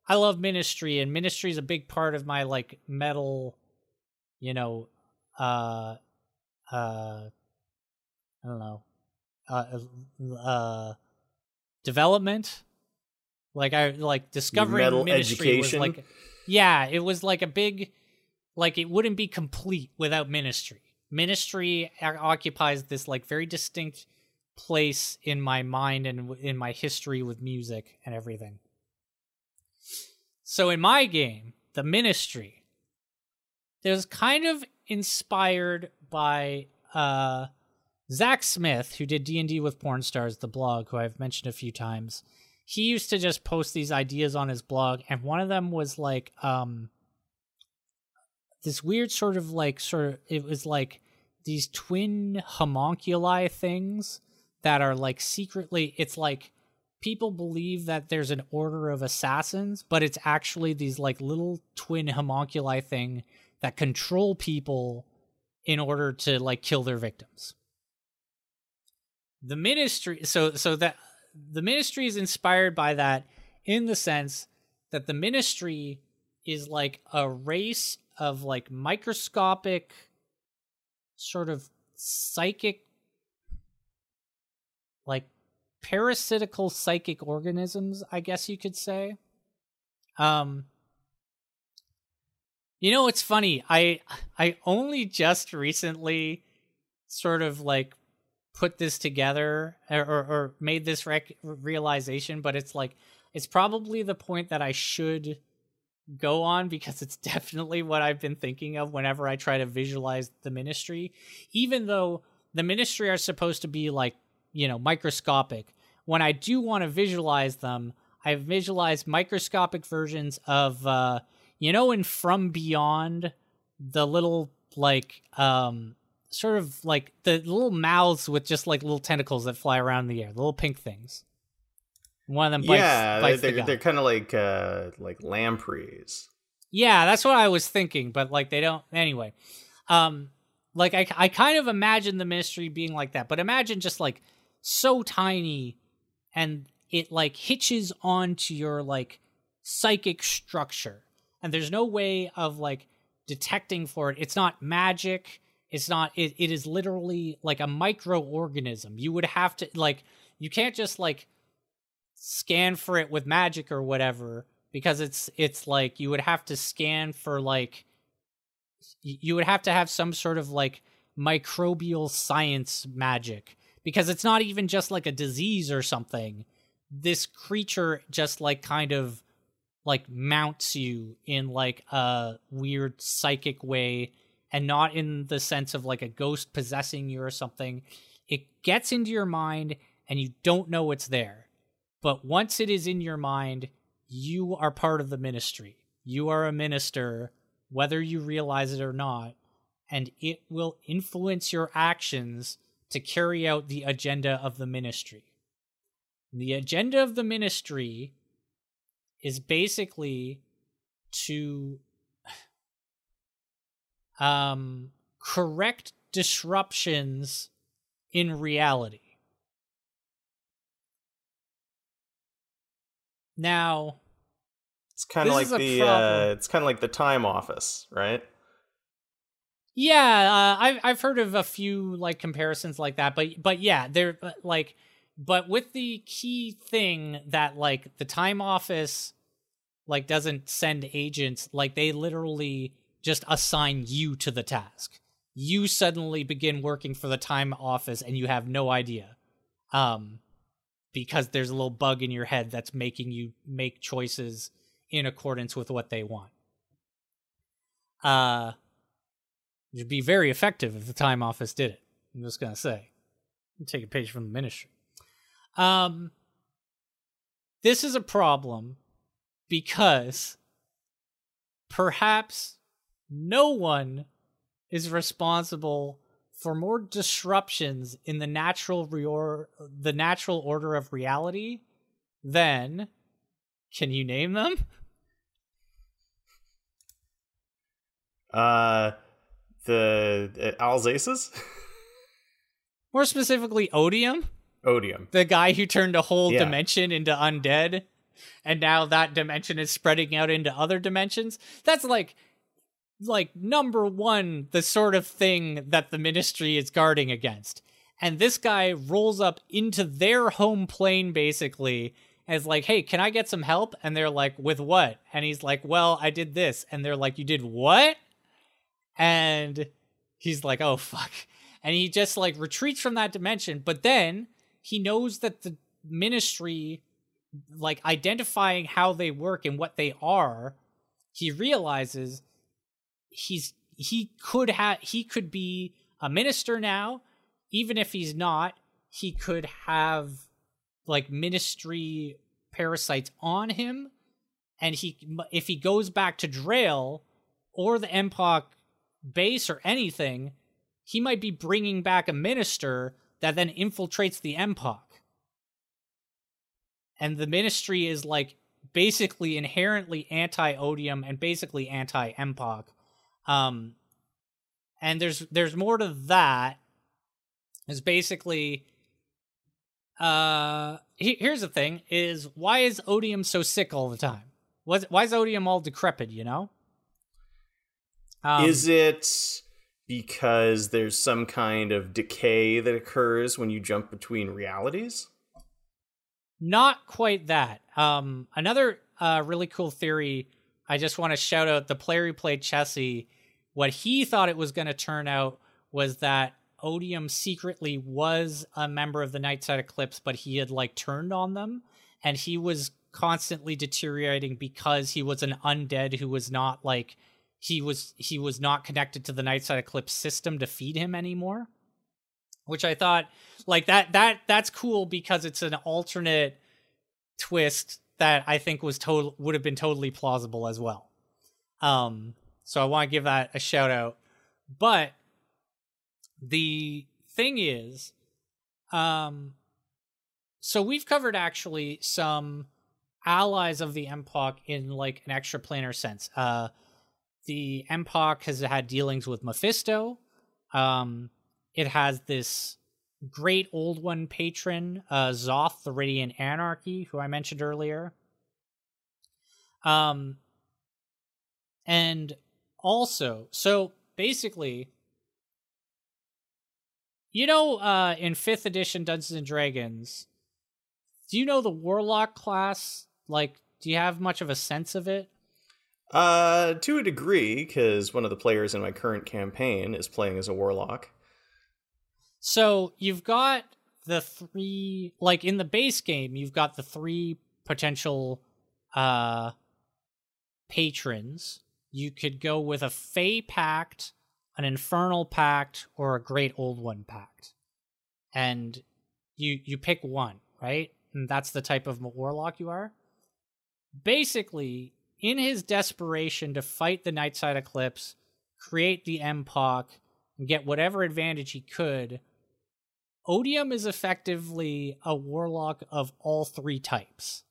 I love Ministry, and Ministry is a big part of my like metal, you know, uh, uh, I don't know, uh, uh, development. Like I like discovering metal Ministry education? was like, yeah, it was like a big, like it wouldn't be complete without Ministry. Ministry occupies this like very distinct place in my mind and w- in my history with music and everything. So in my game, the Ministry, was kind of inspired by uh, Zak Smith, who did D and D with Porn Stars, the blog, who I've mentioned a few times. He used to just post these ideas on his blog, and one of them was like um, this weird sort of like sort of it was like these twin homunculi things that are like secretly it's like people believe that there's an order of assassins but it's actually these like little twin homunculi thing that control people in order to like kill their victims. The ministry so so that the ministry is inspired by that in the sense that the ministry is like a race of like microscopic sort of psychic like parasitical psychic organisms i guess you could say. Um you know it's funny i i only just recently sort of like put this together or or, or made this rec- realization but it's like it's probably the point that i should go on because it's definitely what I've been thinking of whenever I try to visualize the ministry. Even though the ministry are supposed to be like, you know, microscopic, when I do want to visualize them, I've visualized microscopic versions of uh you know in From Beyond the little like um sort of like the little mouths with just like little tentacles that fly around in the air, the little pink things. One of them bites, yeah, bites they're guy. they're kind of like uh like lampreys. Yeah, that's what I was thinking, but like they don't anyway. Um like I I kind of imagine the ministry being like that, but imagine just like so tiny and it like hitches onto your like psychic structure and there's no way of like detecting for it. It's not magic. It's not it, it is literally like a microorganism. You would have to like you can't just like scan for it with magic or whatever because it's it's like you would have to scan for like you would have to have some sort of like microbial science magic because it's not even just like a disease or something this creature just like kind of like mounts you in like a weird psychic way and not in the sense of like a ghost possessing you or something. It gets into your mind and you don't know it's there. But once it is in your mind you are part of the ministry. You are a minister whether you realize it or not and it will influence your actions to carry out the agenda of the ministry. The agenda of the ministry is basically to um correct disruptions in reality now It's kind of like the uh, it's kind of like the time office, right? Yeah, uh, I've I've heard of a few like comparisons like that, but but yeah, they're uh, like, but with the key thing that like the time office like doesn't send agents, like they literally just assign you to the task. You suddenly begin working for the time office and you have no idea, um, because there's a little bug in your head that's making you make choices in accordance with what they want. Uh It'd be very effective if the time office did it. I'm just gonna say. Take a page from the ministry. Um this is a problem because perhaps no one is responsible for more disruptions in the natural reor- the natural order of reality than can you name them? Uh, the uh, Alsaces, More specifically, Odium, Odium. the guy who turned a whole Yeah. dimension into undead, and now that dimension is spreading out into other dimensions. That's like, like number one, the sort of thing that the Ministry is guarding against. And this guy rolls up into their home plane basically as like, "Hey, can I get some help?" And they're like, "With what?" And he's like, "Well, I did this." And they're like, "You did what?" And he's like, "Oh fuck." And he just like retreats from that dimension, but then he knows that the ministry like identifying how they work and what they are, he realizes he's he could have he could be a minister now. Even if he's not he could have like ministry parasites on him. And he if he goes back to Drail or the MPOC base or anything he might be bringing back a minister that then infiltrates the MPOC and the ministry is like basically inherently anti-odium and basically anti-MPOC um and there's there's more to that. Is basically uh he, here's the thing is why is odium so sick all the time? Was why is odium all decrepit you know? Um, Is it because there's some kind of decay that occurs when you jump between realities? Not quite that. Um, another uh, really cool theory. I just want to shout out the player who played Chessie. What he thought it was going to turn out was that Odium secretly was a member of the Nightside Eclipse, but he had like turned on them, and he was constantly deteriorating because he was an undead who was not like he was he was not connected to the Nightside Eclipse system to feed him anymore which I thought like that that that's cool because it's an alternate twist that I think was total would have been totally plausible as well. Um so I want to give that a shout out. But the thing is um so we've covered actually some allies of the MPOC in like an extra planar sense. Uh the MPOC has had dealings with Mephisto. Um it has this great old one patron, uh, Zoth, the Radiant Anarchy, who I mentioned earlier. Um, and also, so basically, you know, uh, in fifth edition Dungeons and Dragons, do you know the Warlock class? Like, do you have much of a sense of it? Uh, to a degree, because one of the players in my current campaign is playing as a warlock. So you've got the three, like in the base game, you've got the three potential uh patrons. You could go with a Fey Pact, an Infernal Pact, or a Great Old One Pact, and you you pick one, right? And that's the type of warlock you are. Basically, in his desperation to fight the Nightside Eclipse, create the MPOC, and get whatever advantage he could, Odium is effectively a warlock of all three types.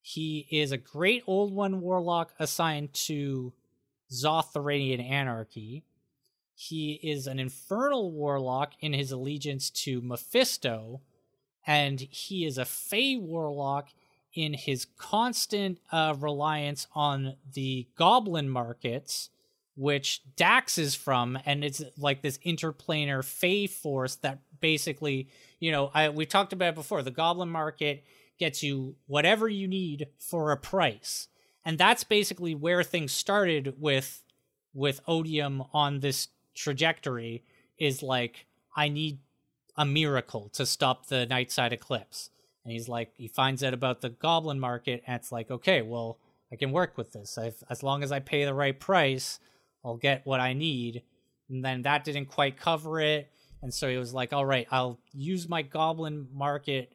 He is a great old one warlock assigned to Zoth the Radiant Anarchy. He is an infernal warlock in his allegiance to Mephisto, and he is a Fey warlock in his constant uh, reliance on the goblin markets, which Dax is from, and it's like this interplanar Fey force that basically, you know, I we talked about it before. The goblin market gets you whatever you need for a price, and that's basically where things started with with Odium on this trajectory. Is like I need a miracle to stop the Nightside Eclipse. And he's like, he finds out about the goblin market, and it's like, okay, well, I can work with this. I've, as long as I pay the right price, I'll get what I need. And then that didn't quite cover it. And so he was like, all right, I'll use my goblin market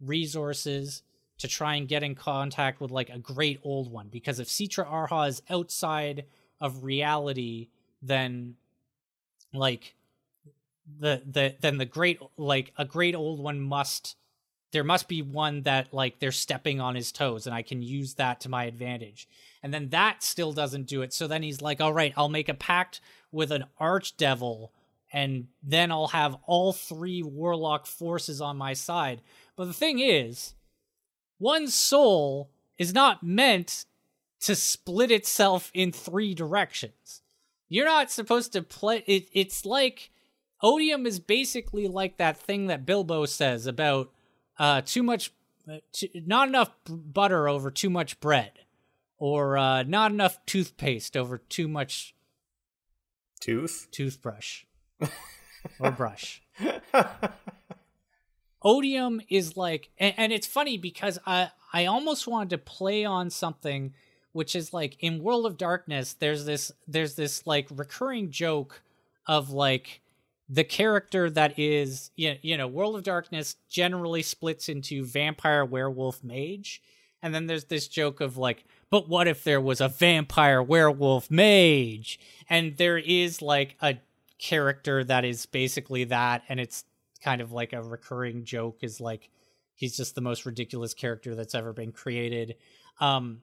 resources to try and get in contact with like a great old one. Because if Citra Arha is outside of reality then like the the than the great like a great old one must there must be one that like they're stepping on his toes and I can use that to my advantage. And then that still doesn't do it. So then he's like, "All right, I'll make a pact with an archdevil and then I'll have all three warlock forces on my side." But the thing is, one soul is not meant to split itself in three directions. You're not supposed to play it it's like odium is basically like that thing that Bilbo says about uh, too much, too, not enough butter over too much bread, or uh, not enough toothpaste over too much tooth toothbrush or brush. Odium is like, and, and it's funny because I I almost wanted to play on something which is like in World of Darkness. There's this there's this like recurring joke of like the character that is you know world of darkness generally splits into vampire werewolf mage and then there's this joke of like but what if there was a vampire werewolf mage and there is like a character that is basically that and it's kind of like a recurring joke is like he's just the most ridiculous character that's ever been created um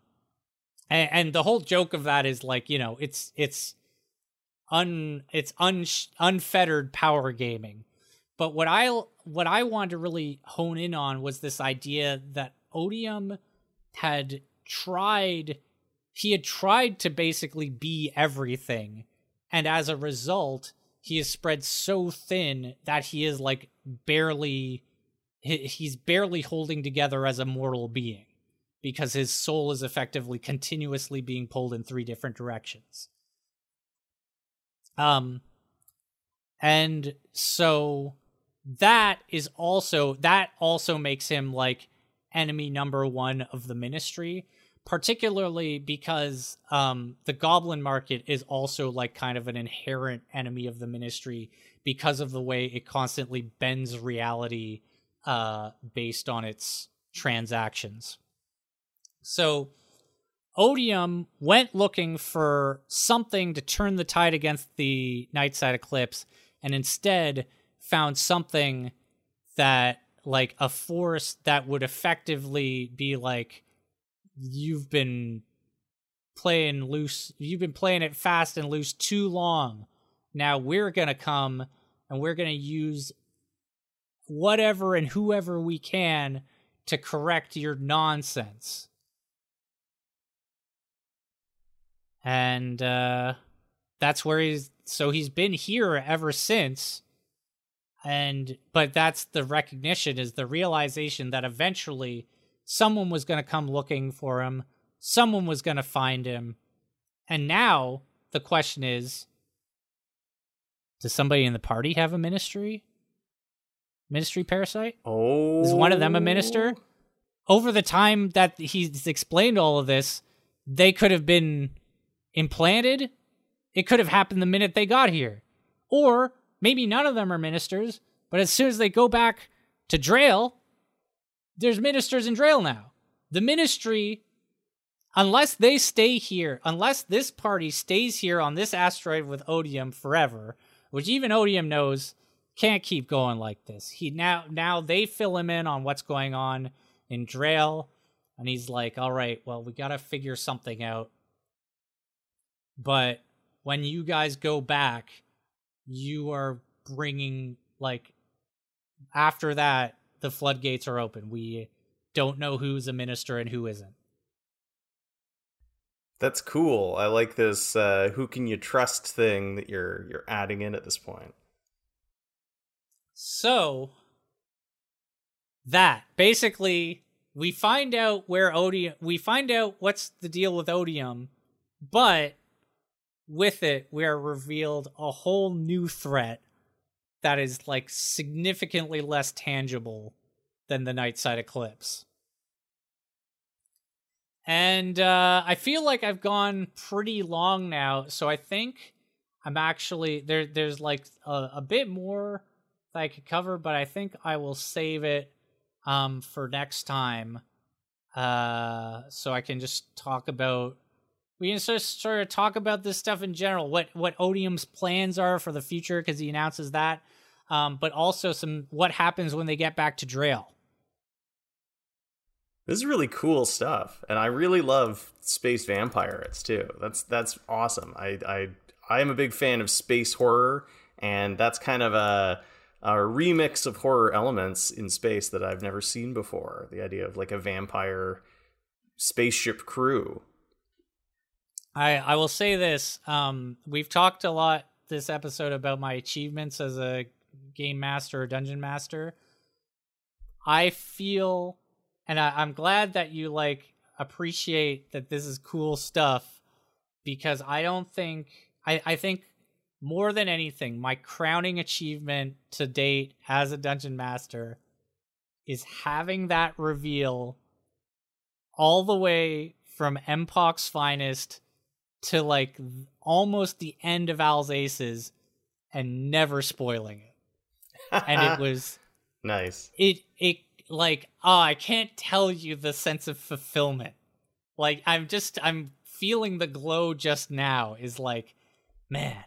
and, and the whole joke of that is like you know it's it's un it's un unfettered power gaming. But what I what I wanted to really hone in on was this idea that Odium had tried he had tried to basically be everything and as a result he is spread so thin that he is like barely he's barely holding together as a mortal being because his soul is effectively continuously being pulled in three different directions. Um, and so that is also that also makes him like enemy number one of the ministry particularly because um the goblin market is also like kind of an inherent enemy of the ministry because of the way it constantly bends reality uh based on its transactions. So Odium went looking for something to turn the tide against the Nightside Eclipse and instead found something that, like, a force that would effectively be like, you've been playing loose, you've been playing it fast and loose too long. Now we're going to come and we're going to use whatever and whoever we can to correct your nonsense and uh, that's where he's. So he's been here ever since, and but that's the recognition is the realization that eventually someone was going to come looking for him, someone was going to find him, and now the question is. Does somebody in the party have a ministry? Ministry parasite? Oh. Is one of them a minister? Oh. Over the time that he's explained all of this, they could have been implanted, it could have happened the minute they got here. Or maybe none of them are ministers, but as soon as they go back to Drael, there's ministers in Drael now. The ministry, unless they stay here, unless this party stays here on this asteroid with Odium forever, which even Odium knows can't keep going like this. He now now they fill him in on what's going on in Drael, and he's like, "All right, well, we got to figure something out." but when you guys go back you are bringing like after that the floodgates are open. We don't know who's a minister and who isn't. That's cool. I like this uh who can you trust thing that you're you're adding in at this point. So that basically we find out where odium we find out what's the deal with odium but with it, we are revealed a whole new threat that is like significantly less tangible than the night side Eclipse. And uh, I feel like I've gone pretty long now, so I think I'm actually there. There's like a, a bit more that I could cover, but I think I will save it um, for next time, uh, so I can just talk about we can sort of, sort of talk about this stuff in general. What what Odium's plans are for the future because he announces that, um, but also some what happens when they get back to Drail. This is really cool stuff, and I really love space vampires too. That's that's awesome. I I I am a big fan of space horror, and that's kind of a a remix of horror elements in space that I've never seen before. The idea of like a vampire spaceship crew. I I will say this. Um, we've talked a lot this episode about my achievements as a game master or dungeon master. I feel and I, I'm glad that you like appreciate that this is cool stuff because I don't think I, I think more than anything, my crowning achievement to date as a dungeon master is having that reveal all the way from MPOC's finest to like almost the end of Al's Aces and never spoiling it. And it was nice. It it like oh i can't tell you the sense of fulfillment. Like i'm just i'm feeling the glow just now is like man.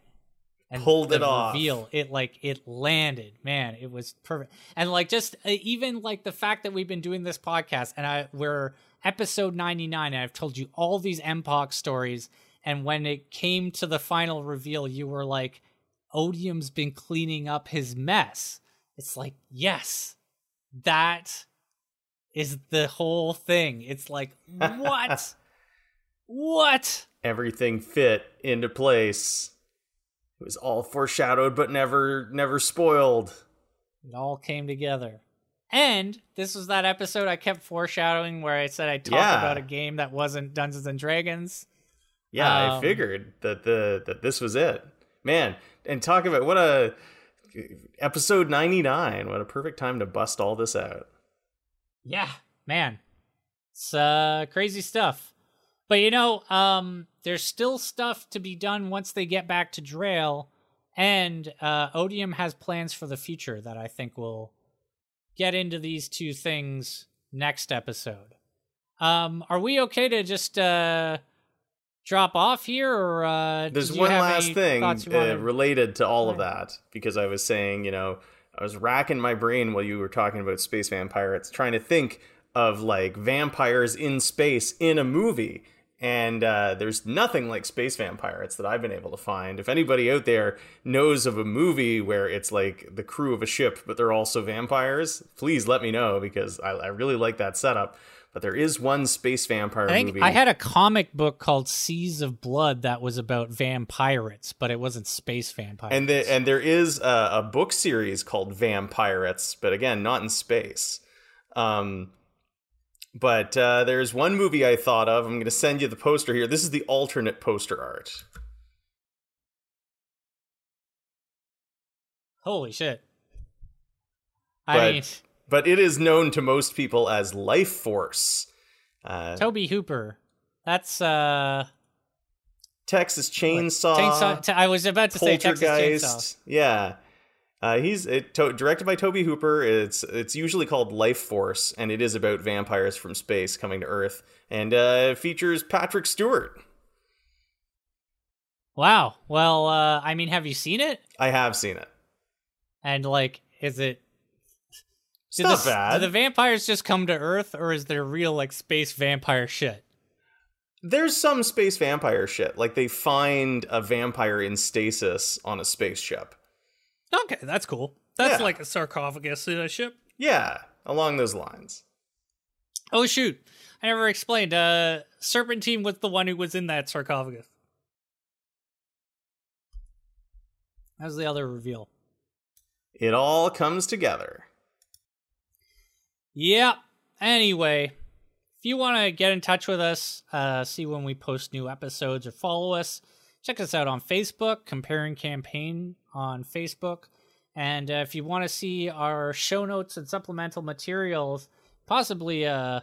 And pulled it off. reveal it like it landed. Man it was perfect. And like just uh, even like the fact that we've been doing this podcast and i we're episode 99 and i've told you all these MPOC stories. And when it came to the final reveal you were like odium's been cleaning up his mess it's like yes that is the whole thing. It's like, what? what? Everything fit into place. It was all foreshadowed but never never spoiled. It all came together. And this was that episode I kept foreshadowing where I said I'd talk yeah. about a game that wasn't Dungeons and Dragons. Yeah, um, I figured that the that this was it. Man, and talk about what a episode 99 what a perfect time to bust all this out. Yeah man. It's uh crazy stuff. But you know um there's still stuff to be done once they get back to drail and uh odium has plans for the future that i think will get into these two things next episode. Um are we okay to just uh drop off here, or uh, there's one last thing uh, related to all of that because I was saying, you know, I was racking my brain while you were talking about space vampires, trying to think of like vampires in space in a movie. And uh, there's nothing like space vampires that I've been able to find. If anybody out there knows of a movie where it's like the crew of a ship, but they're also vampires, please let me know because I, I really like that setup but there is one space vampire I movie. I had a comic book called Seas of Blood that was about vampirates, but it wasn't space vampires. And the, and there is a, a, book series called Vampirates, but again, not in space. Um, but uh, there's one movie I thought of. I'm going to send you the poster here. This is the alternate poster art. Holy shit! I but, mean, but it is known to most people as Life Force. Uh, Tobe Hooper. That's uh Texas Chainsaw. Chainsaw t- I was about to say Texas Chainsaw. Yeah. Uh, he's it, to, directed by Tobe Hooper. It's it's usually called Life Force, and it is about vampires from space coming to Earth, and uh, features Patrick Stewart. Wow. Well, uh, I mean, have you seen it? I have seen it. And like, is it it's not the, bad. Do the vampires just come to Earth, or is there real like space vampire shit? There's some space vampire shit. Like they find a vampire in stasis on a spaceship. Okay, that's cool. That's yeah. like a sarcophagus in a ship. Yeah, along those lines. Oh shoot! I never explained. Uh, Serpentine was the one who was in that sarcophagus. That was the other reveal. It all comes together. Yep. Anyway, if you want to get in touch with us, uh, see when we post new episodes or follow us, check us out on Facebook, Comparing Campaign on Facebook. And uh, if you want to see our show notes and supplemental materials, possibly, uh,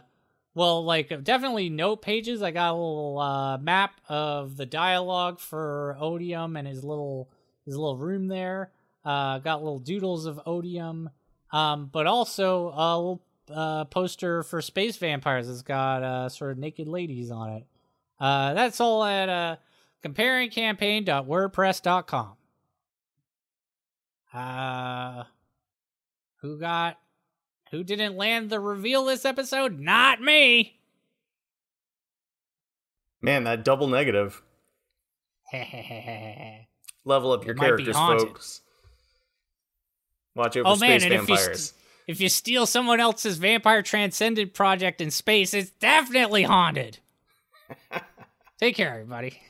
well, like definitely note pages. I got a little uh, map of the dialogue for Odium and his little his little room there. Uh, got little doodles of Odium, um, but also a little uh, poster for Space Vampires. It's got uh, sort of naked ladies on it. Uh, that's all at uh, comparingcampaign.wordpress.com. Uh, who got? Who didn't land the reveal this episode? Not me. Man, that double negative. Level up your It characters, folks. Watch for oh man, space you vampires. If you steal someone else's vampire transcendent project in space, it's definitely haunted. Take care, everybody.